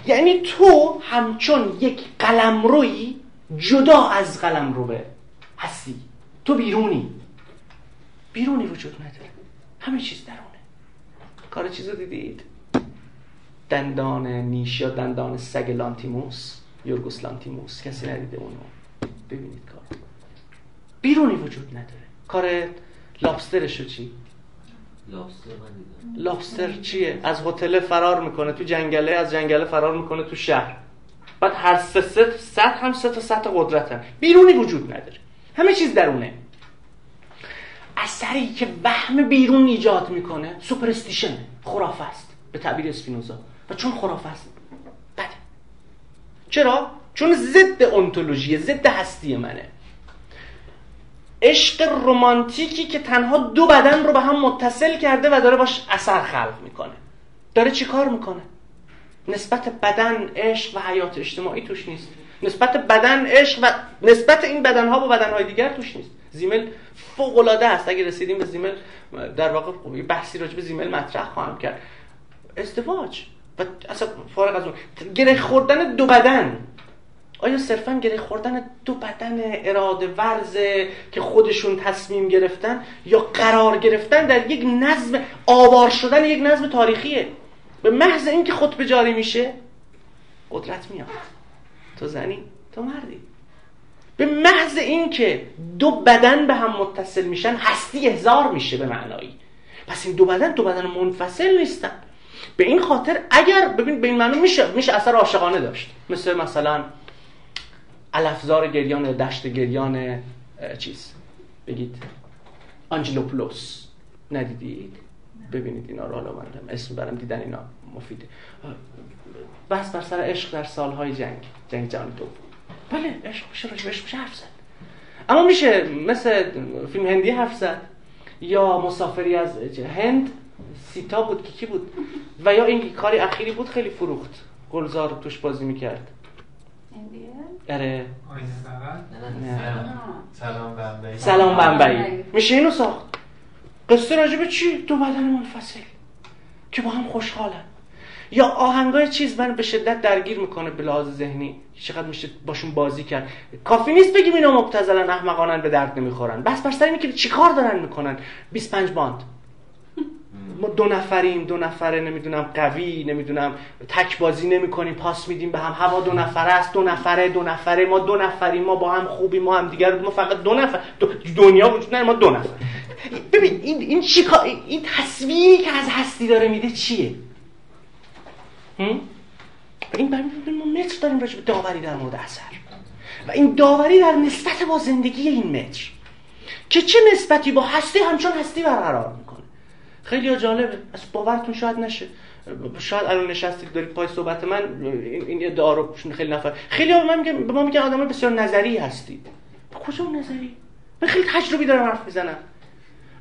یعنی تو همچون یک قلمروی جدا از قلمرو هستی. تو بیرونی. بیرونی وجود نداره. همه چیز درونه. کار چیزو دیدید؟ دندان نیش یا دندان سگ لانتیموس یورگوس لانتیموس کسی ندیده اونو. ببینید کار. بیرونی وجود نداره. کار Lobster شو چی؟ Lobster چیه؟ از هتل فرار می‌کنه تو جنگله از جنگله فرار می‌کنه تو شهر. بعد هر سه ست هم سه تا سطح قدرتن بیرونی وجود نداره. همه چیز درونه. اثری که وهم بیرون ایجاد می‌کنه superstition خرافه است به تعبیر اسپینوزا. و چون خرافه است بده چرا؟ چون ضد انتولوژی ضد هستی منه. عشق رمانتیکی که تنها دو بدن رو به هم متصل کرده و داره باش اثر خلق می‌کنه. داره چی کار می‌کنه؟ نسبت بدن عشق و حیات اجتماعی توش نیست. نسبت بدن عشق و نسبت این بدن ها با بدن های دیگر توش نیست. زیمل فوق العاده است. اگه رسیدیم به زیمل در واقع بحثی راجع به زیمل مطرح خواهم کرد. ازدواج. و اصلا فارغ از اون گره خوردن دو بدن. آیا صرفا گره خوردن دو بدن اراده ورزه که خودشون تصمیم گرفتن یا قرار گرفتن در یک نظم آوار شدن یک نظم تاریخیه؟ به محض اینکه خود به جاری میشه قدرت میاد. تو زنی تو مردی. به محض اینکه دو بدن به هم متصل میشن هستی هزار میشه به معنایی. پس این دو بدن دو بدن منفصل نیستن. به این خاطر اگر ببین به این معنی میشه میشه اثر عاشقانه داشت. مثل مثلا الافزار گریان دشت گریان چیز. بگید. آنجلوپولوس. ندیدید؟ ببینید اینا رو حالا اسم برم دیدن اینا. مفیده بس بر سر عشق در سالهای جنگ. جنگ جهانی دوم بله عشق میشه راجبش میشه حرف زد. اما میشه مثل فیلم هندی حرف زد. یا مسافری از هند سیتا بود کی بود؟ و یا این کاری اخیری بود خیلی فروخت. گلزار توش بازی می‌کرد. اره سلام. بمبئی سلام بمبئی میشه اینو ساخت؟ قصه راجبه چی؟ دو بدن منفصل که با هم خوشحالن. یا آهنگای چیز من به شدت درگیر می‌کنه به لحاظ ذهنی. چقدر میشه باشون بازی کرد. کافی نیست بگیم اینا مبتذلن احمقانن به درد نمی‌خورن. بس بر سر اینه که چیکار دارن می‌کنن؟ 25 باند. ما دو نفریم دو نفره نمی‌دونم قوی نمی‌دونم تک بازی نمی‌کنیم پاس میدیم به هم. هوا دو نفره است دو نفره دو نفره. ما دو نفریم ما با هم خوبیم ما هم دیگر ما فقط دو نفر. دنیا وجود نداره ما دو نفر. ببین این این چیکار این تصویری که از هستی داره میده چیه؟ این ما متر داریم راجع داوری در مورد اثر. و این داوری در نسبت با زندگی این متر. که چه نسبتی با هستی همچون هستی برقرار. خیلی جالبه. از باورتون شاید نشه. شاید الان نشستید دارید پای صحبت من این ادعا رو خیلی نفر خیلی ها من میگم به ما میگن آدمای بسیار نظری هستید کجا نظری؟ من خیلی تجربی دارم حرف می‌زنم.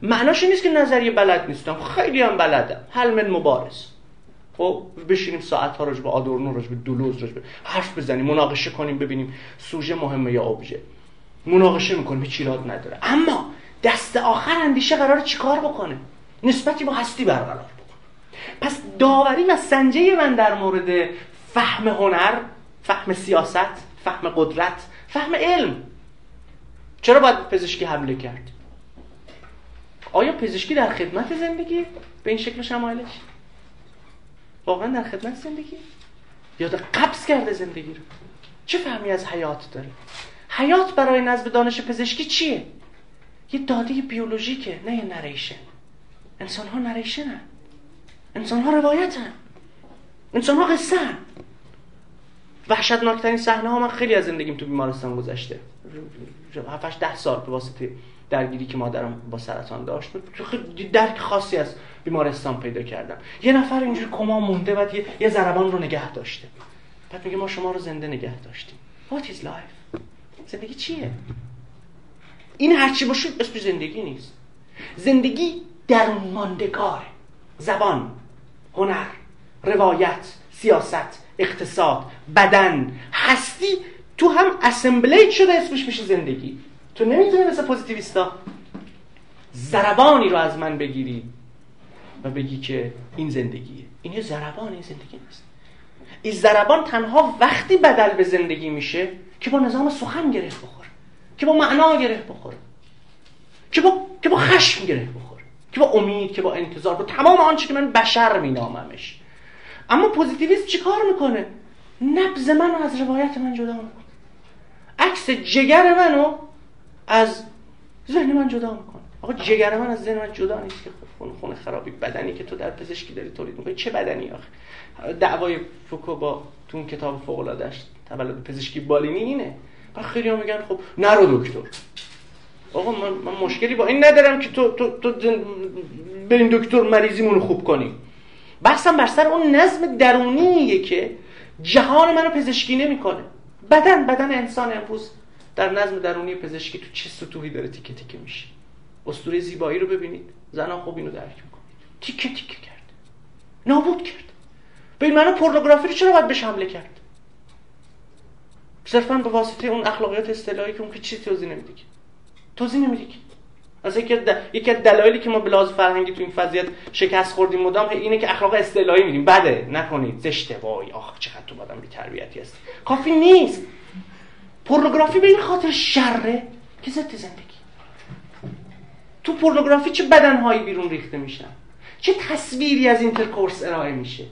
معناش نیست که نظریه بلد نیستم. خیلی هم بلدم. حل مبارز. خب بشینیم ساعت ها راجع به آدورنو راجع به دولوز راجع به حرف بزنیم مناقشه کنیم ببینیم سوژه مهمه یا ابژه. مناقشه می‌کنیم هیچ ایراد نداره. اما دست آخر اندیشه قرار چیکار بکنه؟ نسبتی با هستی برقرار بکنه پس داوری و سنجه من در مورد فهم هنر فهم سیاست فهم قدرت فهم علم چرا باید پزشکی حمله کرد؟ آیا پزشکی در خدمت زندگی؟ به این شکل شمایلش؟ واقعا در خدمت زندگی؟ یا در قبض کرده زندگی رو؟ چه فهمی از حیات داره؟ حیات برای نزد دانش پزشکی چیه؟ یه داده بیولوژیکه نه یه نریشن. انسان ها نریشن هن. انسان ها روایت هن. انسان ها قصه هن. وحشتناکترین صحنه ها من خیلی از زندگیم تو بیمارستان گذشته. 7 ده سال به واسطه درگیری که مادرم با سرطان داشت. درک خاصی از بیمارستان پیدا کردم. یه نفر اینجور کما مونده و یه, یه ضربان رو نگه داشته. بعد میگه ما شما رو زنده نگه داشتیم. What is life? زندگی چیه؟ این هرچی باشه اسم زندگی نیست. زندگی درون ماندگاره زبان هنر روایت سیاست اقتصاد بدن هستی تو هم اسمبلیت شده اسمش میشه زندگی؟ تو نمی‌تونی مثل پوزیتیویستا زربانی رو از من بگیری و بگی که این زندگیه. این یه زربان این زندگی نیست. این زربان تنها وقتی بدل به زندگی میشه که با نظام سخن گره بخوره که با معنا گره بخوره که با, که با خشم گره بخوره که امید که با انتظار با تمام آنچه که من بشر میناممش. اما پوزیتیویست چیکار می‌کنه؟ نبز منو از روایت من جدا می‌کنه. عکس جگر منو از ذهن من جدا می‌کنه. آقا جگر من از ذهن من جدا نیست که خون خون خرابی بدنی که تو در پزشکی داری تولید می‌کنی. چه بدنی آخه؟ دعوای فوکو با تو اون کتاب فوق العاده تولد پزشکی بالینی اینه. و خیلی هم میگن خب نرو دکتر. آقا من, من مشکلی با این ندارم که تو تو تو بریم دکتر مریضیمون خوب کنیم بحثم بر سر اون نظم درونیه که جهان منو پزشکی نمی‌کنه. بدن بدن انسان امروز در نظم درونی پزشکی تو چه سطوحی داره تیکه تیکه میشه. اسطوره زیبایی رو ببینید. زنا خوب اینو درک می‌کنید تیکه تیکه کرد. نابود کرد. به منو پورنوگرافی رو چرا باید بهش حمله کرد؟ صرفا به واسطه اون اخلاقیات اصطلاحی که اون که چیزی توضیح نمیده توضیح نمیده از یکی از دلایلی که ما به لحاظ فرهنگی تو این وضعیت شکست خوردیم مدام اینه که اخلاق اصطلاحی میدیم. بده، نکنید. زشته. وای آخ چقدر تو بدن بی تربیتی هست کافی نیست. پورنوگرافی به این خاطر شره که ضد زندگیه. تو پورنوگرافی چه بدنهایی بیرون ریخته میشن؟ چه تصویری از intercourse ارائه میشه؟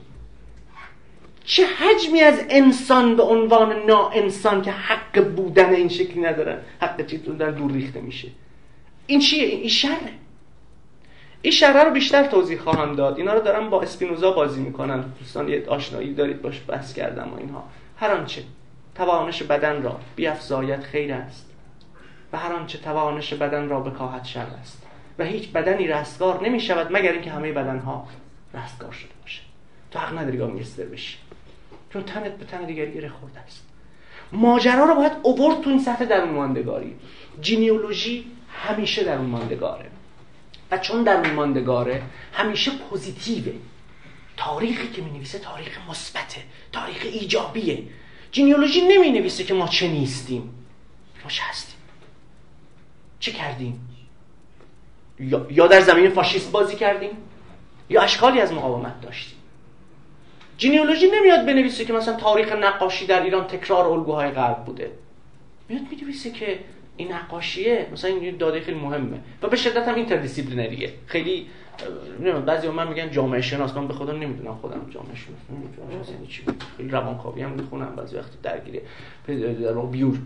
چه حجمی از انسان به عنوان نا انسان که حق بودن این شکلی ندارن حق چیز در دور ریخته میشه. این چیه؟ این شره. این شره رو بیشتر توضیح خواهم داد. اینا رو دارم با اسپینوزا بازی می‌کنن. دوستان یه آشنایی دارید باش بحث کردم و اینها. هر آنچه توانش بدن را بیافزاید خیر است و هر آنچه توانش بدن را بکاهد شر است. و هیچ بدنی رستگار نمی شود مگر اینکه همه بدنها رستگار شده باشه. تو حق نداری گانگستر بشی. چون تنت به تن دیگری گره خورده است. ماجرا رو باید اوورد تو این سطح درون ماندگاری جینیولوژی همیشه در ماندگاره و چون در ماندگاره همیشه پوزیتیوه. تاریخی که می نویسه تاریخ مثبته تاریخ ایجابیه. جینیولوژی نمی نویسه که ما چه نیستیم. ما چه هستیم. چه کردیم؟ یا در زمین فاشیست بازی کردیم یا اشکالی از مقاومت داشتیم. genealogy نمیاد بنویسه که مثلا تاریخ نقاشی در ایران تکرار الگوهای غرب بوده. میاد بنویسه که این نقاشیه مثلا این داده خیلی مهمه و به شدت هم interdisciplinary ه خیلی نمی‌دونم بعضی من میگن جامعه شناس. من به خدا نمی‌دونم خودم جامعه شناس. نمی‌دونم یعنی چی؟ خیلی روانکاوی هم می‌خونم بعضی وقت درگیره بیور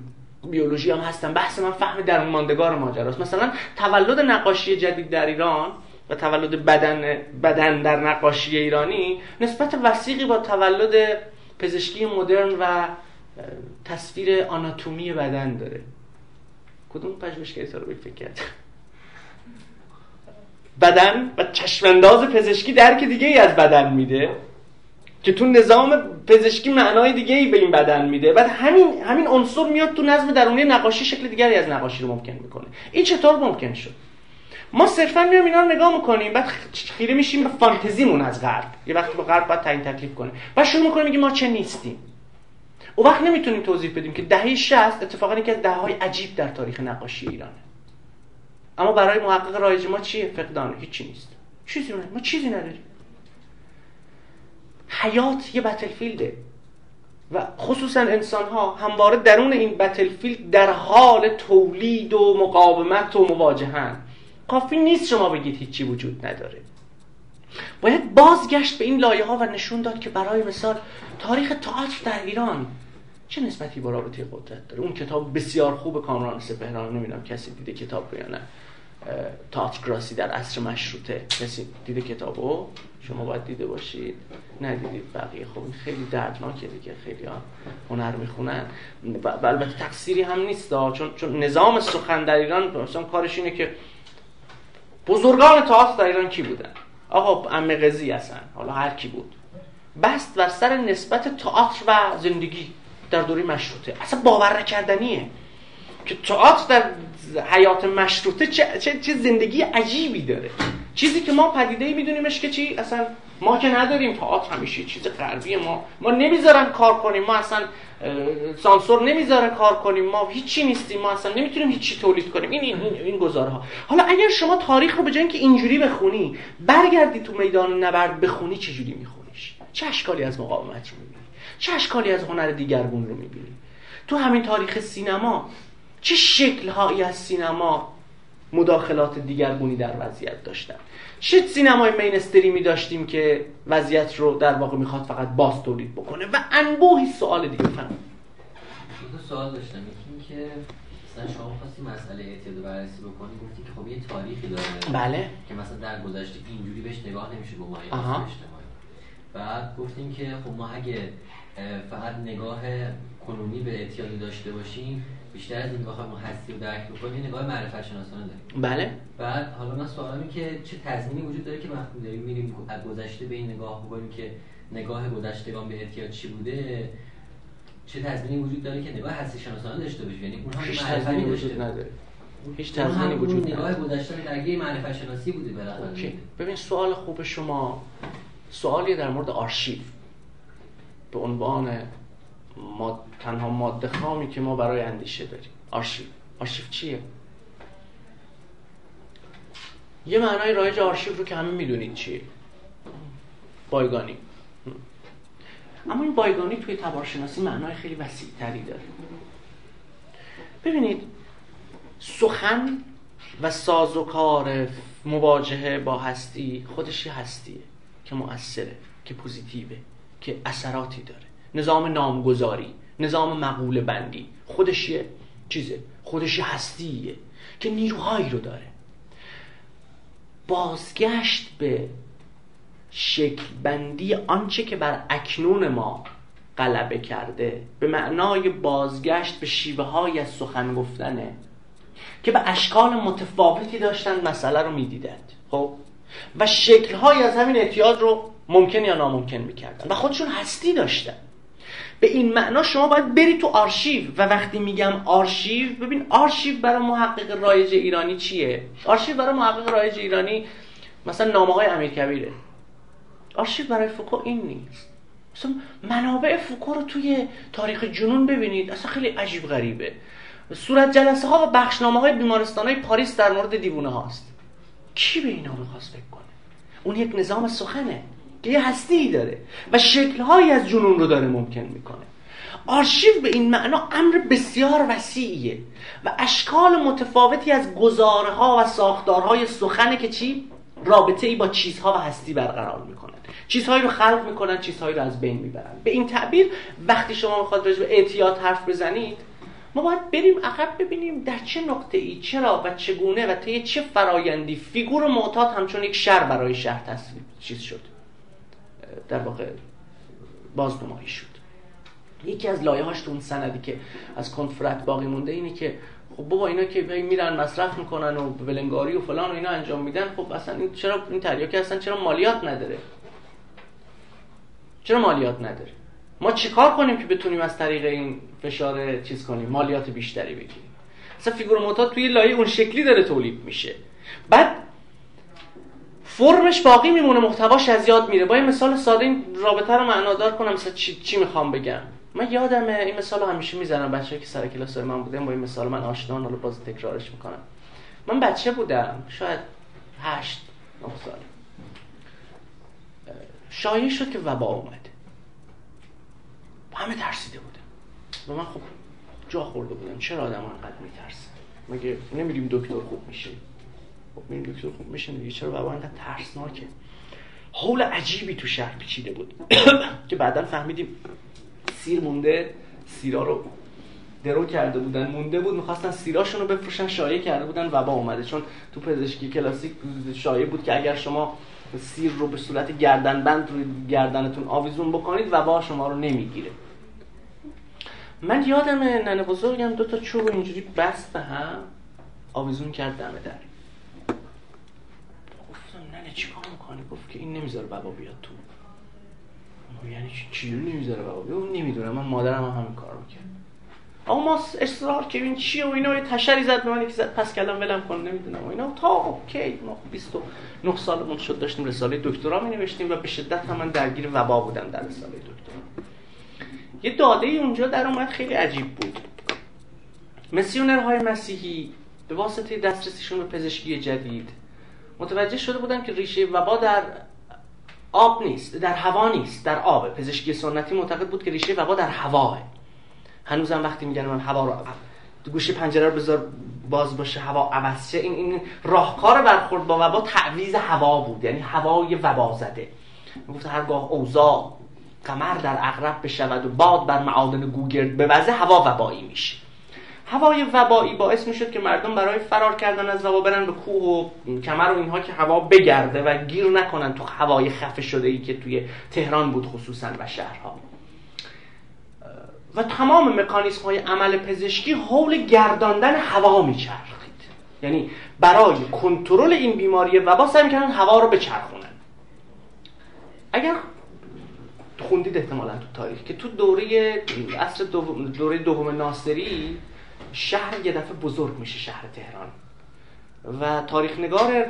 بیولوژی هم هستم. بحث من فهم درماندگار ماجراست. مثلا تولد نقاشی جدید در ایران و تولد بدن بدن در نقاشی ایرانی نسبت وسیقی با تولد پزشکی مدرن و تصویر آناتومی بدن داره. کدوم پژوهشگری رو فکر کرد؟ بدن و چشمانداز پزشکی درک دیگه ای از بدن میده که تو نظام پزشکی معنای دیگه ای به این بدن میده. بعد همین همین عنصر میاد تو نظم درونی نقاشی شکل دیگری از نقاشی رو ممکن می‌کنه. این چطور ممکن شد؟ ما صرفا میام اینا رو نگاه می‌کنیم بعد خیره میشیم به فانتزیمون از غرب. یه وقتی با غرب باید تعیین تکلیف کنه. بعد شروع می‌کنیم میگیم ما چه نیستیم. او وقت نمی‌تونیم توضیح بدیم که دهه 60 اتفاقا یکی از دههای عجیب در تاریخ نقاشی ایرانه. اما برای محقق رایج ما چیه؟ فقدانه هیچی نیست. چیزی ما چیزی نداریم. حیات یه بتلفیلده و خصوصا انسان ها همواره درون این بتلفیلد در حال تولید و مقاومت و مواجهن. کافی نیست شما بگید هیچی وجود نداره. باید بازگشت به این لایه ها و نشون داد که برای مثال تاریخ تئاتر در ایران چه نسبتی با رابطه قدرت داره؟ اون کتاب بسیار خوب کامران سپهران نمی‌دونم کسی دیده کتاب رو یا نه. گراسی در عصر مشروطه. کسی دیده کتابو؟ شما باید دیده باشید. ندیدید. بقیه این خیلی دردناکه دیگه. خیلی ها هنر می‌خونن. و البته تقصیری هم نیست. چون چون نظام سخن در ایران مثلا کارش اینه که بزرگان تئاتر در ایران کی بودن؟ آقا ام قضی هستن. حالا هر کی بود. بست بر سر نسبت تئاتر و زندگی در دوره مشروطه. اصلا باور نکردنیه که تئاتر در حیات مشروطه چه, چه, زندگی عجیبی داره. چیزی که ما پدیده میدونیمش که چی؟ اصلا ما که نداریم تئاتر همیشه چیز غربی ما. ما نمی‌ذارن کار کنیم. ما اصلا سانسور نمی‌ذاره کار کنیم. ما هیچی نیستیم. ما اصلا نمی‌تونیم هیچی تولید کنیم. این این این گزاره ها حالا اگر شما تاریخ رو به جای اینکه اینجوری بخونی برگردی تو میدان نبرد بخونی چه جوری میخونیش؟ چه اشکالی از مقاومت رو می‌بینی؟ چه اشکالی از هنر دیگرگون رو می‌بینی؟ تو همین تاریخ سینما چه شکلهایی از سینما مداخلات دیگرگونی در وضعیت داشتن. چه سینمای مینستریمی داشتیم که وضعیت رو در واقع می‌خواد فقط باز تولید بکنه؟ و انبوهی سوال دیگه فهم سوال داشتم. یکی که مثلا شما خواستی مسئله اعتیاد بررسی بکنی گفتی که خب یه تاریخی داره بله. که مثلا در گذشته اینجوری بهش نگاه نمیشه به مایه اجتماعی. بعد گفتیم که خب ما اگه فقط نگاه کنونی به اعتیادی داشته باشیم بیشتر از این بخوایم هستی رو درک بکنیم نگاه معرفت شناسانه داریم. بله. بعد حالا من سوالم که چه تضمینی وجود داره که وقتی داریم میریم از گذشته به این نگاه بکنیم که نگاه گذشتگان به اعتیاد چی بوده؟ چه تضمینی وجود داره که نگاه هستی شناسانه داشته باشه یعنی اونها هیچ تضمینی وجود نداره. هیچ تضمینی وجود نداره. نگاه گذشته درگیر معرفت شناسی بوده بالاخره ببین سوال خوب شما. سوالی در مورد آرشیو. به عنوان ما تنها ماده خامی که ما برای اندیشه داریم. آرشیو. آرشیو چیه؟ یه معنای رایج آرشیو رو که همه می‌دونید چیه؟ بایگانی. اما این بایگانی توی تبارشناسی معنای خیلی وسیع تری داره. ببینید سخن و سازوکار مواجهه با هستی خودش یه هستیه که مؤثره که پوزیتیوه که اثراتی داره. نظام نامگذاری نظام مقول بندی خودش یه چیزه خودش یه هستیه که نیروهایی رو داره. بازگشت به شکل بندی آنچه که بر اکنون ما غلبه کرده به معنای بازگشت به شیوه های از سخن گفتنه که به اشکال متفاوتی داشتن مسئله رو می‌دیدند. خب؟ و شکلهایی از همین اعتیاد رو ممکن یا ناممکن می‌کردن. و خودشون هستی داشتن. به این معنا شما باید بری تو آرشیو. و وقتی میگم آرشیو ببین آرشیو برای محقق رایج ایرانی چیه؟ آرشیو برای محقق رایج ایرانی مثلا نامه های امیر کبیره. آرشیو برای فوکو این نیست. مثلا منابع فوکو رو توی تاریخ جنون ببینید اصلا خیلی عجیب غریبه. صورت جلسه ها و بخشنامه های بیمارستان های پاریس در مورد دیوونه هاست. کی به اینا می‌خواست فکر کنه؟ اون یک نظام سخنه. که یه هستی داره و شکلهایی از جنون رو داره ممکن می‌کنه. آرشیو به این معنا امر بسیار وسیعیه و اشکال متفاوتی از گزارها و ساختارهای سخنه که چی؟ رابطه ای با چیزها و هستی برقرار می‌کنن چیزهایی رو خلق می‌کنن چیزهایی رو از بین می‌برن. به این تعبیر وقتی شما می‌خواد راجع به اعتیاد حرف بزنید ما باید بریم عقب ببینیم در چه نقطه ای چرا و چگونه و طی چه فرایندی فیگور معتاد همچون یک شر برای شهر تصویر چیز شد. در واقع بازنمایی شد. یکی از لایه هاش اون سندی که از کنفرت باقی مونده اینه که خب بابا اینا که میرن مصرف می‌کنن و ولنگاری و فلان و اینا انجام میدن خب اصلا این چرا این تریاک اصلا چرا مالیات نداره؟ چرا مالیات نداره؟ ما چیکار کنیم که بتونیم از طریق این فشار چیز کنیم مالیات بیشتری بگیریم؟ اصلا فیگور معتاد توی لایه اون شکلی داره تولید میشه. بعد فرمش باقی میمونه محتواش از یاد میره. با این مثال ساده این رابطه رو معنادار کنم مثلا چی, چی می‌خوام بگم؟ من یادمه این مثال همیشه می‌زنم بچه که سر کلاس من بودم با این مثال من آشنا حالا باز تکرارش می‌کنم. من بچه بودم شاید هشت نه سال. شایع شد که وبا اومد. همه ترسیده بودن. و من خب جا خورده بودم. چرا آدم انقدر میترسه؟ مگه نمیریم دکتر خوب میشه؟ خب میریم دکتر خوب میشه دیگه چرا وبا انقدر ترسناکه. حول عجیبی تو شهر پیچیده بود. که بعدا فهمیدیم سیر مونده سیرا رو درو کرده بودن. مونده بود می‌خواستن سیراشون رو بفروشن شایع کرده بودن وبا اومده. چون تو پزشکی کلاسیک شایع بود که اگر شما سیر رو به صورت گردنبند روی گردنتون آویزون بکنید وبا شما رو نمی‌گیره. من یادم ننه بزرگم دو تا چوب اینجوری بست به هم آویزون کرد دم در. چیکار می‌کنی گفت که این نمی‌ذاره بابا بیاد تو. یعنی چی؟ نمی‌ذاره بابا بیاد؟ اون نمی‌دونه. من مادرم هم همین کار می‌کرد. اما ما اصرار که این چیه و اینا یه تشری زد من یکی زد پس کلم ولم کن نمی‌دونم و اینا. تا اوکی ما 29 سالمون شد داشتیم رساله دکترا می نوشتیم و به شدت هم من درگیر وبا بودم در رساله دکترا. یه داده ای اونجا در اومد خیلی عجیب بود. مسیونرهای مسیحی به واسطه دسترسیشون به پزشکی جدید متوجه شده بودن که ریشه وبا در آب نیست در هوا نیست در آب پزشکی سنتی معتقد بود که ریشه وبا در هواه هنوزم وقتی میگن من هوا رو گوشه پنجره رو بذار باز باشه هوا عوض شه این این راهکار برخورد با وبا تعویز هوا بود. یعنی هوای وبا زده. می‌گفت هرگاه اوضاع قمر در اغرب بشود و باد بر معادن گوگرد بوزه هوا وبایی میشه. هوای وبایی باعث می‌شد که مردم برای فرار کردن از وبا برن به کوه و کمر و اینها که هوا بگرده و گیر نکنن تو هوای خفه شده ای که توی تهران بود خصوصا و شهرها. و تمام مکانیسم های عمل پزشکی حول گرداندن هوا میچرخید. یعنی برای کنترل این بیماری وبا سعی می‌کردن هوا رو بچرخونن. اگر خوندید احتمالا تو تاریخ که تو دوره اصر دوم دوره دوم ناصری شهر یه دفعه بزرگ میشه شهر تهران. و تاریخ نگار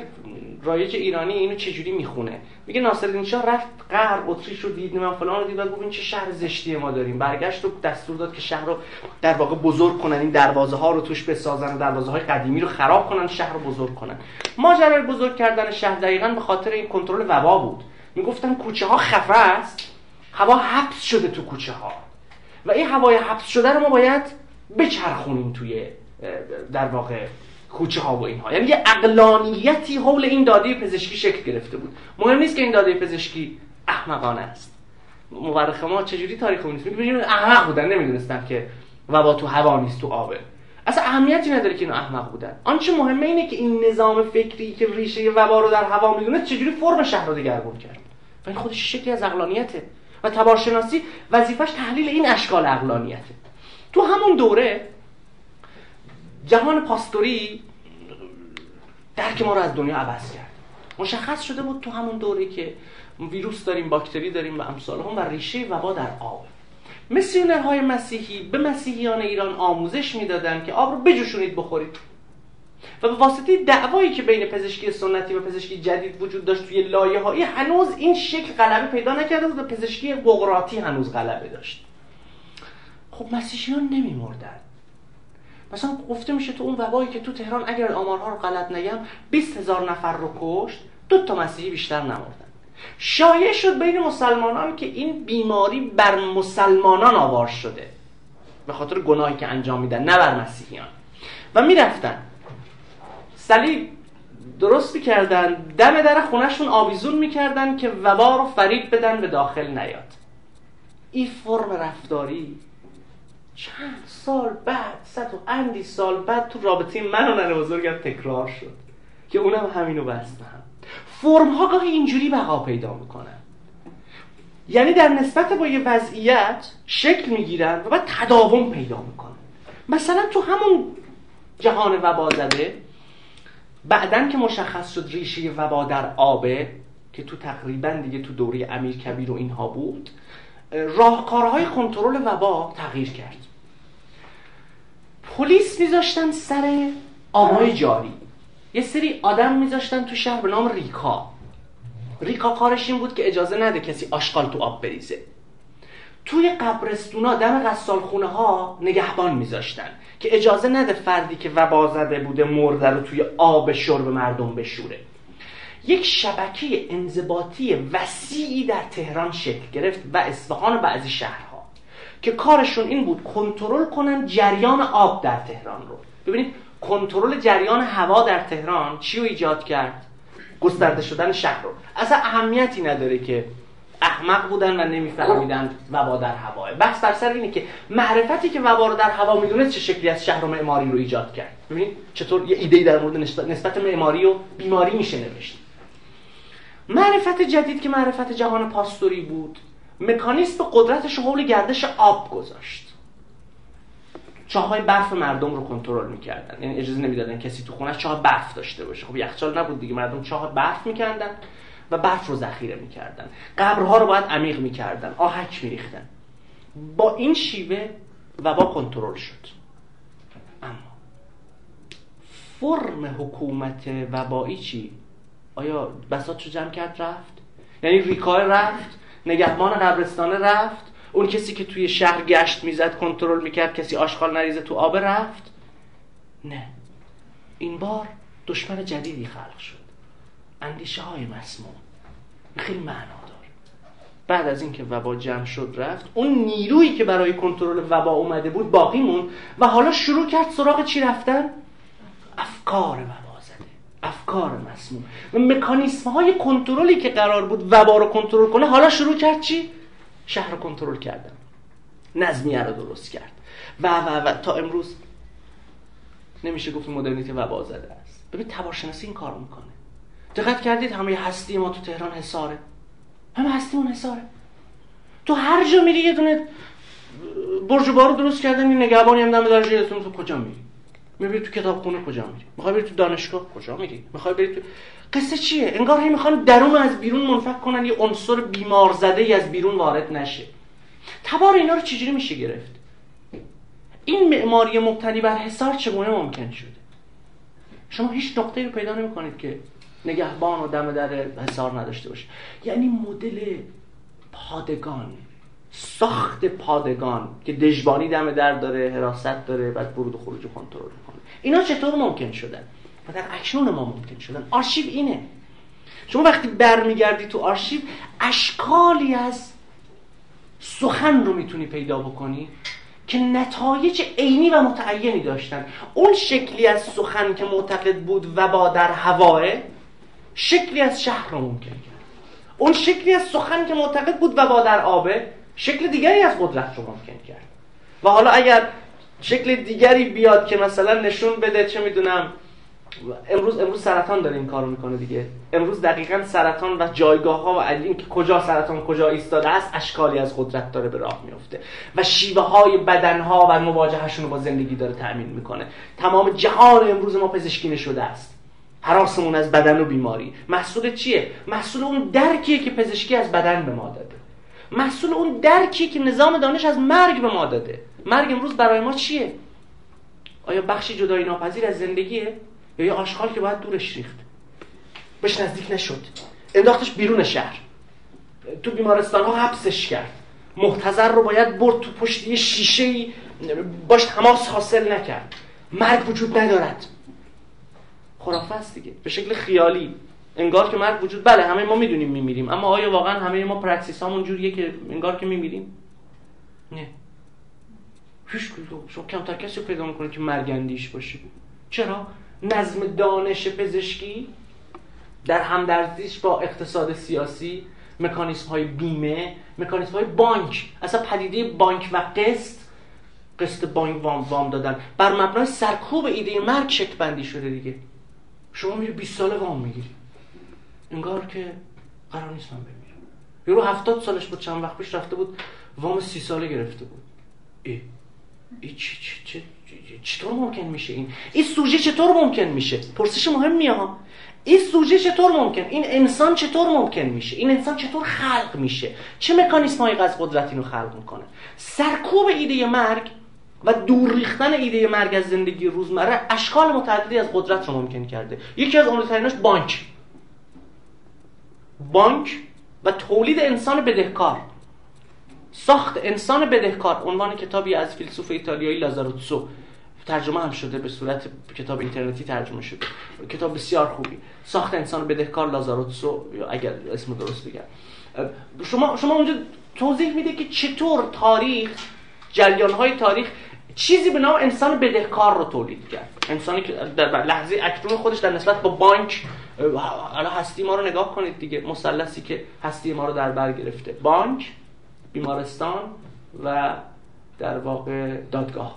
رایج ایرانی اینو چجوری می‌خونه؟ میگه ناصرالدین شاه رفت غرب اتریش رو دید من فلان رو دید و گفت این چه شهر زشتی ما داریم. برگشت رو دستور داد که شهر رو در واقع بزرگ کنن این دروازه ها رو توش بسازن دروازه های قدیمی رو خراب کنن شهر رو بزرگ کنن. ماجرای بزرگ کردن شهر دقیقا به خاطر این کنترل وبا بود. می‌گفتن کوچه ها خفه است هوا حبس شده تو کوچه ها و این هوای حبس شده رو ما باید بچرخونیم توی در واقع کوچه ها و اینها. یعنی یه اقلانیتی حول این داده پزشکی شکل گرفته بود. مهم نیست که این داده پزشکی احمقانه است. مورخ ما چجوری تاریخ نیست میگه احمق بودن نمی‌دونستن که وبا تو هوا نیست تو آبه اصلا اهمیتی نداره که اینو احمق بودن. آنچه مهمه اینه که این نظام فکری که ریشه وبا رو در هوا می‌دونه چجوری فرم شهر رو دگرگون کرد. و این خودش شکلی از اقلانیته و تبارشناسی وظیفش تحلیل این اشکال اقلانیته تو همون دوره جهان پاستوری درک ما رو از دنیا عوض کرد. مشخص شده بود تو همون دوره که ویروس داریم باکتری داریم و امثال هم و ریشه وبا در آب. های مسیحی به مسیحیان ایران آموزش می‌دادن که آب رو بجوشونید بخورید. و به واسطه دعوایی که بین پزشکی سنتی و پزشکی جدید وجود داشت توی لایه هنوز این شکل غلبه پیدا نکرده بود و پزشکی بغراتی هنوز غلبه داشت. خب مسیحیان نمیمردن. مثلا گفته میشه تو اون وبایی که تو تهران اگر آمارها رو غلط نگم 20 هزار نفر رو کشت دو تا مسیحی بیشتر نمردن. شایع شد بین مسلمانان که این بیماری بر مسلمانان آوار شده. به خاطر گناهی که انجام میدن نه بر مسیحیان. و می‌رفتن. صلیب درست می‌کردن دم در خونهشون آویزون می‌کردن که وبا رو فریب بدن به داخل نیاد. این فرم رفتاری. چند سال بعد صد و اندی سال بعد تو رابطه من و ننه بزرگم تکرار شد که اونم همینو بستم. فرم ها گاهی اینجوری بقا پیدا می‌کنن. یعنی در نسبت با یه وضعیت شکل می‌گیرن و بعد تداوم پیدا می‌کنن. مثلا تو همون جهان وبا زده بعدن که مشخص شد ریشه وبا در آبه که تو تقریبا دیگه تو دوره امیر کبیر و اینها بود راهکارهای کنترل وبا تغییر کرد. پلیس میذاشتن سر آبهای جاری. یه سری آدم میذاشتن تو شهر به نام ریکا. ریکا کارش این بود که اجازه نده کسی آشغال تو آب بریزه. توی قبرستونا دم غسال خونه ها نگهبان میذاشتن که اجازه نده فردی که وبا زده بوده مرده رو توی آب شرب مردم بشوره. یک شبکه انضباطی وسیعی در تهران شکل گرفت و اصفهان و بعضی شهرها. که کارشون این بود کنترل کنن جریان آب در تهران رو. ببینید کنترل جریان هوا در تهران چی رو ایجاد کرد؟ گسترده شدن شهر رو. اصلا اهمیتی نداره که احمق بودن و نمیفهمیدن وبا در هواه. بحث بر سر اینه که معرفتی که وبا رو در هوا می‌دونه چه شکلی از شهر و معماری رو ایجاد کرد. ببینید چطور یه ایده در مورد نسبت معماری و بیماری میشه نوشت. معرفت جدید که معرفت جهان پاستوری بود مکانیسم قدرتش حول گردش آب گذاشت. چاهای برف مردم رو کنترل می‌کردن. یعنی اجازه نمی‌دادن کسی تو خونه چاه برف داشته باشه. خب یخچال نبود دیگه مردم چاه برف می‌کردن و برف رو ذخیره می‌کردن. قبرها رو باید عمیق می‌کردن آهک میریختن. با این شیوه وبا کنترل شد. اما فرم حکومت وبایی چی آیا بساط رو جمع کرد رفت؟ یعنی ریکای رفت؟ نگهبان قبرستانه رفت. اون کسی که توی شهر گشت می‌زد کنترل می‌کرد کسی آشغال نریزه تو آب رفت. نه. این بار دشمن جدیدی خلق شد. اندیشه های مسموم. خیلی معنا دار. بعد از اینکه وبا جمع شد رفت. اون نیرویی که برای کنترل وبا اومده بود باقی مون و حالا شروع کرد سراغ چی رفتن؟ افکار زده افکار مسموم. و مکانیسم های کنترلی که قرار بود وبا رو کنترل کنه حالا شروع کرد چی؟ شهر رو کنترل کردن. نظمیه رو درست کرد. و و و تا امروز نمیشه گفت مدرنیته وبا زده است. ببین تبارشناسی این کار می‌کنه. دقت کردید؟ همه هستی ما تو تهران حساره همه هستیمون حساره تو هر جا میری یه دونه برج بارو درست کردن این نگهبانی هم دم درجه تو کجا میری؟ می‌بری تو کتابخونه کجا میری؟ می‌خوای بری تو دانشگاه کجا میری؟ می‌خوای بری تو قصه چیه؟ انگار هی می‌خوان درون از بیرون منفک کنن یه عنصر بیمار زده ای از بیرون وارد نشه. تبار اینا رو چجوری میشه گرفت؟ این معماری مبتنی بر حصار چگونه ممکن شده؟ شما هیچ نقطه رو پیدا نمی‌کنید که نگهبان و دم در حصار نداشته باشه. یعنی مدل پادگان. ساخت پادگان که دژبانی دم در داره حراست داره بعد ورود و خروج کنترل می‌کنه. اینا چطور ممکن شدن؟ و در اکنون ما ممکن شدن. آرشیو اینه. شما وقتی برمیگردی تو آرشیو اشکالی از سخن رو می‌تونی پیدا بکنی که نتایج عینی و متعینی داشتن. اون شکلی از سخن که معتقد بود و با در هواه شکلی از شهر رو ممکن کرد. اون شکلی از سخن که معتقد بود و با در آبه شکل دیگری از قدرت رو ممکن کرد. و حالا اگر شکل دیگری بیاد که مثلا نشون بده چه می‌دونم امروز امروز سرطان داره این کارو می‌کنه دیگه. امروز دقیقا سرطان و جایگاه ها و این که کجا سرطان کجا ایستاده است اشکالی از قدرت داره به راه میفته و شیوه های بدن ها و مواجهشون رو با زندگی داره تأمین می‌کنه. تمام جهان امروز ما پزشکی شده است. حراسمون از بدن و بیماری. محصول چیه؟ محصول اون درکیه که پزشکی از بدن به ما داده. محصول اون درکیه که نظام دانش از مرگ به ما داده. مرگ امروز برای ما چیه؟ آیا بخشی جدایی ناپذیر از زندگیه؟ یا یه آشغال که باید دورش ریخت؟ بهش نزدیک نشد. انداختش بیرون شهر. تو بیمارستان ها حبسش کرد. محتضر رو باید برد تو پشت یه شیشه ای باش تماس حاصل نکرد. مرگ وجود ندارد. خرافه است دیگه. به شکل خیالی. انگار که مرگ وجود بله همه ما می‌دونیم میمیریم. اما آیا واقعا همه ما پرکسیس همون جوریه که انگار که میمیریم؟ نه. هیچ شما کمتر کسی پیدا می‌کنه که مرگندیش باشه. چرا؟ نظم دانش پزشکی در همدردیش با اقتصاد سیاسی مکانیسم های بیمه مکانیسم های بانک. اصلا پدیده بانک و قسط قسط بانک وام, وام دادن. بر مبنای سرکوب ایده مرگ شکل بندی شده دیگه. شما میری 20 ساله وام می‌گیری. انگار که قرار نیست من بمیرم. یورو هفتاد سالش بود چند وقت پیش رفته بود وام سی ساله گرفته بود. ای, ای چی چی چی چطور ممکن میشه این؟ این سوژه چطور ممکن میشه؟ پرسش مهمیه ها. این سوژه چطور ممکن؟ این انسان چطور ممکن میشه؟ این انسان چطور خلق میشه؟ چه مکانیسم های از قدرت اینو خلق می‌کنه؟ سرکوب ایده مرگ و دور ریختن ایده مرگ از زندگی روزمره اشکال متعددی از قدرت رو ممکن کرده. یکی از عمده‌تریناش بانک. بانک و تولید انسان بدهکار. ساخت انسان بدهکار. عنوان کتابی از فیلسوف ایتالیایی لازاروتسو. ترجمه هم شده به صورت کتاب اینترنتی ترجمه شده. کتاب بسیار خوبی. ساخت انسان بدهکار لازاروتسو یا اگر اسم درست بگم. شما شما اونجا توضیح میده که چطور تاریخ جریان های تاریخ چیزی به نام انسان بدهکار رو تولید کرد. انسانی که در لحظه اکنون خودش در نسبت با بانک حالا هستی ما رو نگاه کنید دیگه مثلثی که هستی ما رو در بر گرفته. بانک بیمارستان و در واقع دادگاه.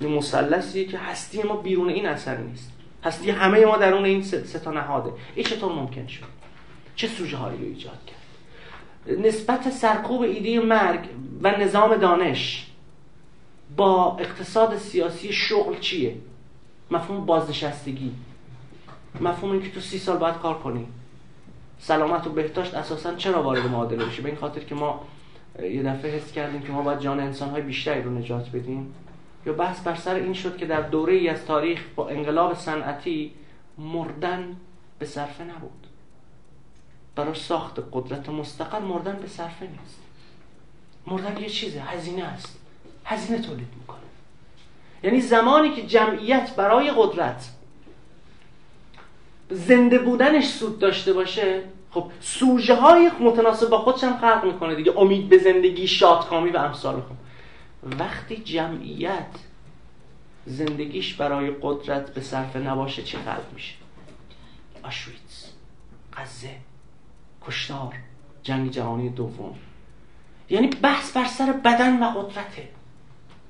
این مثلثی که هستی ما بیرون این اثر نیست. هستی همه ما درون این سه تا نهاده. این چطور ممکن شد؟ چه سوژه هایی رو ایجاد کرد؟ نسبت سرکوب ایده مرگ و نظام دانش با اقتصاد سیاسی شغل چیه؟ مفهوم بازنشستگی. مفهوم اینکه تو سی سال باید کار کنی. سلامت و بهداشت اساسا چرا وارد معادله بشه به این خاطر که ما یه دفعه حس کردیم که ما باید جان انسان های بیشتری رو نجات بدیم. یا بحث بر سر این شد که در دوره ای از تاریخ با انقلاب صنعتی مردن به صرفه نبود. برای ساخت قدرت مستقل مردن به صرفه نیست. مردن یه چیزه هزینه است. هزینه تولید می‌کنه. یعنی زمانی که جمعیت برای قدرت زنده بودنش سود داشته باشه خب سوژه های متناسب با خودش هم خلق می‌کنه دیگه. امید به زندگی شادکامی و امثال خب. وقتی جمعیت زندگیش برای قدرت به صرف نباشه چه خلق میشه؟ آشویتز غزه کشتار جنگ جهانی دوم. یعنی بحث بر سر بدن و قدرته.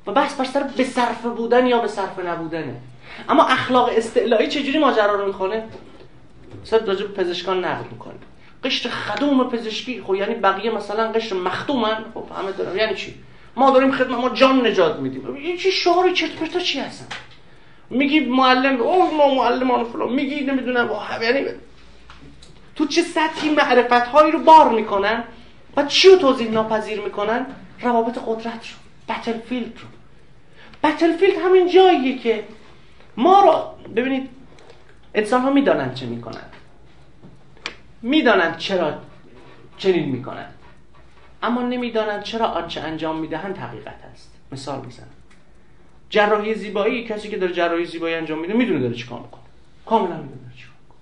و بحث بر سر به صرف بودن یا به صرف نبودنه. اما اخلاق استعلایی چجوری ماجرا رو می‌خونه؟ صد راجب پزشکان نقل می‌کنه. قشر خدوم پزشکی خب یعنی بقیه مثلا قشر مخدومن خب همه دارن. یعنی چی؟ ما داریم خدمت ما جان نجات میدیم. این چی شعار چرت پرتا چی هستن؟ میگی معلم او ما معلمان فلان. میگی نمی‌دونم یعنی تو چه سطحی معرفت هایی رو بار می‌کنن و چی رو توضیح ناپذیر می‌کنن؟ روابط قدرت رو بتل رو. بتل فیلد همین جاییه که ما رو ببینید انسان ها می‌دانند چه می‌کنند. می‌دانند چرا چنین می‌کنند. اما نمی‌دانند چرا آنچه انجام می‌دهند حقیقت است. مثال می‌زنم. جراحی زیبایی کسی که داره جراحی زیبایی انجام میده می‌دونه داره چیکار می‌کنه. کاملا می‌دونه داره چیکار می‌کنه.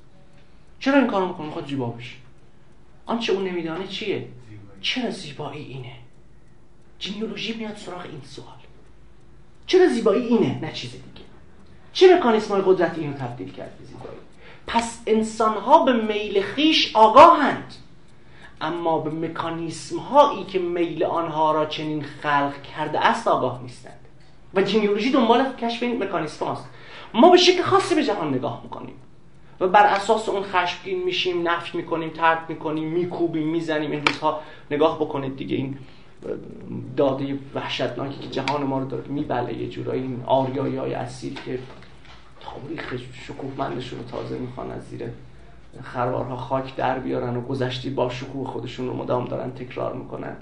چرا این کارو می‌کنه؟ می‌خواد زیبا بشه. آنچه اون نمیدانه چیه؟ چرا زیبایی اینه؟ جینیولوژی میاد سراغ این سوال. چرا زیبایی اینه؟ نه چیز دیگه. چه مکانیسم های قدرت اینو تبدیل کرد به زیبایی؟ پس انسان ها به میل خیش آگاهند. اما به مکانیسم هایی که میل آنها را چنین خلق کرده است آگاه نیستند. و جینیولوژی دنبال کشف این مکانیسم هاست. ما به شکل خاصی به جهان نگاه می‌کنیم. و بر اساس اون خشمگین میشیم نفی می‌کنیم ترک می‌کنیم میکوبیم می‌زنیم. این روزها نگاه بکنید دیگه. این داده وحشتناکی که جهان ما رو داره میبله یه جورایی. این آریایی های اسیر که تاریخ شکوهمندشون رو تازه می‌خوان از زیر خروارها خاک در بیارن و گذشتی با شکوه خودشون رو مدام دارن تکرار می‌کنن.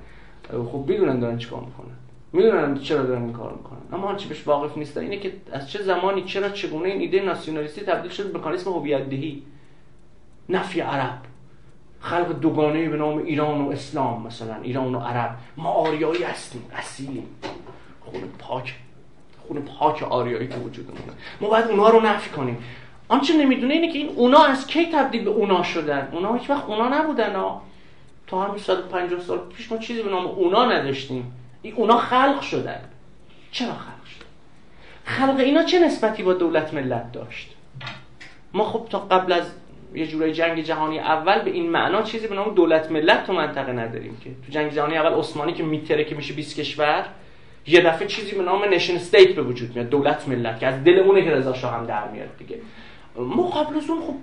خب بدونن دارن چیکار می‌کنن. می‌دونن چرا دارن این کار می‌کنن. اما آنچه بهش واقف نیستن اینه که از چه زمانی چرا چگونه این ایده ناسیونالیستی تبدیل شد به مکانیسم هویت نفی عرب. خلق دوگانه به نام ایران و اسلام مثلا ایران و عرب. ما آریایی هستیم اصیلیم. خون پاک خون پاک آریایی که وجودمونه ما باید اونها رو نفی کنیم. آنچه نمی‌دونه اینه که این اونا از کی تبدیل به اونا شدن؟ اونا هیچ وقت اونا نبودن ها. تا همین 150 سال پیش ما چیزی به نام اونا نداشتیم. این اونا خلق شدن. چرا خلق شدن خلق اینا چه نسبتی با دولت ملت داشت؟ ما خب تا قبل از یه جورای جنگ جهانی اول به این معنا چیزی به نام دولت ملت تو منطقه نداریم که تو جنگ جهانی اول عثمانی که میتره که میشه 20 کشور یه دفعه چیزی به نام نشن استیت به وجود میاد دولت ملت که از دل اونه که رضا شاه هم در میاد دیگه. ما قبل از اون خب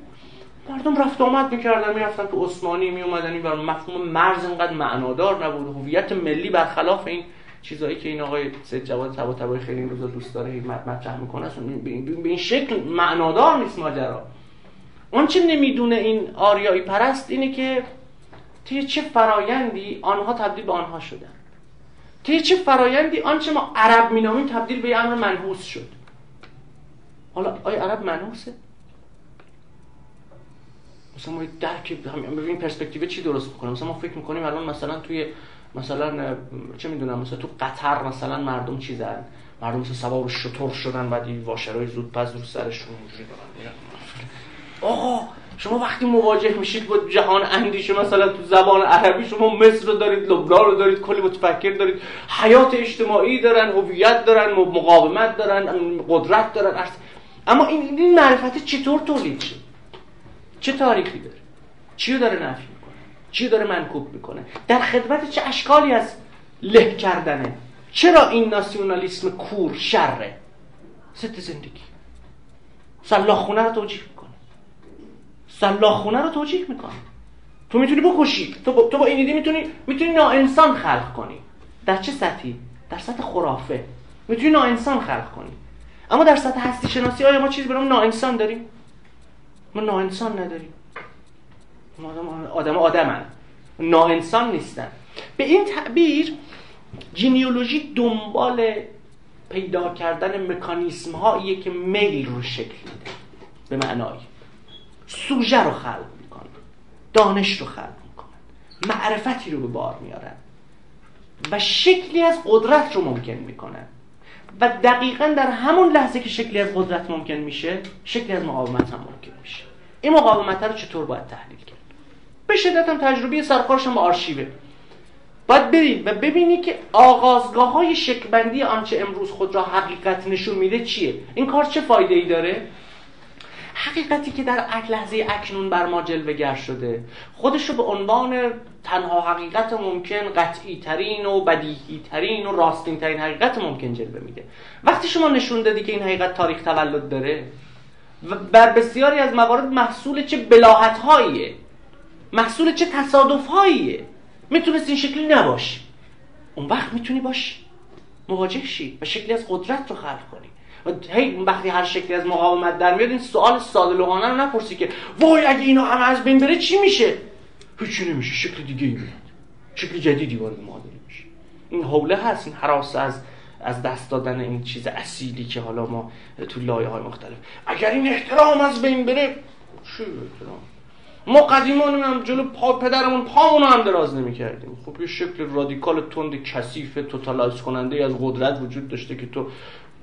مردم رفت آمد می‌کردن می‌رفتن تو عثمانی میومدن این مفهوم مرز اینقدر معنادار نبود. هویت ملی برخلاف این چیزایی که این آقای سید جواد طباطبایی خیلی این روزا دوست داره مطرح می‌کنه به این شکل معنادار نیست ماجرا. چه نمی‌دونه این آریایی پرست اینه که طی چه فرایندی آنها تبدیل به آنها شدن. طی چه فرایندی آنچه ما عرب مینامیم تبدیل به امر منحوس شد. حالا آیا عرب منحوسه؟ مثلا ما درک ببین پرسپکتیو چی درست بکنیم مثلا ما فکر می‌کنیم الان مثلا توی مثلا چه می‌دونم مثلا تو قطر مثلا مردم چیزن؟ مردم مثلا سوار شطور شدن این واشرای زود پس رو سرشون آقا شما وقتی مواجه میشید با جهان اندیشه مثلا تو زبان عربی شما مصر رو دارید لبنان رو دارید کلی متفکر دارید حیات اجتماعی دارن هویت دارن مقاومت دارن قدرت دارن اما این این معرفت چطور تولید شد چه تاریخی داره؟ چی داره نفی می‌کنه؟ چی داره منکوب می‌کنه؟ در خدمت چه اشکالی از له کردنه؟ چرا این ناسیونالیسم کور شره؟ ست زندگی. سلاخ خونه رو توجیه می‌کنه سلاخ خونه رو توجیه می‌کنه تو می‌تونی بکشی. تو با, تو با این ایده می‌تونی می‌تونی ناانسان خلق کنی. در چه سطحی؟ در سطح خرافه. می‌تونی ناانسان خلق کنی. اما در سطح هستی شناسی آیا ما چیزی به نام ناانسان داریم؟ ما ناانسان نداریم. آدم آدم هن. ناانسان نیستن. به این تعبیر جینیولوژی دنبال پیدا کردن مکانیسم هاییه که میل رو شکل میده. به معنای. سوژه رو خلق می‌کنن. دانش رو خلق می‌کنن. معرفتی رو به بار میارن. و شکلی از قدرت رو ممکن می‌کنن. و دقیقا در همون لحظه که شکلی از قدرت ممکن میشه شکلی از مقاومت هم ممکن میشه. این مقاومت رو چطور باید تحلیل کرد؟ به شدت هم تجربه سرکارش هم آرشیوه. باید برید و ببینی که آغازگاه های شکبندی آنچه امروز خود را حقیقت نشون میده چیه؟ این کار چه فایده ای داره؟ حقیقتی که در لحظه اکنون بر ما جلوگر شده. خودش رو به عنوان تنها حقیقت ممکن قطعی ترین و بدیهی ترین و راستین ترین حقیقت ممکن جلوه میده. وقتی شما نشون دادی که این حقیقت تاریخ تولد داره و بر بسیاری از موارد محصول چه بلاحت هاییه محصول چه تصادف هاییه می‌تونست این شکلی نباشی اون وقت می‌تونی باشی مواجه شی و شکلی از قدرت رو خلق کنی. هی وقتی هر شکلی از مقاومت در میاد این سوال ساده لوحانه رو نپرسی که وای اگه اینا همه از بین بره چی میشه؟ هیچی نمیشه شکل دیگه ای میاد. شکل جدیدی وارد معادله میشه. این حوله هست این حراس از از دست دادن این چیز اصیلی که حالا ما تو لایه های مختلف. اگر این احترام از بین بره چی احترام؟ ما قدیمان هم جلو پا پدرمون پامون هم دراز نمی‌کردیم. خب یه شکل رادیکال تند کثیف توتالایز کننده از قدرت وجود داشته که تو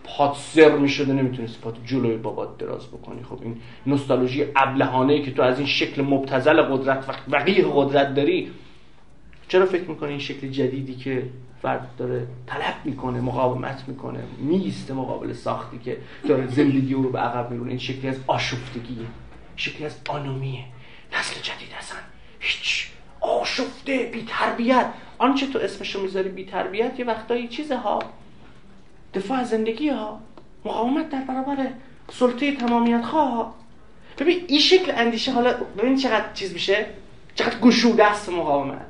پات سر می‌شده نمی‌تونستی پات جلوی بابات دراز بکنی. خب این نوستالژی ابلهانه که تو از این شکل مبتزل قدرت و وقیه قدرت داری چرا فکر می‌کنی این شکل جدیدی که فرد داره طلب می‌کنه مقاومت می‌کنه میسته مقابل ساختی که داره زندگی رو به عقب میرونه؟ این شکلی از آشفتگیه. شکلی از آنومیه. نسل جدید هستن. هیچ. آشفته بی تربیت آنچه تو اسمشو می‌ذاری بی تربیت یه وقتایی چیزه دفاع زندگی ها مقاومت در برابر سلطه تمامیت خواه ببین این شکل اندیشه حالا ببین چقدر چیز میشه چقدر گشوده است مقاومت.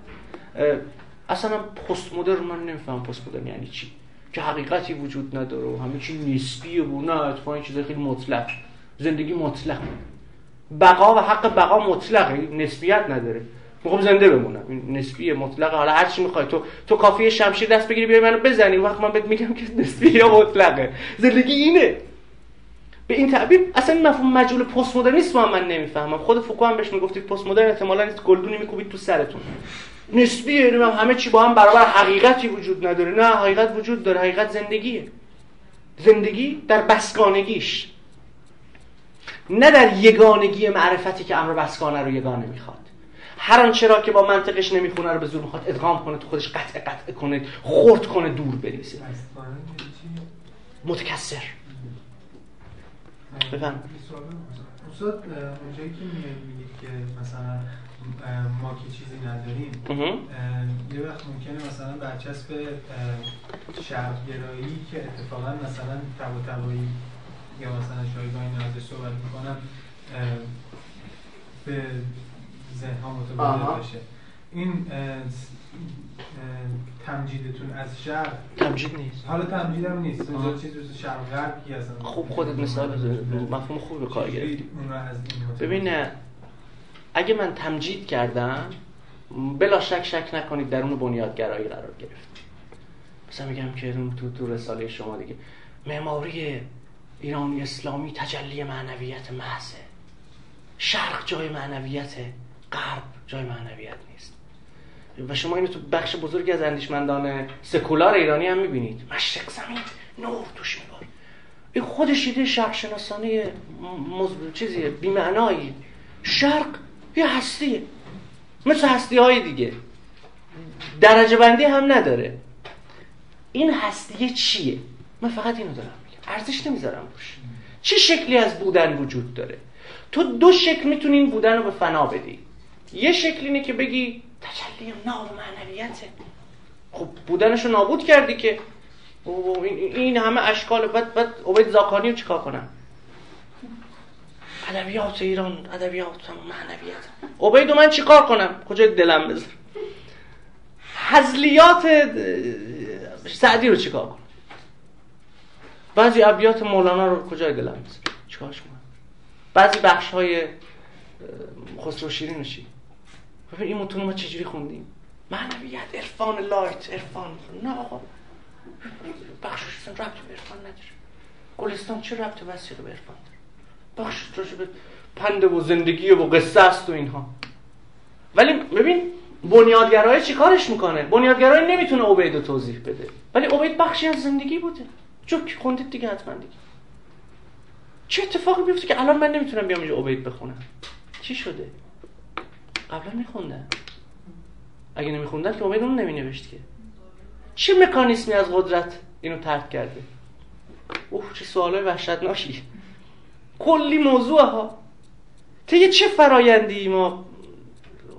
اصلا پست مدرن من نمیفهم پست مدرن یعنی چی؟ که حقیقتی وجود نداره و همه چی نسبیه و نه اتفاقا چیز خیلی مطلق. زندگی مطلق. بقا و حق بقا مطلقه نسبیت نداره. می‌خوام زنده بمونم. این نسبی مطلقه حالا هر چی می‌خوای. تو تو کافیه شمشیر دست بگیری بیای منو بزنی. وقت من بهت میگم که نسبی یا مطلقه. زندگی اینه. به این تعبیر اصلا مفهوم مجهول پست مدرنیسم هم من نمی‌فهمم. خود فوکو هم بهش می‌گفتید پست مدرن احتمالاً گلدونی میکوبید تو سرتون. نسبیه. یعنی همه چی با هم برابر حقیقتی وجود نداره. نه حقیقت وجود داره. حقیقت زندگیه. زندگی در بسگانگیش نه در یگانگی معرفتی که امر بسگانه رو یگانه می‌خواد. هر آنچه را که با منطقش نمی‌خونه رو به زور می‌خواد ادغام کنه تو خودش قطع قطع کنه خرد کنه دور بریزه. متکسر بفهم. استاد اونجایی که میگید که مثلا ما که چیزی نداریم یه وقت ممکنه مثلا برچسب شرقگرایی که اتفاقا مثلا تبا تبایی یا مثلا شایگاه این ازش صحبت می‌کنن به ذهن ها متبادل بشه این تمجیدتون از شرق تمجید نیست. حالا تمجید هم نیست. اونجا چیز شرق غرب کی هستن؟ خوب خودت مثال مفهوم خوب به کار گرفتی. ببین اگه من تمجید کردم بلا شک شک نکنید درون بنیادگرایی قرار گرفت. مثلا میگم که تو تو رساله شما دیگه. معماری ایرانی اسلامی تجلی معنویت محضه. شرق جای معنویت غرب جای معنویت نیست. و شما اینو تو بخش بزرگی از اندیشمندان سکولار ایرانی هم می‌بینید. مشرق زمین نور توش میباره این خودش ایده شرق شناسانه مزبور چیزیه بیمعنایی. شرق یه هستیه مثل هستی های دیگه. درجه بندی هم نداره. این هستیه چیه؟ من فقط اینو دارم میگم. ارزش نمی‌ذارم روش. چه شکلی از بودن وجود داره؟ تو دو شکل می‌تونی این بودن رو به فنا بدی. یه شکل اینه که بگی تجلی ناب معنویته. خب بودنش رو نابود کردی که. این همه اشکال بعد بعد عبید زاکانی رو چیکار کنم؟ ادبیات ایران ادبیات معنویت. عبید من چیکار کنم؟ کجا دلم بذار. حزلیات سعدی رو چیکار کنم؟ بعضی ابیات مولانا رو کجای دلم بذار؟ چیکارش کنم؟ بعضی بخش های خسرو شیرین چی؟ ببین این متون ما چجوری خوندیم؟ معنویت عرفان لایت عرفان. نه آقا. بخشش ربط به عرفان نداره. گلستان چه ربط وسیقه به عرفان داره؟ بخش به پنده و زندگی و قصه است و اینها. ولی ببین بنیادگرای چی کارش می‌کنه؟ بنیادگرای نمی‌تونه عبید توضیح بده. ولی عبید بخشی از زندگی بوده. چون خوندید دیگه حتما دیگه. چه اتفاقی بیفته که الان من نمی‌تونم بیام اینجا عبید بخونم؟ چی شده؟ قبلا میخوندن. اگه نمیخوندن که عبید اون نمینوشت که. چه مکانیسمی از قدرت اینو ترک کرده؟ اوه چه سوالای وحشتناکی. کلی موضوع ها طی چه فرایندی ما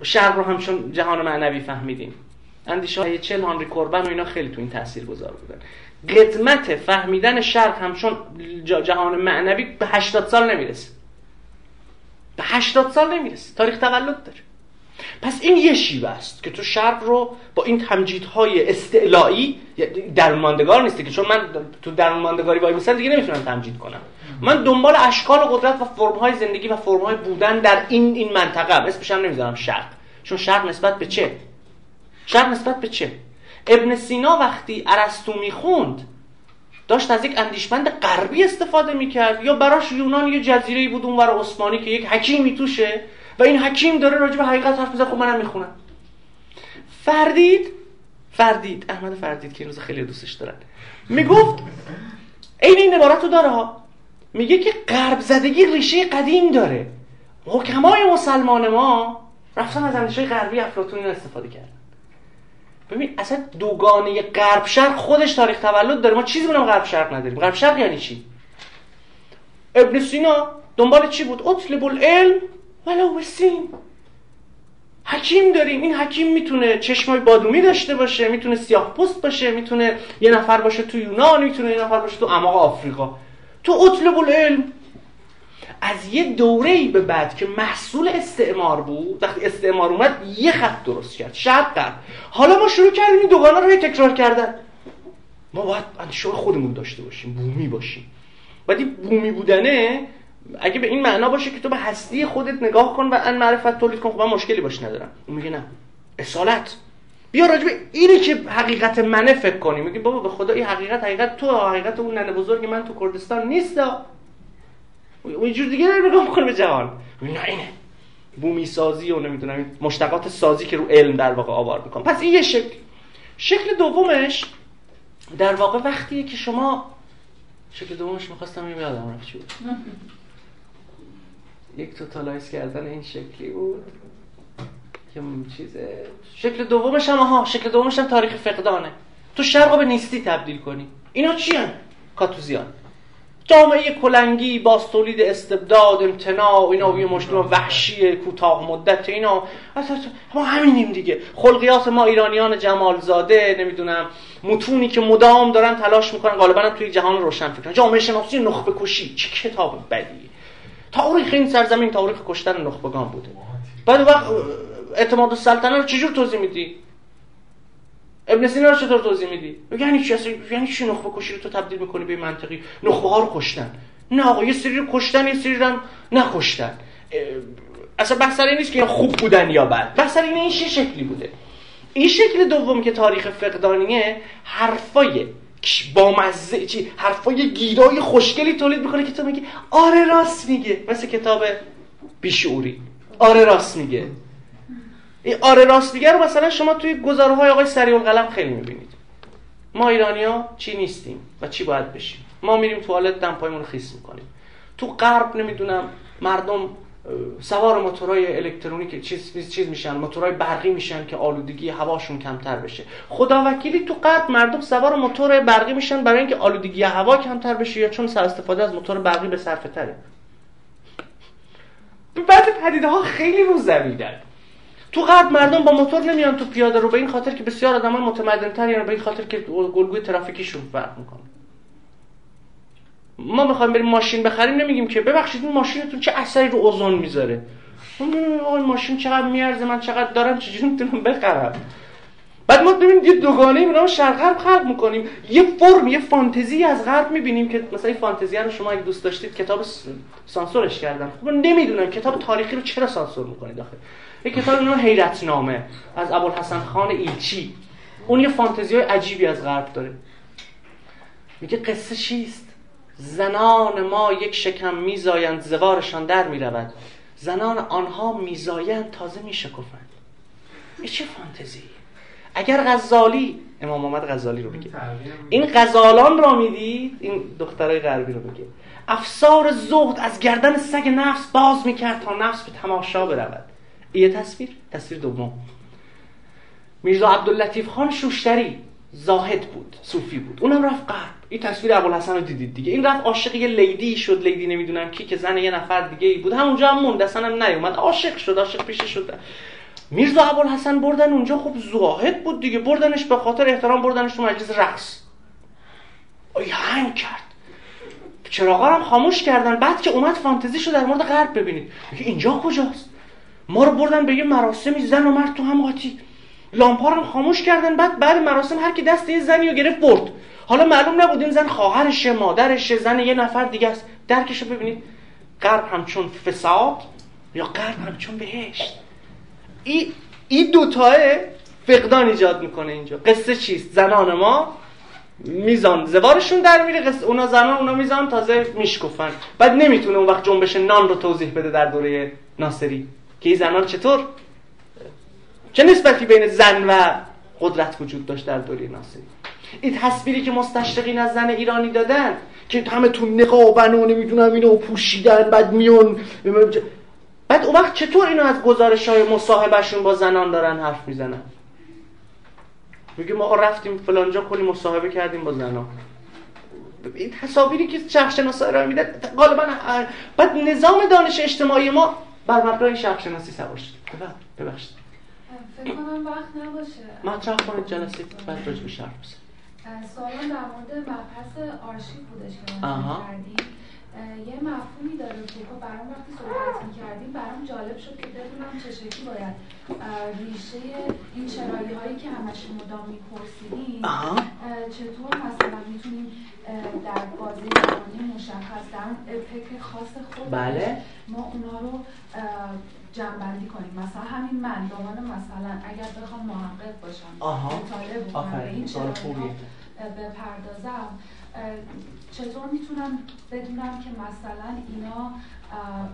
شرق رو همچون جهان معنوی فهمیدیم؟ اندیشه های چل هانری کوربن و اینا خیلی تو این تاثیر گذار بودن. قدمت فهمیدن شرق همچون جهان معنوی به 80 سال نمی‌رسه. به 80 سال نمی‌رسه. تاریخ تولد داره. پس این یه شیوه است که تو شرق رو با این تمجیدهای استعلایی درون ماندگار نیستی که چون من تو درون ماندگاری وای میسن دیگه نمی‌تونم تمجید کنم. من دنبال اشکال قدرت و فرمهای زندگی و فرمهای بودن در این این منطقه اسمش هم نمی‌ذارم شرق. چون شرق نسبت به چه؟ شرق نسبت به چه؟ ابن سینا وقتی ارسطو می‌خوند داشت از یک اندیشمند غربی استفاده می‌کرد. یا براش یونان یه جزیره بود اونور عثمانی که یک حکیمی توشه. و این حکیم داره راجع به حقیقت حرف می‌زنه. خب منم می‌خونم. فردید فردید احمد فردید که این روز خیلی دوستش دارن. می‌گفت این این عبارت رو داره میگه که غرب زدگی ریشه قدیم داره. حکمای مسلمان ما رفتن از اندیشه غربی افلاطون استفاده کردن. ببین اصلا دوگانه غرب شرق خودش تاریخ تولد داره. ما چیزی بونم غرب شرق نداریم. غرب شرق یعنی چی؟ ابن سینا دنبال چی بود؟ اطلب العلم ولو بسین حکیم داریم. این حکیم می‌تونه چشمای بادومی داشته باشه می‌تونه سیاه پست باشه می‌تونه یه نفر باشه تو یونان می‌تونه یه نفر باشه تو اعماق آفریقا. تو اطلب العلم. از یه دوره به بعد که محصول استعمار بود وقتی استعمار اومد یه خط درست کرد شرق حالا ما شروع کردیم این دوگانه رو تکرار کردن. ما باید اندیشه خودمون داشته باشیم بومی باشیم. ولی بومی بودنه اگه به این معنا باشه که تو به هستی خودت نگاه کن و ان معرفت تولید کن خب من مشکلی باش ندارم. اون میگه نه. اصالت. بیا راجع به اینی که حقیقت منه فکر کنی. میگه بابا به خدا این حقیقت حقیقت تو حقیقت اون ننه بزرگ من تو کردستان نیست. اون جور دیگه داره نگاه می‌کنه به جهان. نه اینه. بومی سازی و نمی‌دونم مشتقات سازی که رو علم در واقع آوار می‌کنه. پس این یه شکل. شکل دومش در واقع وقتیه که شما شکل دومش می‌خواستم یادم رفت چی بود یک توتالایز کردن این شکلی بود که چیزه. شکل دومش هم ها شکل دومش هم تاریخ فقدانه. تو شرق به نیستی تبدیل کنی. اینا چی هم؟ کاتوزیان. جامعه کلنگی با تولید استبداد امتناع اینا یه مجتمع وحشی کوتاه مدت اینا. ما همینیم دیگه. خلقیات ما ایرانیان جمالزاده نمی‌دونم متونی که مدام دارن تلاش می‌کنن غالبا توی جهان روشن فکر جامعه شناسی نخبه کشی چه کتاب بدیه تاریخ این سرزمین تاریخ کشتن نخبگان بوده. بعد وقت اعتماد السلطنه رو چجور توضیح میدی؟ ابن سینا رو چطور توضیح میدی؟ یعنی چی یعنی چی نخبه کشی رو تو تبدیل می‌کنی به منطقی؟ نخبه ها رو کشتن. نه آقا یه سری رو کشتن یه سری رو نکشتن. اصلا بحث نیست که خوب بودن یا بد. بحث این چه شکلی بوده؟ این شکل دوم که تاریخ فقدانیه حرفای با مزه چی حرفای گیرای خوشگلی تولید می‌کنه که تو میگی آره راست میگه. مثل کتاب بیشعوری. آره راست میگه. این آره راست میگه رو مثلا شما توی گزاره های آقای سریع القلم خیلی می‌بینید. ما ایرانیا چی نیستیم و چی باید بشیم؟ ما میریم توالت دمپایمون خیس می‌کنیم. تو غرب نمی‌دونم مردم سوار موتورهای الکترونیک چیز چیز میشن موتورهای برقی میشن که آلودگی هواشون کمتر بشه. خدا وکیلی تو غرب مردم سوار موتور برقی میشن برای اینکه آلودگی هوا کمتر بشه یا چون سر استفاده از موتور برقی به صرفه تره. بعد پدیده ها خیلی رو زمیدن تو غرب مردم با موتور نمیان تو پیاده رو به این خاطر که بسیار آدمان متمدن تر یعنی به این خاطر که گلگوی ترافیکیشون فرق می‌کنه. ما می‌خوایم بریم ماشین بخریم نمیگیم که ببخشید این ماشینتون چه اثری رو اوزون می‌ذاره؟ آقا ماشین چقدر میارزه؟ من چقدر دارم؟ چجوری می‌تونم بخرم؟ بعد ما ببینیم یه دوگانه ای شرق غرب خلق می‌کنیم. یه فرم یه فانتزی از غرب می‌بینیم که مثلا این فانتزی رو شما اگه دوست داشتید کتاب سانسورش کردن خب نمی‌دونم کتاب تاریخی رو چرا سانسور می‌کنید داخل یه کتاب نام حیرت نامه از ابوالحسن خان ایلچی. اون یه فانتزی های عجیبی از غرب داره. میگه قصه چیست؟ زنان ما یک شکم میزایند زوارشان در می‌رود. زنان آنها میزایند تازه میشکفند. این چه فانتزی؟ اگر غزالی امام محمد غزالی رو میگه. این غزالان را می‌دید این دخترای غربی رو میگه. افسار زهد از گردن سگ نفس باز می‌کرد تا نفس به تماشا برود. یه تصویر؟ تصویر دوم. میرزا عبداللطیف خان شوشتری زاهد بود صوفی بود. اونم رفت غرب. این تصویر ابوالحسن رو دیدید دیگه. این رفت عاشق یه لیدی شد لیدی نمی‌دونم کی که زن یه نفر دیگه ای بود. همونجا هم موند اصلا هم نیومد. عاشق شد عاشق پیش شد. میرزا ابوالحسن بردن اونجا خب زاهد بود دیگه. بردنش به خاطر احترام بردنش تو مجلس رقص ای هنگ کرد. چراغا هم خاموش کردن. بعد که اومد فانتزی شد در مورد غرب ببینید. اینجا کجاست؟ ما رو بردن به یه مراسمی زن و مرد تو هم قاطی. لامپا رو خاموش کردن بعد بعد مراسم هر کی دست یه زنی رو گرفت برد. حالا معلوم نبود این زن خواهرشه مادرشه زن یه نفر دیگه است. درکش ببینید. غرب همچون فساد یا غرب همچون بهشت. این ای دوتاه فقدان ایجاد می‌کنه اینجا. قصه چیست؟ زنان ما میزان زوارشون در میره قصه اونا زنان اونا میزان تازه میشکفن بعد نمی‌تونه اون وقت جنبش نان رو توضیح بده در دوره ناصری. که این زنان چطور؟ چه نسبتی بین زن و قدرت وجود داشت در دوره ناصری؟ این تصویری که مستشرقین از زن ایرانی دادن که همه تو نقابن و نمی‌دونم اینو پوشیدن بعد میون بعد اون وقت چطور اینو از گزارش های مصاحبهشون با زنان دارن حرف می‌زنن؟ میگه ما رفتیم فلانجا کلی مصاحبه کردیم با زنان. این تصاویری که شرق شناسا ارائه میدن غالبا بعد نظام دانش اجتماعی ما بر مبنای شرق شناسی سوار شد. ببخشید. فکر کنم وقت نباشه. مطرح کنید جلسه بعد راجع به شرق سوالان در مورد مبحث آرشیو بودش که ما کردیم. یه مفهومی داره که خب برام وقتی صحبت می‌کردیم برام جالب شد که بدونم چه شکلی باید ریشه این چرایی هایی که همش مدام میپرسیدیم چطور مثلا می‌تونیم در بازی زمانی مشخص در فکر خاص خود بله. ما اونا رو جنبندی کنیم. مثلا همین من به مثلا اگر بخوام محقق باشم مطالعه بکنم به این بپردازم چطور می‌تونم بدونم که مثلا اینا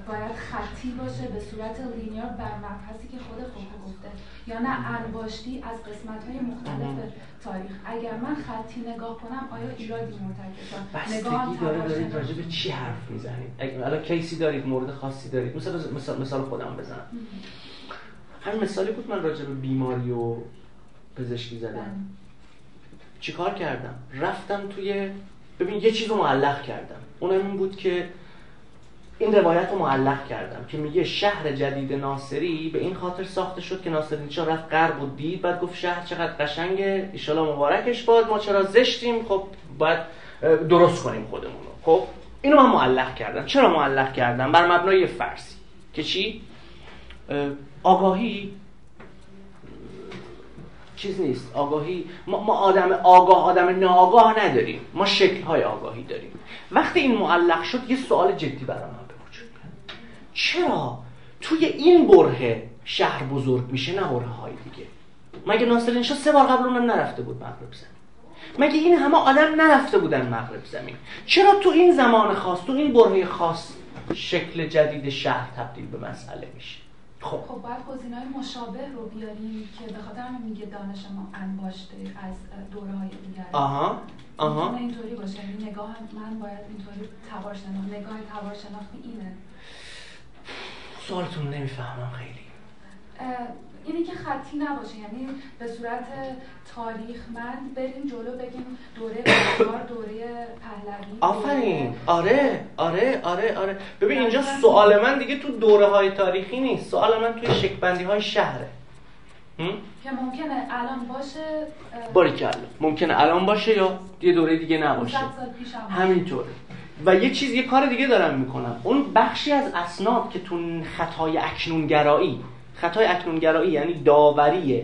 باید خطی باشه به صورت لینیار بر مبحثی که خود گفته یا نه انباشتی از قسمت های مختلف تاریخ. اگر من خطی نگاه کنم آیا ایرادی مرتکبم بستگی داره دارید راجع به چی حرف می‌زنید؟ الان کیسی دارید؟ مورد خاصی دارید؟ مثلا مثال, مثال خودم بزنم. همین مثالی بود من راجع به بیماری و پزشکی زدم بله. چیکار کردم؟ رفتم توی ببین یه چیز رو معلق کردم. اونم این بود که این روایت رو معلق کردم که میگه شهر جدید ناصری به این خاطر ساخته شد که ناصر نیچا رفت غرب و دید بعد گفت شهر چقدر قشنگه ایشالا مبارکش باد ما چرا زشتیم؟ خب باید درست کنیم خودمون رو خب اینو من معلق کردم. چرا معلق کردم؟ بر مبنای فرسی که چی؟ آگاهی چیز نیست. آگاهی ما, ما آدم آگاه آدم ناآگاه نداریم. ما شکل‌های آگاهی داریم. وقتی این معلق شد یه سوال جدی وجود چرا توی این بره شهر بزرگ میشه نه بره های دیگه؟ مگه ناصر شاه سه بار قبل اونم نرفته بود مغرب زمین؟ مگه این همه آدم نرفته بودن مغرب زمین؟ چرا تو این زمان خاص تو این بره خاص شکل جدید شهر تبدیل به مسئله میشه؟ خب. خب باید های مشابه رو بیاریم که به خاطر میگه دانش ما انباشته از دوره های دیگر. آها آها. اینطوری باشه. یعنی نگاه من باید اینطوری تبار شناخت نگاه تبار شناختی اینه. سوالتون نمی‌فهمم خیلی. اینی که خطی نباشه. یعنی به صورت تاریخ من بریم جلو بگیم دوره بزار دوره پهلوی آفرین. آره آره آره آره. ببین اینجا سوال من دیگه تو دوره های تاریخی نیست. سوال من توی شکبندی های شهره که ممکنه الان باشه باریکلا. ممکنه الان باشه یا یه دوره دیگه نباشه. همینطوره. و یه چیز یه کار دیگه دارم می‌کنم. اون بخشی از اسناد که تو خطای اکنونگرایی خطای اکنونگرایی یعنی داوری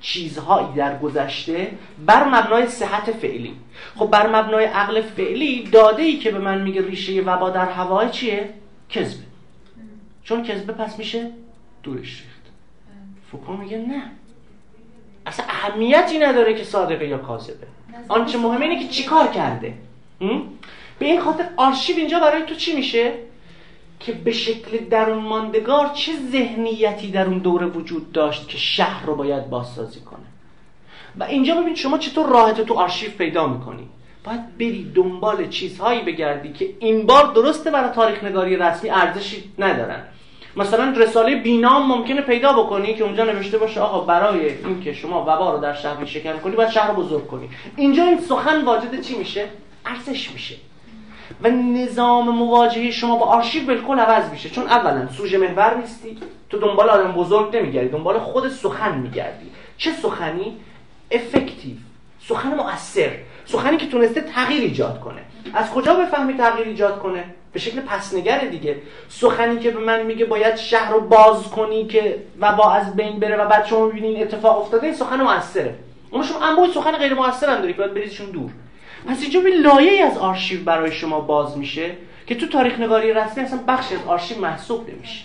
چیزهایی در گذشته بر مبنای صحت فعلی. خب بر مبنای عقل فعلی داده ای که به من میگه ریشه وبا در هوای چیه؟ کذبه. چون کذبه پس میشه دورش ریخت. فکر میگه نه. اصلا اهمیتی نداره که صادقه یا کاذبه. آنچه مهمه اینه که چیکار کرده؟ به این خاطر آرشیو اینجا برای تو چی میشه؟ که به شکل درون ماندگار چه ذهنیتی در اون دوره وجود داشت که شهر رو باید بازسازی کنه؟ و اینجا ببین شما چطور راحت تو آرشیو پیدا می‌کنی. باید بری دنبال چیزهایی بگردی که این بار درسته برای تاریخ نگاری رسمی ارزشی ندارن. مثلا رساله بینام ممکنه پیدا بکنی که اونجا نوشته باشه آقا برای اینکه شما وبا رو در شهر شکن کنی باید شهر رو بزرگ کنی. اینجا این سخن واجد چی میشه؟ ارزش میشه. و نظام مواجهه شما با آرشیو بالکل عوض میشه. چون اولا سوژه محور نیستی تو دنبال آدم بزرگ نمیگردی دنبال خود سخن میگردی. چه سخنی؟ افکتیو. سخن مؤثر. سخنی که تونسته تغییر ایجاد کنه. از کجا بفهمی تغییر ایجاد کنه؟ به شکل پسنگره دیگه. سخنی که به من میگه باید شهر رو باز کنی که وبا از بین بره و بعد شما می‌بینین اتفاق افتاده این سخن موثره اما شما انواع سخن غیر موثر هم دارید باید بریزشون دور. پس اینجا به لایه از آرشیو برای شما باز میشه که تو تاریخ نگاری رسمی اصلا بخشی از آرشیو محسوب نمیشه.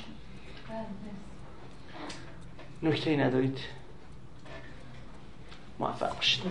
نکته ای ندارید. موفق باشید.